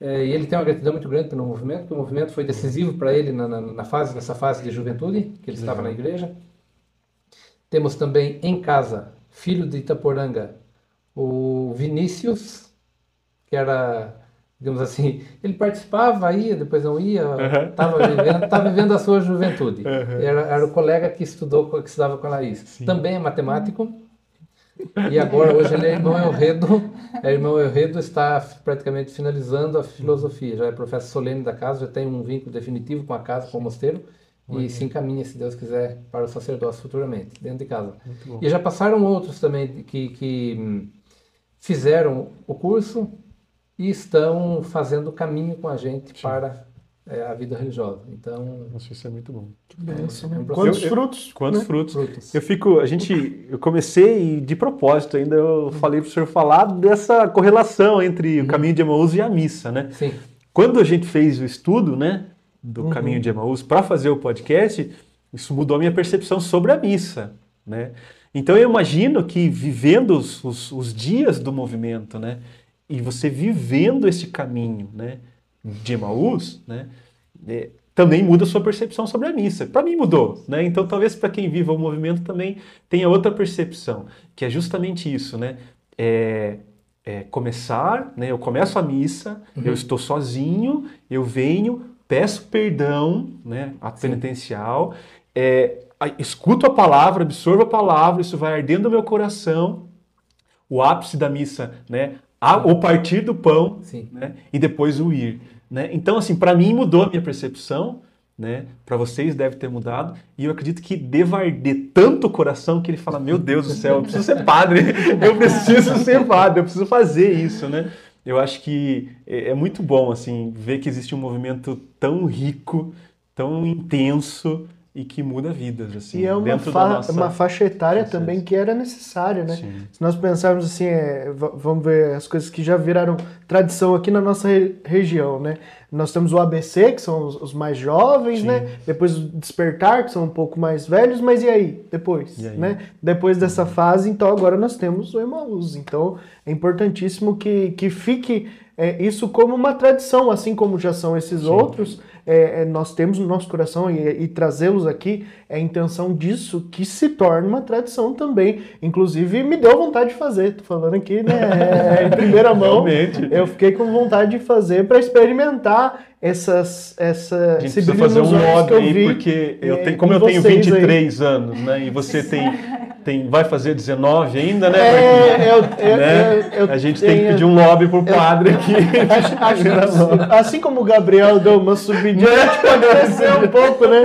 É, e ele tem uma gratidão muito grande pelo movimento, porque o movimento foi decisivo para ele na, na, na fase, nessa fase de juventude, que ele estava na igreja. Temos também em casa, filho de Itaporanga, o Vinícius, que era, digamos assim, <laughs> ele participava, ia, depois não ia, estava vivendo, tava vivendo a sua juventude. Era, era o colega que estudou, que estudava com a Laís. Também é matemático. E agora, hoje, ele é irmão Elredo. É irmão Elredo, está praticamente finalizando a filosofia. Já é professor solene da casa, já tem um vínculo definitivo com a casa, com o mosteiro. E se encaminha, se Deus quiser, para o sacerdócio futuramente, dentro de casa. E já passaram outros também que, que hum, fizeram o curso e estão fazendo o caminho com a gente para é, a vida religiosa. Então, Nossa, isso é muito bom. Benção, É um processo. Quantos Eu- frutos? Quantos né? frutos? frutos. Eu fico, a gente, eu comecei e de propósito ainda eu falei para o senhor falar dessa correlação entre o caminho de Emaús e a missa, né? Sim, Quando a gente fez o estudo, né, do caminho de Emaús para fazer o podcast, isso mudou a minha percepção sobre a missa, né? Então eu imagino que vivendo os, os, os dias do movimento, né, e você vivendo esse caminho, né, de Emaús, né, é, também muda a sua percepção sobre a missa. Para mim mudou, né? Então talvez para quem viva o movimento também tenha outra percepção, que é justamente isso, né? É, é começar, né? Eu começo a missa, eu estou sozinho, eu venho, peço perdão, né? A penitencial, é, escuto a palavra, absorvo a palavra, isso vai ardendo no meu coração. O ápice da missa, né? A- o partir do pão, né? E depois o ir, né? Então, assim, para mim mudou a minha percepção, né? Para vocês deve ter mudado, e eu acredito que deva arder tanto o coração que ele fala: Meu Deus do céu, eu preciso ser padre, <laughs> eu preciso ser padre, eu preciso fazer isso, né? Eu acho que é é muito bom, assim, ver que existe um movimento tão rico, tão intenso e que muda vidas, assim, E é uma, fa- nossa... uma faixa etária processo. também que era necessária, né? Sim. Se nós pensarmos assim, é, vamos ver as coisas que já viraram tradição aqui na nossa re- região, né? Nós temos o ABC, que são os, os mais jovens, Sim. né? Depois o Despertar, que são um pouco mais velhos, mas e aí? Depois, E aí? né? Depois dessa fase, então agora nós temos o Emaús. Então é importantíssimo que, que fique é, isso como uma tradição, assim como já são esses outros, é, é, nós temos no nosso coração e, e trazê-los aqui é a intenção disso que se torne uma tradição também. Inclusive, me deu vontade de fazer. Tô falando aqui, né, em primeira mão. Realmente. Eu fiquei com vontade de fazer para experimentar essas, essa, A gente esse precisa brilho fazer um lobby aí, porque eu é, tenho, como eu tenho vocês aí. 23 anos, né? E você tem, <laughs> tem vai fazer 19 ainda, né? É, eu, eu, né? eu- eu a gente tem que pedir um lobby pro padre aqui. <laughs> Acho, acho que, assim como o Gabriel deu uma subidinha, gente pode crescer um pouco, né?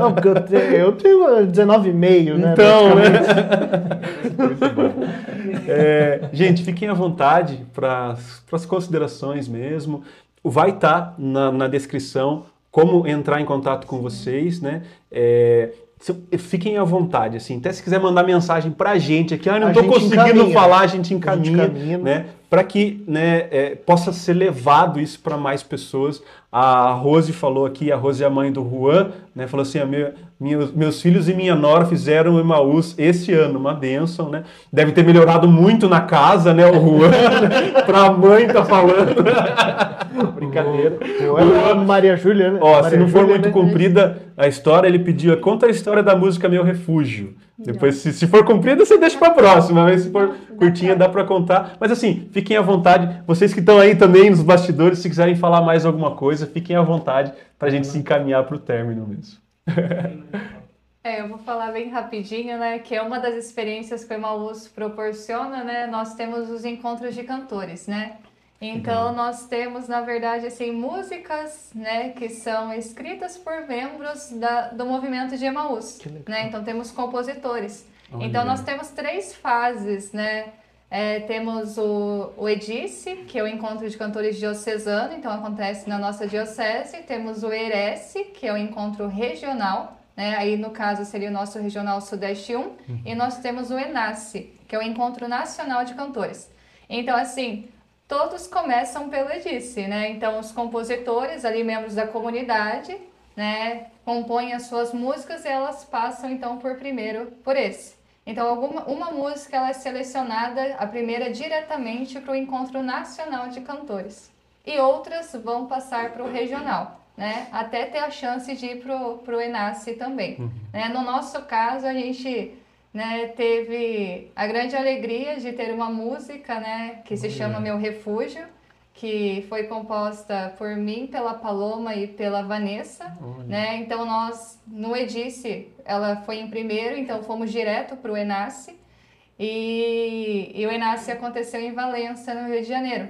Não, porque eu tenho, eu tenho 19,5, né? Então, né? praticamente. Muito <laughs> bom. É, gente, fiquem à vontade para as considerações mesmo. Vai estar na, na descrição como entrar em contato com vocês, né? É, fiquem à vontade, assim. Até se quiser mandar mensagem pra gente aqui, ah, não A estou gente conseguindo encaminha. falar, a gente encaminha, encaminha. né? Para que né, é, possa ser levado isso para mais pessoas. A Rose falou aqui, a Rose é a mãe do Juan, né? Falou assim: a meu- meus, meus filhos e minha nora fizeram Emaús esse ano, uma bênção, né? Deve ter melhorado muito na casa, né? O Juan? <laughs> Pra a mãe tá falando. <laughs> Brincadeira. Ou a Maria Júlia, né? Ó, se Maria não for Júlia, muito né? comprida a história, ele pediu, conta a história da música Meu Refúgio. Depois, se, se for comprida, você deixa pra próxima, mas se for curtinha, dá pra contar. Mas assim, fiquem à vontade. Vocês que estão aí também nos bastidores, se quiserem falar mais alguma coisa, fiquem à vontade pra gente se encaminhar pro término mesmo. <laughs> É, eu vou falar bem rapidinho, né? Que é uma das experiências que o Emaús proporciona, né? Nós temos os encontros de cantores, né? Então nós temos, na verdade, assim, músicas, né, que são escritas por membros da, do movimento de Emaús, né? Então temos compositores. Então nós temos três fases, né? É, temos o, o Edice, que é o encontro de cantores diocesano, então acontece na nossa diocese. Temos o Erece, que é o encontro regional, né? Aí no caso seria o nosso Regional Sudeste 1. E nós temos o Enace, que é o encontro nacional de cantores. Então, assim, todos começam pelo Edice, né? Então, os compositores, ali membros da comunidade, né, compõem as suas músicas e elas passam então por primeiro por esse. Então, alguma, uma música ela é selecionada, a primeira diretamente para o Encontro Nacional de Cantores. E outras vão passar para o regional, né? Até ter a chance de ir para o Enace também. Né? No nosso caso, a gente né, teve a grande alegria de ter uma música né, que se chama Meu Refúgio, que foi composta por mim, pela Paloma e pela Vanessa, né? Então nós no Edice, ela foi em primeiro, então fomos direto para o Enace e, e o Enace aconteceu em Valença, no Rio de Janeiro.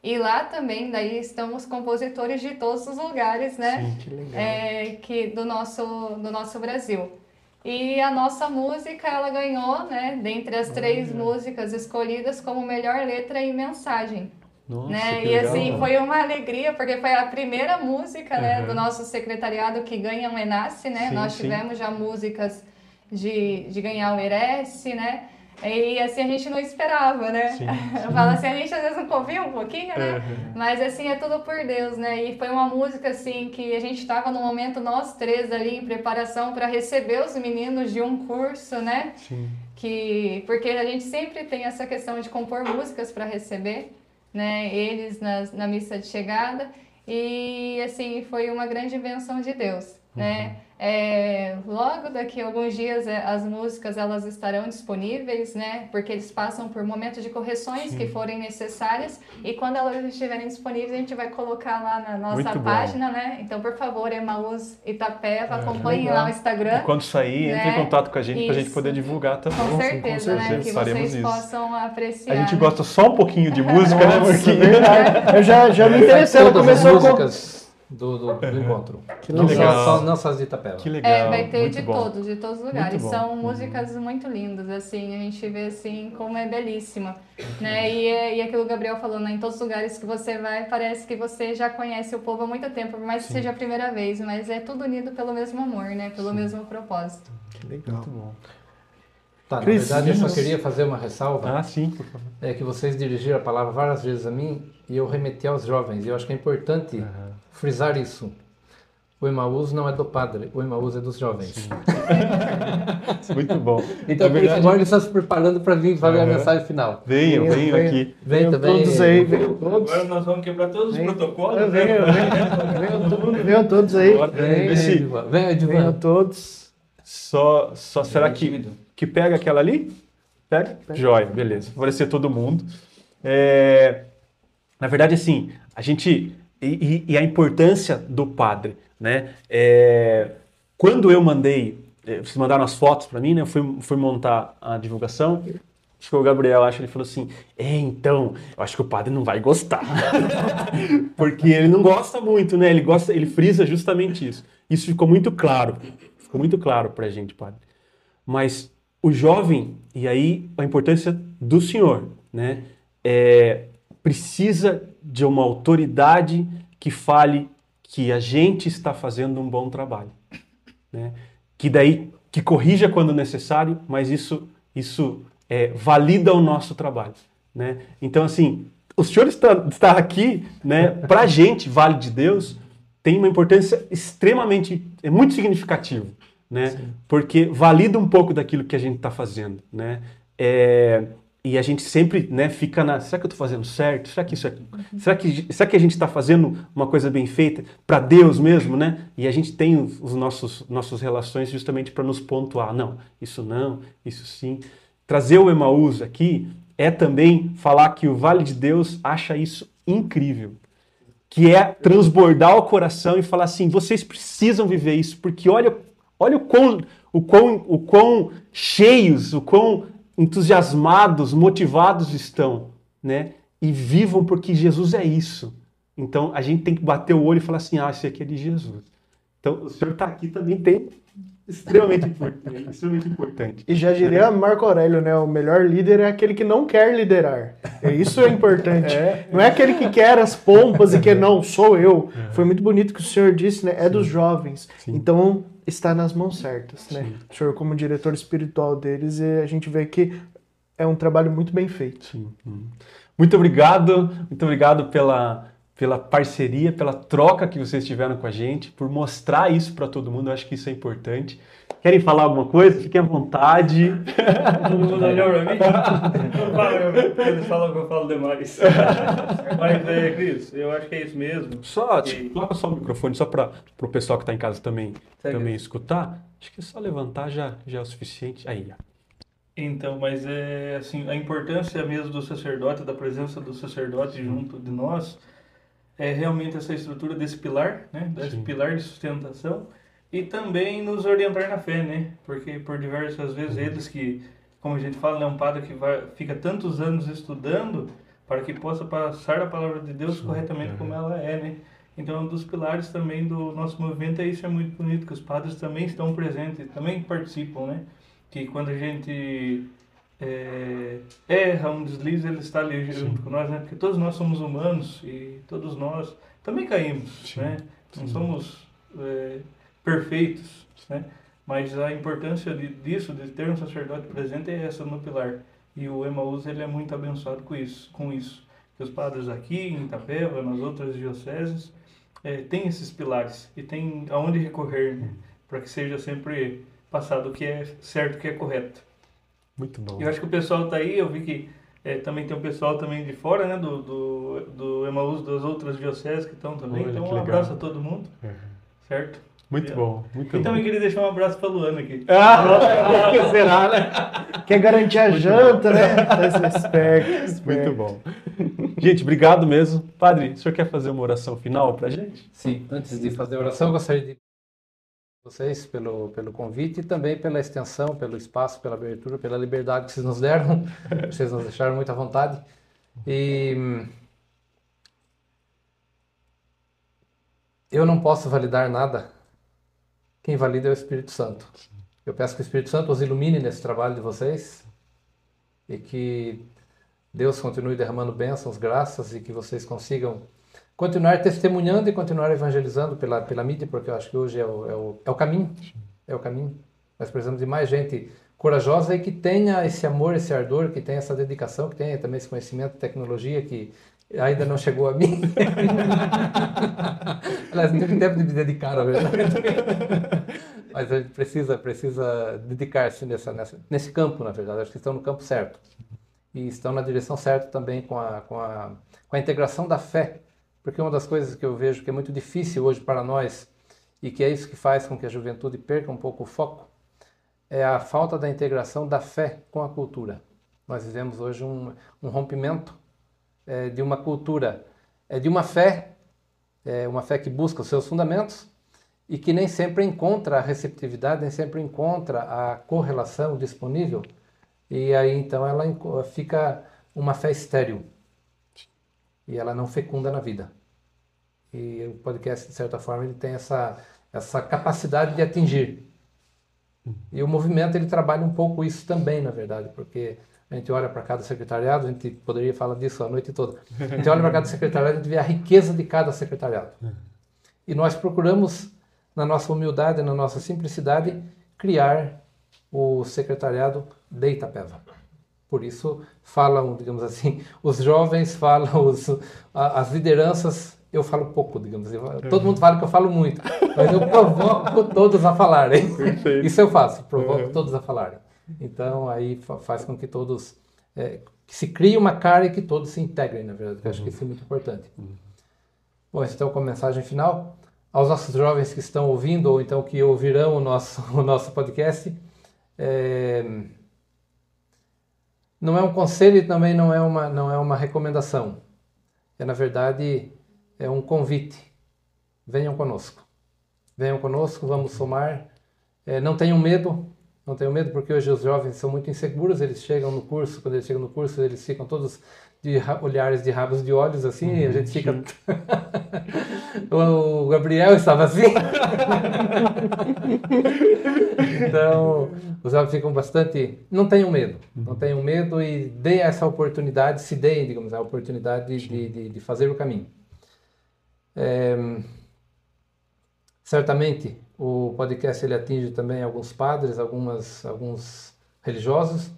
E lá também, daí estão os compositores de todos os lugares, né? Sim, que legal. é, que do nosso do nosso Brasil. E a nossa música ela ganhou, né, dentre as três músicas escolhidas como melhor letra e mensagem, Nossa, né? E assim foi uma alegria porque foi a primeira música, né, Aham. do nosso secretariado que ganha um Enace, né? Sim, Nós sim. tivemos já músicas de, de ganhar o Erece, né? E assim a gente não esperava, né? Sim, <laughs> Eu falo assim, a gente às vezes não confia um pouquinho, né? Mas assim, é tudo por Deus, né? E foi uma música assim que a gente estava no momento nós três ali em preparação para receber os meninos de um curso, né? Sim. Que porque a gente sempre tem essa questão de compor músicas para receber, né? Eles nas, na missa de chegada e assim foi uma grande bênção de Deus, né? É, logo daqui a alguns dias é, as músicas elas estarão disponíveis, né? Porque eles passam por momentos de correções que forem necessárias e quando elas estiverem disponíveis a gente vai colocar lá na nossa Muito bom. página, né? Então por favor, Emaús Itapeva, acompanhem legal. lá o Instagram. E quando sair, entre em Né? contato com a gente pra gente Isso. poder divulgar também. Com certeza, né? certeza, Que faremos vocês isso. possam apreciar. A gente né? gosta só um pouquinho de <laughs> música, né? Porque... Eu já, já me interessei, ela começou com... do, do, do encontro. Que não, legal. só, só, não só as de Itapeva. Que legal. É, vai ter muito de bom. todos, de todos os lugares. São músicas muito lindas, assim, a gente vê assim como é belíssima, né? E, é- e aquilo que o Gabriel falou, né? Em todos os lugares que você vai, parece que você já conhece o povo há muito tempo, por mais que seja a primeira vez, mas é tudo unido pelo mesmo amor, né? Pelo mesmo propósito. Que legal. Muito bom. Tá, na verdade, eu só queria fazer uma ressalva. Ah, sim, por favor. É que vocês dirigiram a palavra várias vezes a mim e eu remeti aos jovens. E eu acho que é importante frisar isso. O Emaús não é do padre, o Emaús é dos jovens. <laughs> Muito bom. Então, por verdade- agora eles estão se preparando para vir fazer a Aham. mensagem final. Venham, Venham, venham venham. aqui. Vem Venham também. todos aí, venham todos. Agora nós vamos quebrar todos os Vem. protocolos, Venham, né? venham, venham. Venham todos aí. Vem, Edivan. Venham todos. Só, só será que, que pega aquela ali? Pega? Joia, beleza. Vai aparecer todo mundo. É, na verdade, assim, a gente. E, e- a importância do padre, né? É, quando eu mandei, eh, vocês mandaram as fotos para mim, né? Eu fui, fui montar a divulgação. Acho que o Gabriel, acho, ele falou assim: É, então, eu acho que o padre não vai gostar. <laughs> Porque ele não gosta muito, né? Ele gosta, ele frisa justamente isso. Isso ficou muito claro. Ficou muito claro pra gente, padre. Mas o jovem, e aí a importância do senhor, né? É, precisa de uma autoridade que fale que a gente está fazendo um bom trabalho, né? Que daí que corrija quando necessário, mas isso isso é, valida o nosso trabalho, né? Então assim, o senhor está, está aqui, né? Para a <laughs> gente, Vale de Deus, tem uma importância extremamente, é muito significativo, né? Porque valida um pouco daquilo que a gente está fazendo, né? É, e a gente sempre, né, fica na, será que eu estou fazendo certo? Será que isso é, será que será que a gente está fazendo uma coisa bem feita para Deus mesmo, né? E a gente tem os os nossos nossas relações justamente para nos pontuar, não, isso não, isso sim. Trazer o Emaús aqui é também falar que o Vale de Deus acha isso incrível que é transbordar o coração e falar assim: vocês precisam viver isso, porque olha, olha o, quão, o, quão, o quão cheios, o quão entusiasmados, motivados estão, né? E vivam porque Jesus é isso. Então a gente tem que bater o olho e falar assim: ah, esse aqui é de Jesus. Então o senhor está aqui também tem extremamente importante, extremamente importante. E já diria Marco Aurélio, né? O melhor líder é aquele que não quer liderar. É, Isso é importante. <laughs> Não é aquele que quer as pompas e que não, sou eu. Foi muito bonito que o senhor disse, né? É dos jovens. Então está nas mãos certas, né? O senhor como diretor espiritual deles, e a gente vê que é um trabalho muito bem feito. Muito obrigado, muito obrigado pela, pela parceria, pela troca que vocês tiveram com a gente, por mostrar isso para todo mundo. Eu acho que isso é importante. Querem falar alguma coisa? Fiquem à vontade. Todo mundo olhou pra mim? Não fala, eu- Eles falam que eu falo demais. Mas, é, Cris, eu acho que é isso mesmo. Só, E- tipo, coloca só o microfone, só para o pessoal que está em casa também, também escutar. Acho que é só levantar já, já é o suficiente. Aí, ó. Então, mas é assim, a importância mesmo do sacerdote, da presença do sacerdote junto de nós, é realmente essa estrutura desse pilar, né? Desse Sim. pilar de sustentação e também nos orientar na fé, né? Porque por diversas vezes eles que, como a gente fala, né, um padre que vai, fica tantos anos estudando para que possa passar a palavra de Deus corretamente como ela é, né? Então, um dos pilares também do nosso movimento é isso, é muito bonito, que os padres também estão presentes, também participam, né? Que quando a gente é, erra um deslize, ele está ali junto com nós, né? Porque todos nós somos humanos e todos nós também caímos, Sim, né? Não somos é, perfeitos, né? Mas a importância de, disso, de ter um sacerdote presente, é essa no pilar. E o Emaús, ele é muito abençoado com isso. Com isso. Que os padres aqui, em Itapeva, nas outras dioceses, é, têm esses pilares e tem aonde recorrer, né? Para que seja sempre passado o que é certo, o que é correto. Muito bom. Eu acho que o pessoal tá aí, eu vi que é, também tem um pessoal também de fora, né, do, do, do Emaús das outras dioceses que estão também. Olha, então, um legal. abraço a todo mundo, Uhum. certo? Muito bom, muito E bom. também queria deixar um abraço para Luana aqui. <laughs> Ah, <laughs> que será, né? Quer garantir a janta, né? <laughs> Esse esperto, esperto. Muito bom. Gente, obrigado mesmo. Padre, o senhor quer fazer uma oração final pra gente? Sim, antes de fazer a oração, eu gostaria de vocês pelo, pelo convite e também pela extensão, pelo espaço, pela abertura, pela liberdade que vocês nos deram. vocês nos deixaram muito à vontade. E eu não posso validar nada. Quem valida é o Espírito Santo. Eu peço que o Espírito Santo os ilumine nesse trabalho de vocês e que Deus continue derramando bênçãos, graças e que vocês consigam continuar testemunhando e continuar evangelizando pela, pela mídia, porque eu acho que hoje é o, é o, é o caminho. É o caminho. Nós precisamos de mais gente corajosa e que tenha esse amor, esse ardor, que tenha essa dedicação, que tenha também esse conhecimento, tecnologia que ainda não chegou a mim. <laughs> Aliás, não tive tempo de me dedicar, na verdade. Mas a gente precisa, precisa dedicar-se nessa, nessa, nesse campo, na verdade. Acho que estão no campo certo. E estão na direção certa também com a, com a, com a integração da fé Porque uma das coisas que eu vejo que é muito difícil hoje para nós, e que é isso que faz com que a juventude perca um pouco o foco, é a falta da integração da fé com a cultura. Nós vivemos hoje um, um rompimento é, de uma cultura, é, de uma fé, é, uma fé que busca os seus fundamentos e que nem sempre encontra a receptividade, nem sempre encontra a correlação disponível. E aí então ela fica uma fé estéril e ela não fecunda na vida. E o podcast, de certa forma, ele tem essa, essa capacidade de atingir. E o movimento ele trabalha um pouco isso também, na verdade, porque a gente olha para cada secretariado, a gente poderia falar disso a noite toda. A gente olha para cada secretariado, a gente vê a riqueza de cada secretariado. E nós procuramos, na nossa humildade, na nossa simplicidade, criar o secretariado de Itapeva. Por isso falam, digamos assim, os jovens falam, os, as lideranças, eu falo pouco, digamos assim. Todo mundo fala que eu falo muito, mas eu provoco todos a falarem. Perfeito. Isso eu faço, provoco uhum. todos a falarem. Então aí faz com que todos é, que se crie uma cara e que todos se integrem, na verdade. Eu acho que isso é muito importante. Uhum. Bom, então com a mensagem final aos nossos jovens que estão ouvindo ou então que ouvirão o nosso <laughs> o nosso podcast. É, não é um conselho e também não é uma, não é uma recomendação. É, na verdade, é um convite. Venham conosco. Venham conosco, vamos somar. É, não tenham medo, não tenham medo, porque hoje os jovens são muito inseguros, eles chegam no curso, quando eles chegam no curso, eles ficam todos de olhares de rabos de olhos, assim, e a uhum, gente fica. <laughs> o Gabriel estava assim. <laughs> então, os jovens ficam bastante. Não tenham medo, não tenham medo e deem essa oportunidade, se deem, digamos, a oportunidade de, de, de fazer o caminho. É... Certamente, o podcast ele atinge também alguns padres, algumas, alguns religiosos.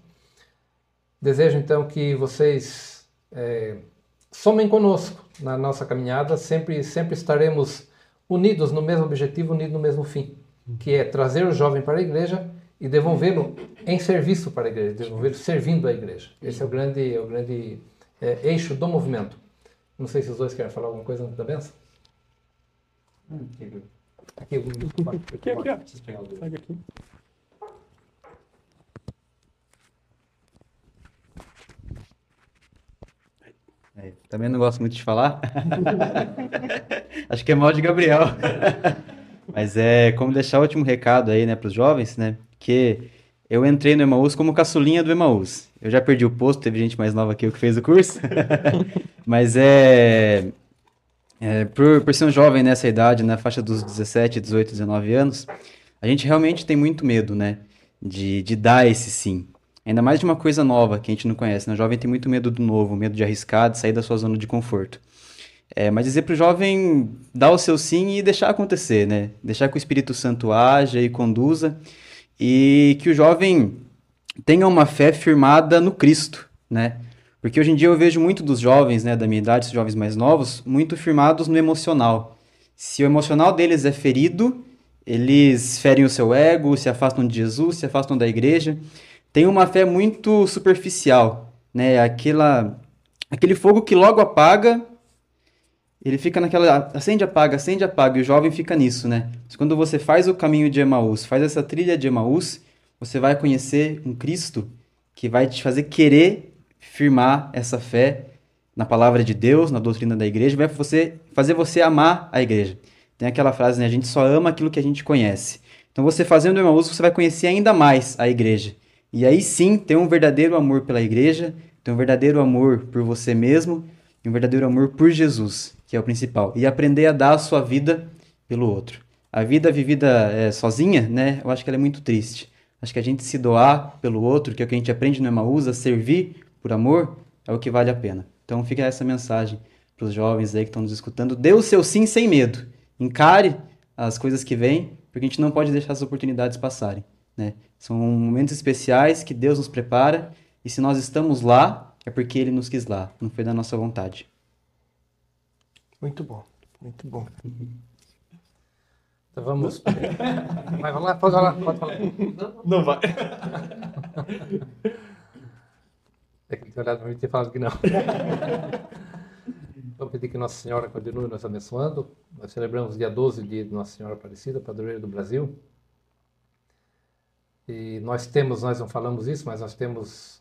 Desejo então que vocês é, somem conosco na nossa caminhada, sempre, sempre estaremos unidos no mesmo objetivo, unidos no mesmo fim, que é trazer o jovem para a igreja e devolvê-lo em serviço para a igreja, devolvê-lo servindo a igreja. Esse é o grande, é o grande é, eixo do movimento. Não sei se os dois querem falar alguma coisa da benção. Aqui, aqui, aqui, aqui, aqui. É, também não gosto muito de falar. Acho que é mal de Gabriel. Mas é como deixar o último recado aí, né, para os jovens, né? Que eu entrei no Emaús como caçulinha do Emaús. Eu já perdi o posto, teve gente mais nova eu que fez o curso. Mas é, é por, por ser um jovem nessa idade, na faixa dos 17, 18, 19 anos, a gente realmente tem muito medo, né? De, de dar esse sim. Ainda mais de uma coisa nova que a gente não conhece. Né? O jovem tem muito medo do novo, medo de arriscar, de sair da sua zona de conforto. É, mas dizer para o jovem dar o seu sim e deixar acontecer, né? Deixar que o Espírito Santo haja e conduza e que o jovem tenha uma fé firmada no Cristo, né? Porque hoje em dia eu vejo muito dos jovens, né, da minha idade, os jovens mais novos, muito firmados no emocional. Se o emocional deles é ferido, eles ferem o seu ego, se afastam de Jesus, se afastam da igreja tem uma fé muito superficial, né? Aquela, aquele fogo que logo apaga, ele fica naquela acende, apaga, acende, apaga, e o jovem fica nisso, né? Mas quando você faz o caminho de Emaús, faz essa trilha de Emaús, você vai conhecer um Cristo que vai te fazer querer firmar essa fé na palavra de Deus, na doutrina da igreja, vai você, fazer você amar a igreja. Tem aquela frase, né? A gente só ama aquilo que a gente conhece. Então, você fazendo o Emaús, você vai conhecer ainda mais a igreja. E aí sim, ter um verdadeiro amor pela igreja, ter um verdadeiro amor por você mesmo e um verdadeiro amor por Jesus, que é o principal. E aprender a dar a sua vida pelo outro. A vida vivida é, sozinha, né? Eu acho que ela é muito triste. Acho que a gente se doar pelo outro, que é o que a gente aprende no Emaús, a servir por amor, é o que vale a pena. Então fica essa mensagem para os jovens aí que estão nos escutando. Dê o seu sim sem medo. Encare as coisas que vêm, porque a gente não pode deixar as oportunidades passarem. Né? São momentos especiais que Deus nos prepara e se nós estamos lá, é porque Ele nos quis lá, não foi da nossa vontade. Muito bom, muito bom. Então vamos. Vai, vamos lá, pode falar, pode falar. Não vai. <laughs> É que olhado para mim e falado que não. <laughs> Vou pedir que Nossa Senhora continue nos abençoando. Nós celebramos dia 12, dia de Nossa Senhora Aparecida, padroeira do Brasil. E nós temos, nós não falamos isso, mas nós temos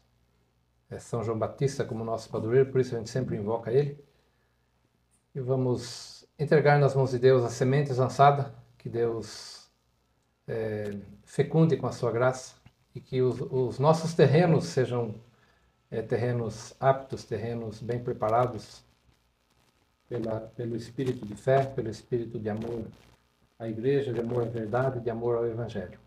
é, São João Batista como nosso padroeiro, por isso a gente sempre invoca ele. E vamos entregar nas mãos de Deus as sementes lançadas, que Deus é, fecunde com a sua graça e que os, os nossos terrenos sejam é, terrenos aptos, terrenos bem preparados pela, pelo espírito de fé, pelo espírito de amor à igreja, de amor à verdade, de amor ao evangelho.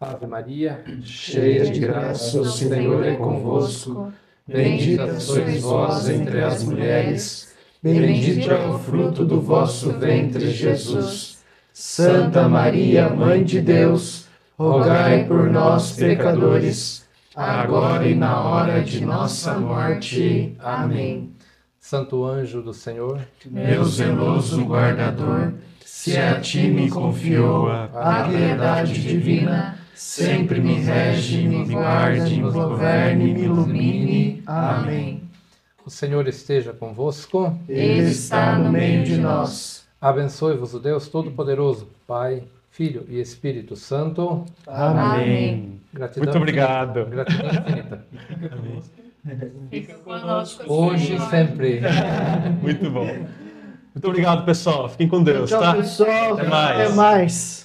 Ave Maria, Cheia de graça, o Senhor é convosco. Bendita sois vós entre as mulheres. Bendito é o fruto do vosso ventre, Jesus. Santa Maria, Mãe de Deus, rogai por nós, pecadores, agora e na hora de nossa morte. Amém. Santo anjo do Senhor, Meu zeloso guardador, se a ti me confiou a piedade divina, sempre me rege, me guarde, me governe, me ilumine. Amém. o Senhor esteja convosco. Ele está no meio de nós. Abençoe-vos o Deus Todo-Poderoso, Pai, Filho e Espírito Santo. Amém. Gratidão Muito obrigado. infinita. Gratidão infinita. Fica conosco. Hoje e sempre. Muito bom. Muito obrigado, pessoal. Fiquem com Deus, Tchau, tá? pessoal. Até mais. Até mais.